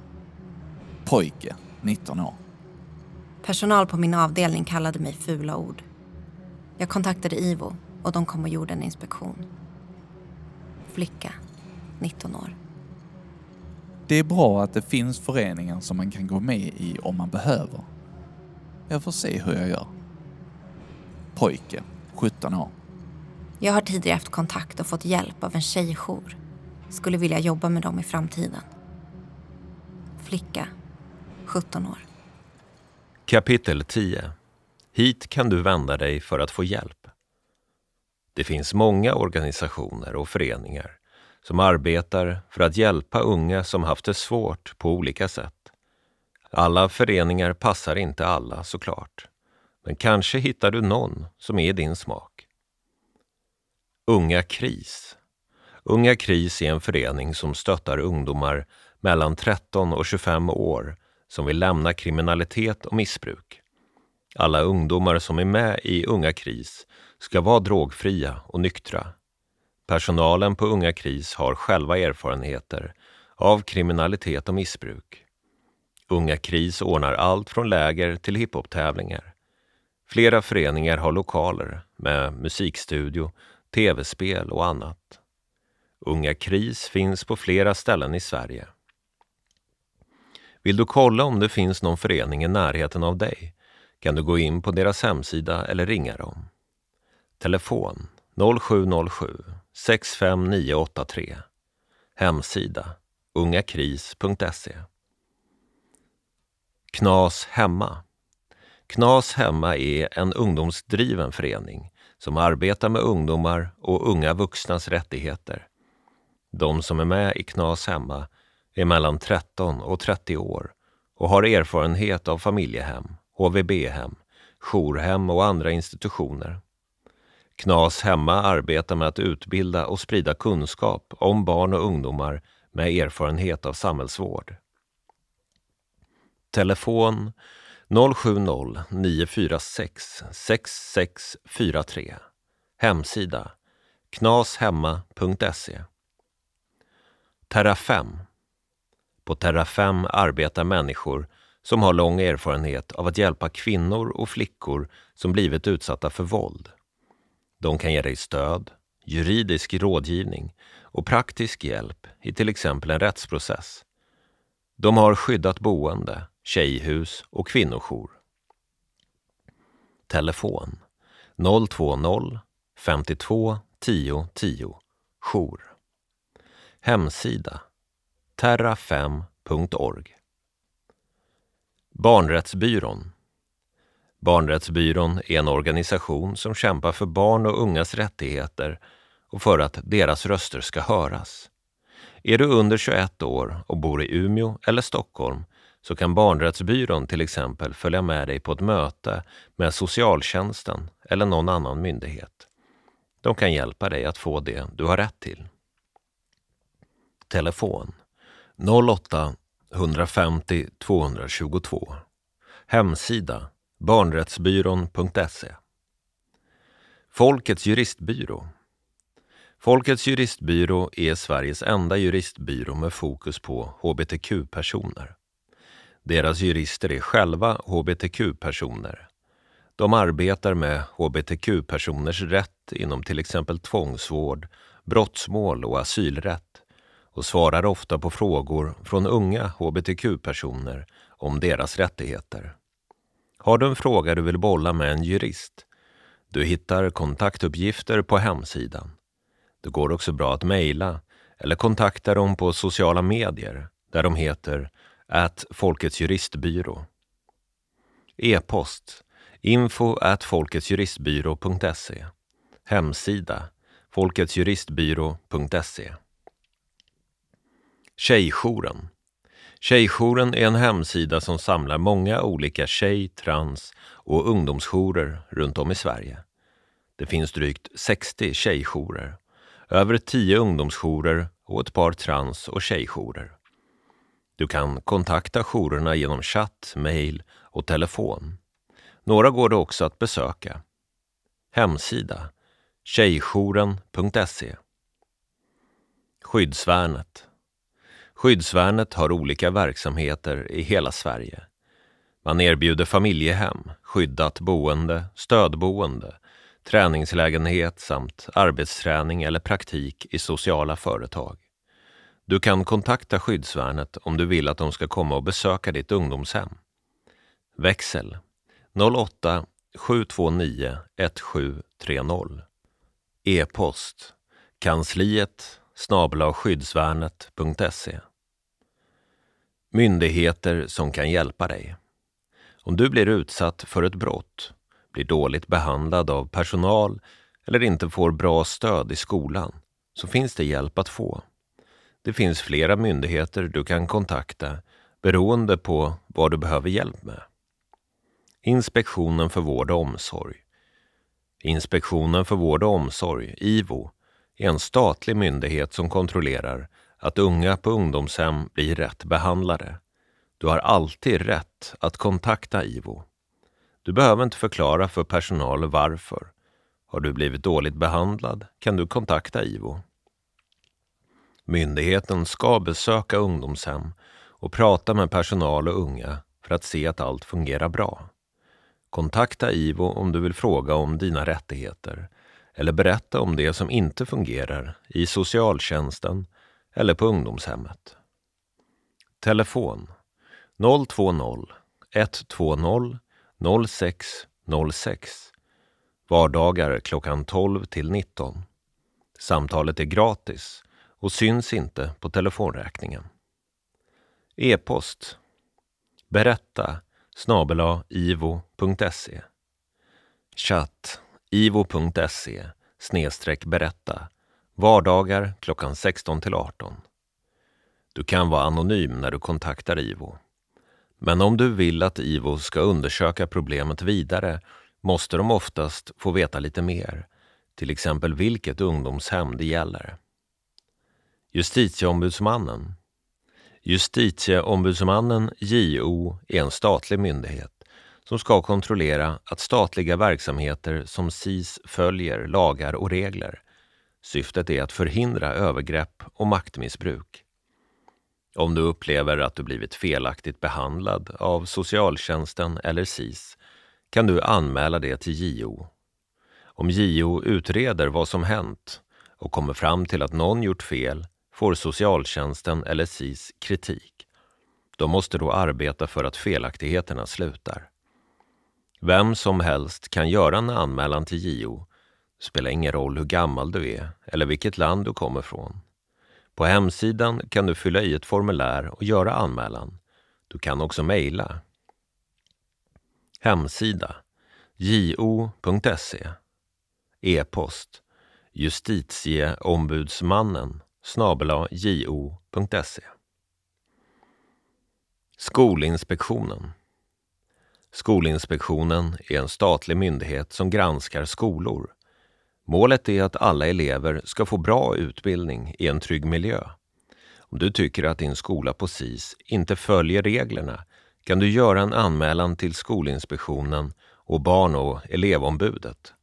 Pojke, 19 år.
Personal på min avdelning kallade mig fula ord. Jag kontaktade IVO och de kom och gjorde en inspektion. Flicka, 19 år.
Det är bra att det finns föreningar som man kan gå med i om man behöver. Jag får se hur jag gör. Pojke, 17 år.
Jag har tidigare haft kontakt och fått hjälp av en tjejjour. Skulle vilja jobba med dem i framtiden. Flicka, 17 år.
Kapitel 10 Hit kan du vända dig för att få hjälp. Det finns många organisationer och föreningar som arbetar för att hjälpa unga som haft det svårt på olika sätt. Alla föreningar passar inte alla såklart, men kanske hittar du någon som är din smak. Unga KRIS Unga KRIS är en förening som stöttar ungdomar mellan 13 och 25 år som vill lämna kriminalitet och missbruk. Alla ungdomar som är med i Unga KRIS ska vara drogfria och nyktra. Personalen på Unga KRIS har själva erfarenheter av kriminalitet och missbruk. Unga KRIS ordnar allt från läger till hiphop-tävlingar. Flera föreningar har lokaler med musikstudio, tv-spel och annat. Unga KRIS finns på flera ställen i Sverige. Vill du kolla om det finns någon förening i närheten av dig kan du gå in på deras hemsida eller ringa dem. Telefon 0707 65983 Hemsida ungakris.se Knas Hemma Knas Hemma är en ungdomsdriven förening som arbetar med ungdomar och unga vuxnas rättigheter. De som är med i Knas Hemma är mellan 13 och 30 år och har erfarenhet av familjehem, HVB-hem, jourhem och andra institutioner. Knas Hemma arbetar med att utbilda och sprida kunskap om barn och ungdomar med erfarenhet av samhällsvård. Telefon 070-946 6643. Hemsida knashemma.se. Terrafem. På Terrafem arbetar människor som har lång erfarenhet av att hjälpa kvinnor och flickor som blivit utsatta för våld. De kan ge dig stöd, juridisk rådgivning och praktisk hjälp i till exempel en rättsprocess. De har skyddat boende, tjejhus och kvinnojour. Telefon 020 52 10 10 Jour. Hemsida terra5.org Barnrättsbyrån Barnrättsbyrån är en organisation som kämpar för barn och ungas rättigheter och för att deras röster ska höras. Är du under 21 år och bor i Umeå eller Stockholm så kan Barnrättsbyrån till exempel följa med dig på ett möte med socialtjänsten eller någon annan myndighet. De kan hjälpa dig att få det du har rätt till. Telefon 08 150 222 Hemsida barnrättsbyrån.se Folkets juristbyrå Folkets juristbyrå är Sveriges enda juristbyrå med fokus på hbtq-personer. Deras jurister är själva hbtq-personer. De arbetar med hbtq-personers rätt inom till exempel tvångsvård, brottsmål och asylrätt och svarar ofta på frågor från unga hbtq-personer om deras rättigheter. Har du en fråga du vill bolla med en jurist? Du hittar kontaktuppgifter på hemsidan. Det går också bra att mejla eller kontakta dem på sociala medier där de heter at Folkets juristbyrå. E-post info at folketsjuristbyrå.se Hemsida folketsjuristbyrå.se Tjejjouren Tjejjouren är en hemsida som samlar många olika tjej-, trans och ungdomsjourer runt om i Sverige. Det finns drygt 60 tjejjourer, över 10 ungdomsjourer och ett par trans och tjejjourer. Du kan kontakta jourerna genom chatt, mejl och telefon. Några går det också att besöka. Hemsida tjejjouren.se Skyddsvärnet Skyddsvärnet har olika verksamheter i hela Sverige. Man erbjuder familjehem, skyddat boende, stödboende, träningslägenhet samt arbetsträning eller praktik i sociala företag. Du kan kontakta Skyddsvärnet om du vill att de ska komma och besöka ditt ungdomshem. Växel 08 729 1730 E-post kansliet snabla skyddsvärnet.se Myndigheter som kan hjälpa dig. Om du blir utsatt för ett brott, blir dåligt behandlad av personal eller inte får bra stöd i skolan så finns det hjälp att få. Det finns flera myndigheter du kan kontakta beroende på vad du behöver hjälp med. Inspektionen för vård och omsorg. Inspektionen för vård och omsorg, IVO, är en statlig myndighet som kontrollerar att unga på ungdomshem blir rätt behandlade. Du har alltid rätt att kontakta IVO. Du behöver inte förklara för personal varför. Har du blivit dåligt behandlad kan du kontakta IVO. Myndigheten ska besöka ungdomshem och prata med personal och unga för att se att allt fungerar bra. Kontakta IVO om du vill fråga om dina rättigheter eller berätta om det som inte fungerar i socialtjänsten eller på ungdomshemmet. Telefon 020 120 0606 Vardagar klockan 12 till 19. Samtalet är gratis och syns inte på telefonräkningen. E-post Berätta snabela ivo.se Chatt ivo.se snedstreck berätta vardagar klockan 16 till 18. Du kan vara anonym när du kontaktar IVO. Men om du vill att IVO ska undersöka problemet vidare måste de oftast få veta lite mer, till exempel vilket ungdomshem det gäller. Justitieombudsmannen Justitieombudsmannen, JO, är en statlig myndighet som ska kontrollera att statliga verksamheter som SIS följer lagar och regler. Syftet är att förhindra övergrepp och maktmissbruk. Om du upplever att du blivit felaktigt behandlad av socialtjänsten eller SIS kan du anmäla det till JO. Om JO utreder vad som hänt och kommer fram till att någon gjort fel får socialtjänsten eller SIS kritik. De måste då arbeta för att felaktigheterna slutar. Vem som helst kan göra en anmälan till JO. Det spelar ingen roll hur gammal du är eller vilket land du kommer från. På hemsidan kan du fylla i ett formulär och göra anmälan. Du kan också mejla. Hemsida jo.se E-post justitieombudsmannen jo.se Skolinspektionen Skolinspektionen är en statlig myndighet som granskar skolor. Målet är att alla elever ska få bra utbildning i en trygg miljö. Om du tycker att din skola på SIS inte följer reglerna kan du göra en anmälan till Skolinspektionen och Barn och elevombudet.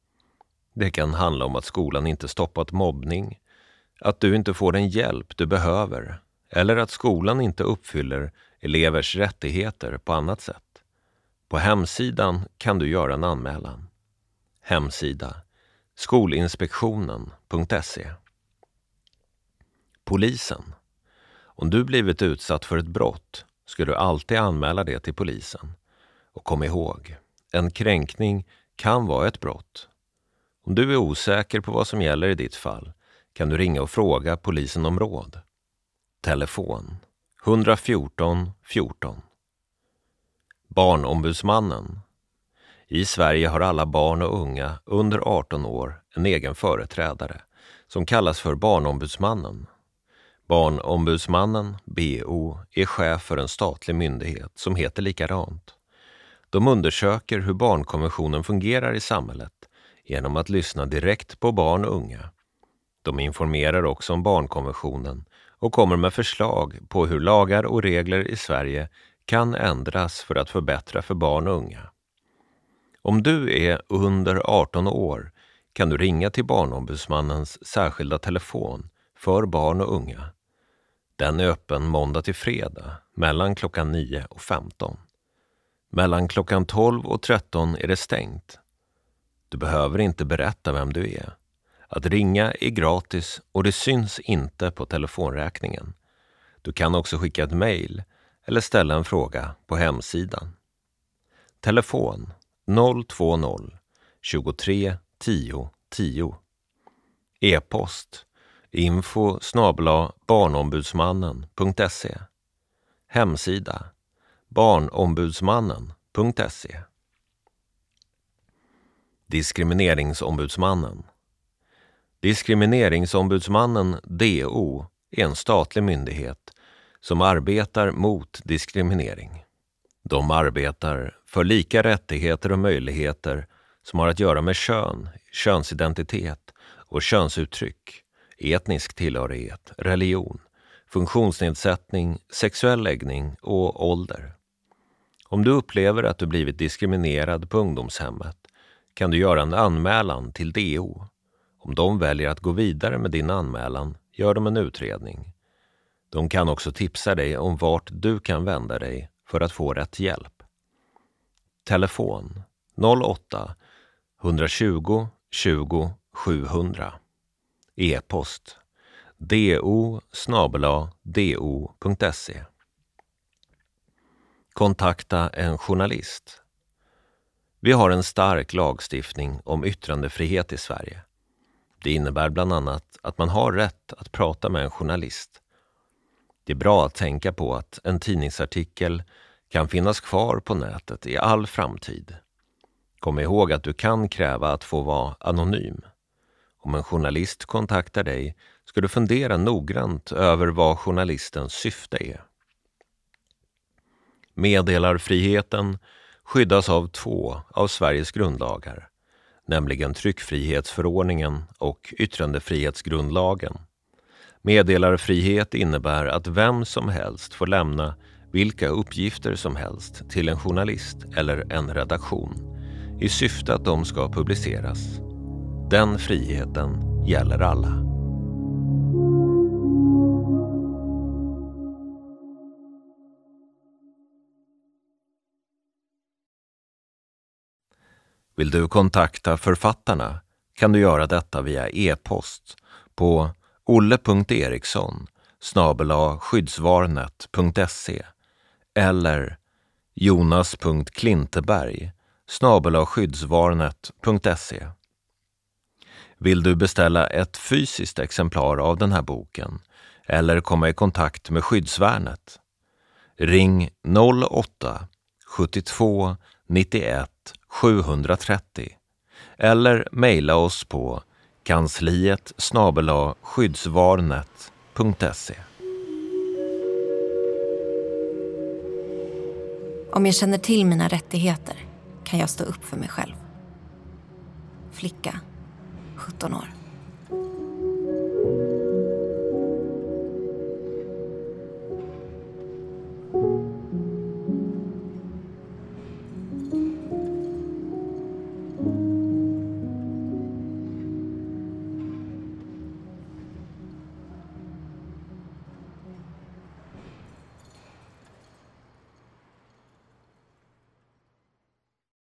Det kan handla om att skolan inte stoppat mobbning, att du inte får den hjälp du behöver eller att skolan inte uppfyller elevers rättigheter på annat sätt. På hemsidan kan du göra en anmälan. Hemsida skolinspektionen.se Polisen. Om du blivit utsatt för ett brott ska du alltid anmäla det till polisen. Och kom ihåg, en kränkning kan vara ett brott. Om du är osäker på vad som gäller i ditt fall kan du ringa och fråga polisen om råd. Telefon 114 14 Barnombudsmannen i Sverige har alla barn och unga under 18 år en egen företrädare som kallas för Barnombudsmannen. Barnombudsmannen, BO, är chef för en statlig myndighet som heter likadant. De undersöker hur barnkonventionen fungerar i samhället genom att lyssna direkt på barn och unga. De informerar också om barnkonventionen och kommer med förslag på hur lagar och regler i Sverige kan ändras för att förbättra för barn och unga. Om du är under 18 år kan du ringa till Barnombudsmannens särskilda telefon för barn och unga. Den är öppen måndag till fredag mellan klockan 9 och 15. Mellan klockan 12 och 13 är det stängt. Du behöver inte berätta vem du är. Att ringa är gratis och det syns inte på telefonräkningen. Du kan också skicka ett mejl eller ställa en fråga på hemsidan. Telefon 020 23 10 10. E-post info barnombudsmannen.se Hemsida barnombudsmannen.se Diskrimineringsombudsmannen Diskrimineringsombudsmannen, DO, är en statlig myndighet som arbetar mot diskriminering. De arbetar för lika rättigheter och möjligheter som har att göra med kön, könsidentitet och könsuttryck, etnisk tillhörighet, religion, funktionsnedsättning, sexuell läggning och ålder. Om du upplever att du blivit diskriminerad på ungdomshemmet kan du göra en anmälan till DO. Om de väljer att gå vidare med din anmälan gör de en utredning. De kan också tipsa dig om vart du kan vända dig för att få rätt hjälp. Telefon 08 120 20 700 E-post do do.se Kontakta en journalist. Vi har en stark lagstiftning om yttrandefrihet i Sverige. Det innebär bland annat att man har rätt att prata med en journalist. Det är bra att tänka på att en tidningsartikel kan finnas kvar på nätet i all framtid. Kom ihåg att du kan kräva att få vara anonym. Om en journalist kontaktar dig ska du fundera noggrant över vad journalistens syfte är. Meddelarfriheten skyddas av två av Sveriges grundlagar, nämligen tryckfrihetsförordningen och yttrandefrihetsgrundlagen. Meddelarfrihet innebär att vem som helst får lämna vilka uppgifter som helst till en journalist eller en redaktion i syfte att de ska publiceras. Den friheten gäller alla. Vill du kontakta författarna kan du göra detta via e-post på olle.eriksson skyddsvarnet.se eller jonas.klinteberg skyddsvarnet.se. Vill du beställa ett fysiskt exemplar av den här boken eller komma i kontakt med Skyddsvärnet? Ring 08 72 91 730 eller mejla oss på kansliet skyddsvarnet.se.
Om jag känner till mina rättigheter kan jag stå upp för mig själv. Flicka, 17 år.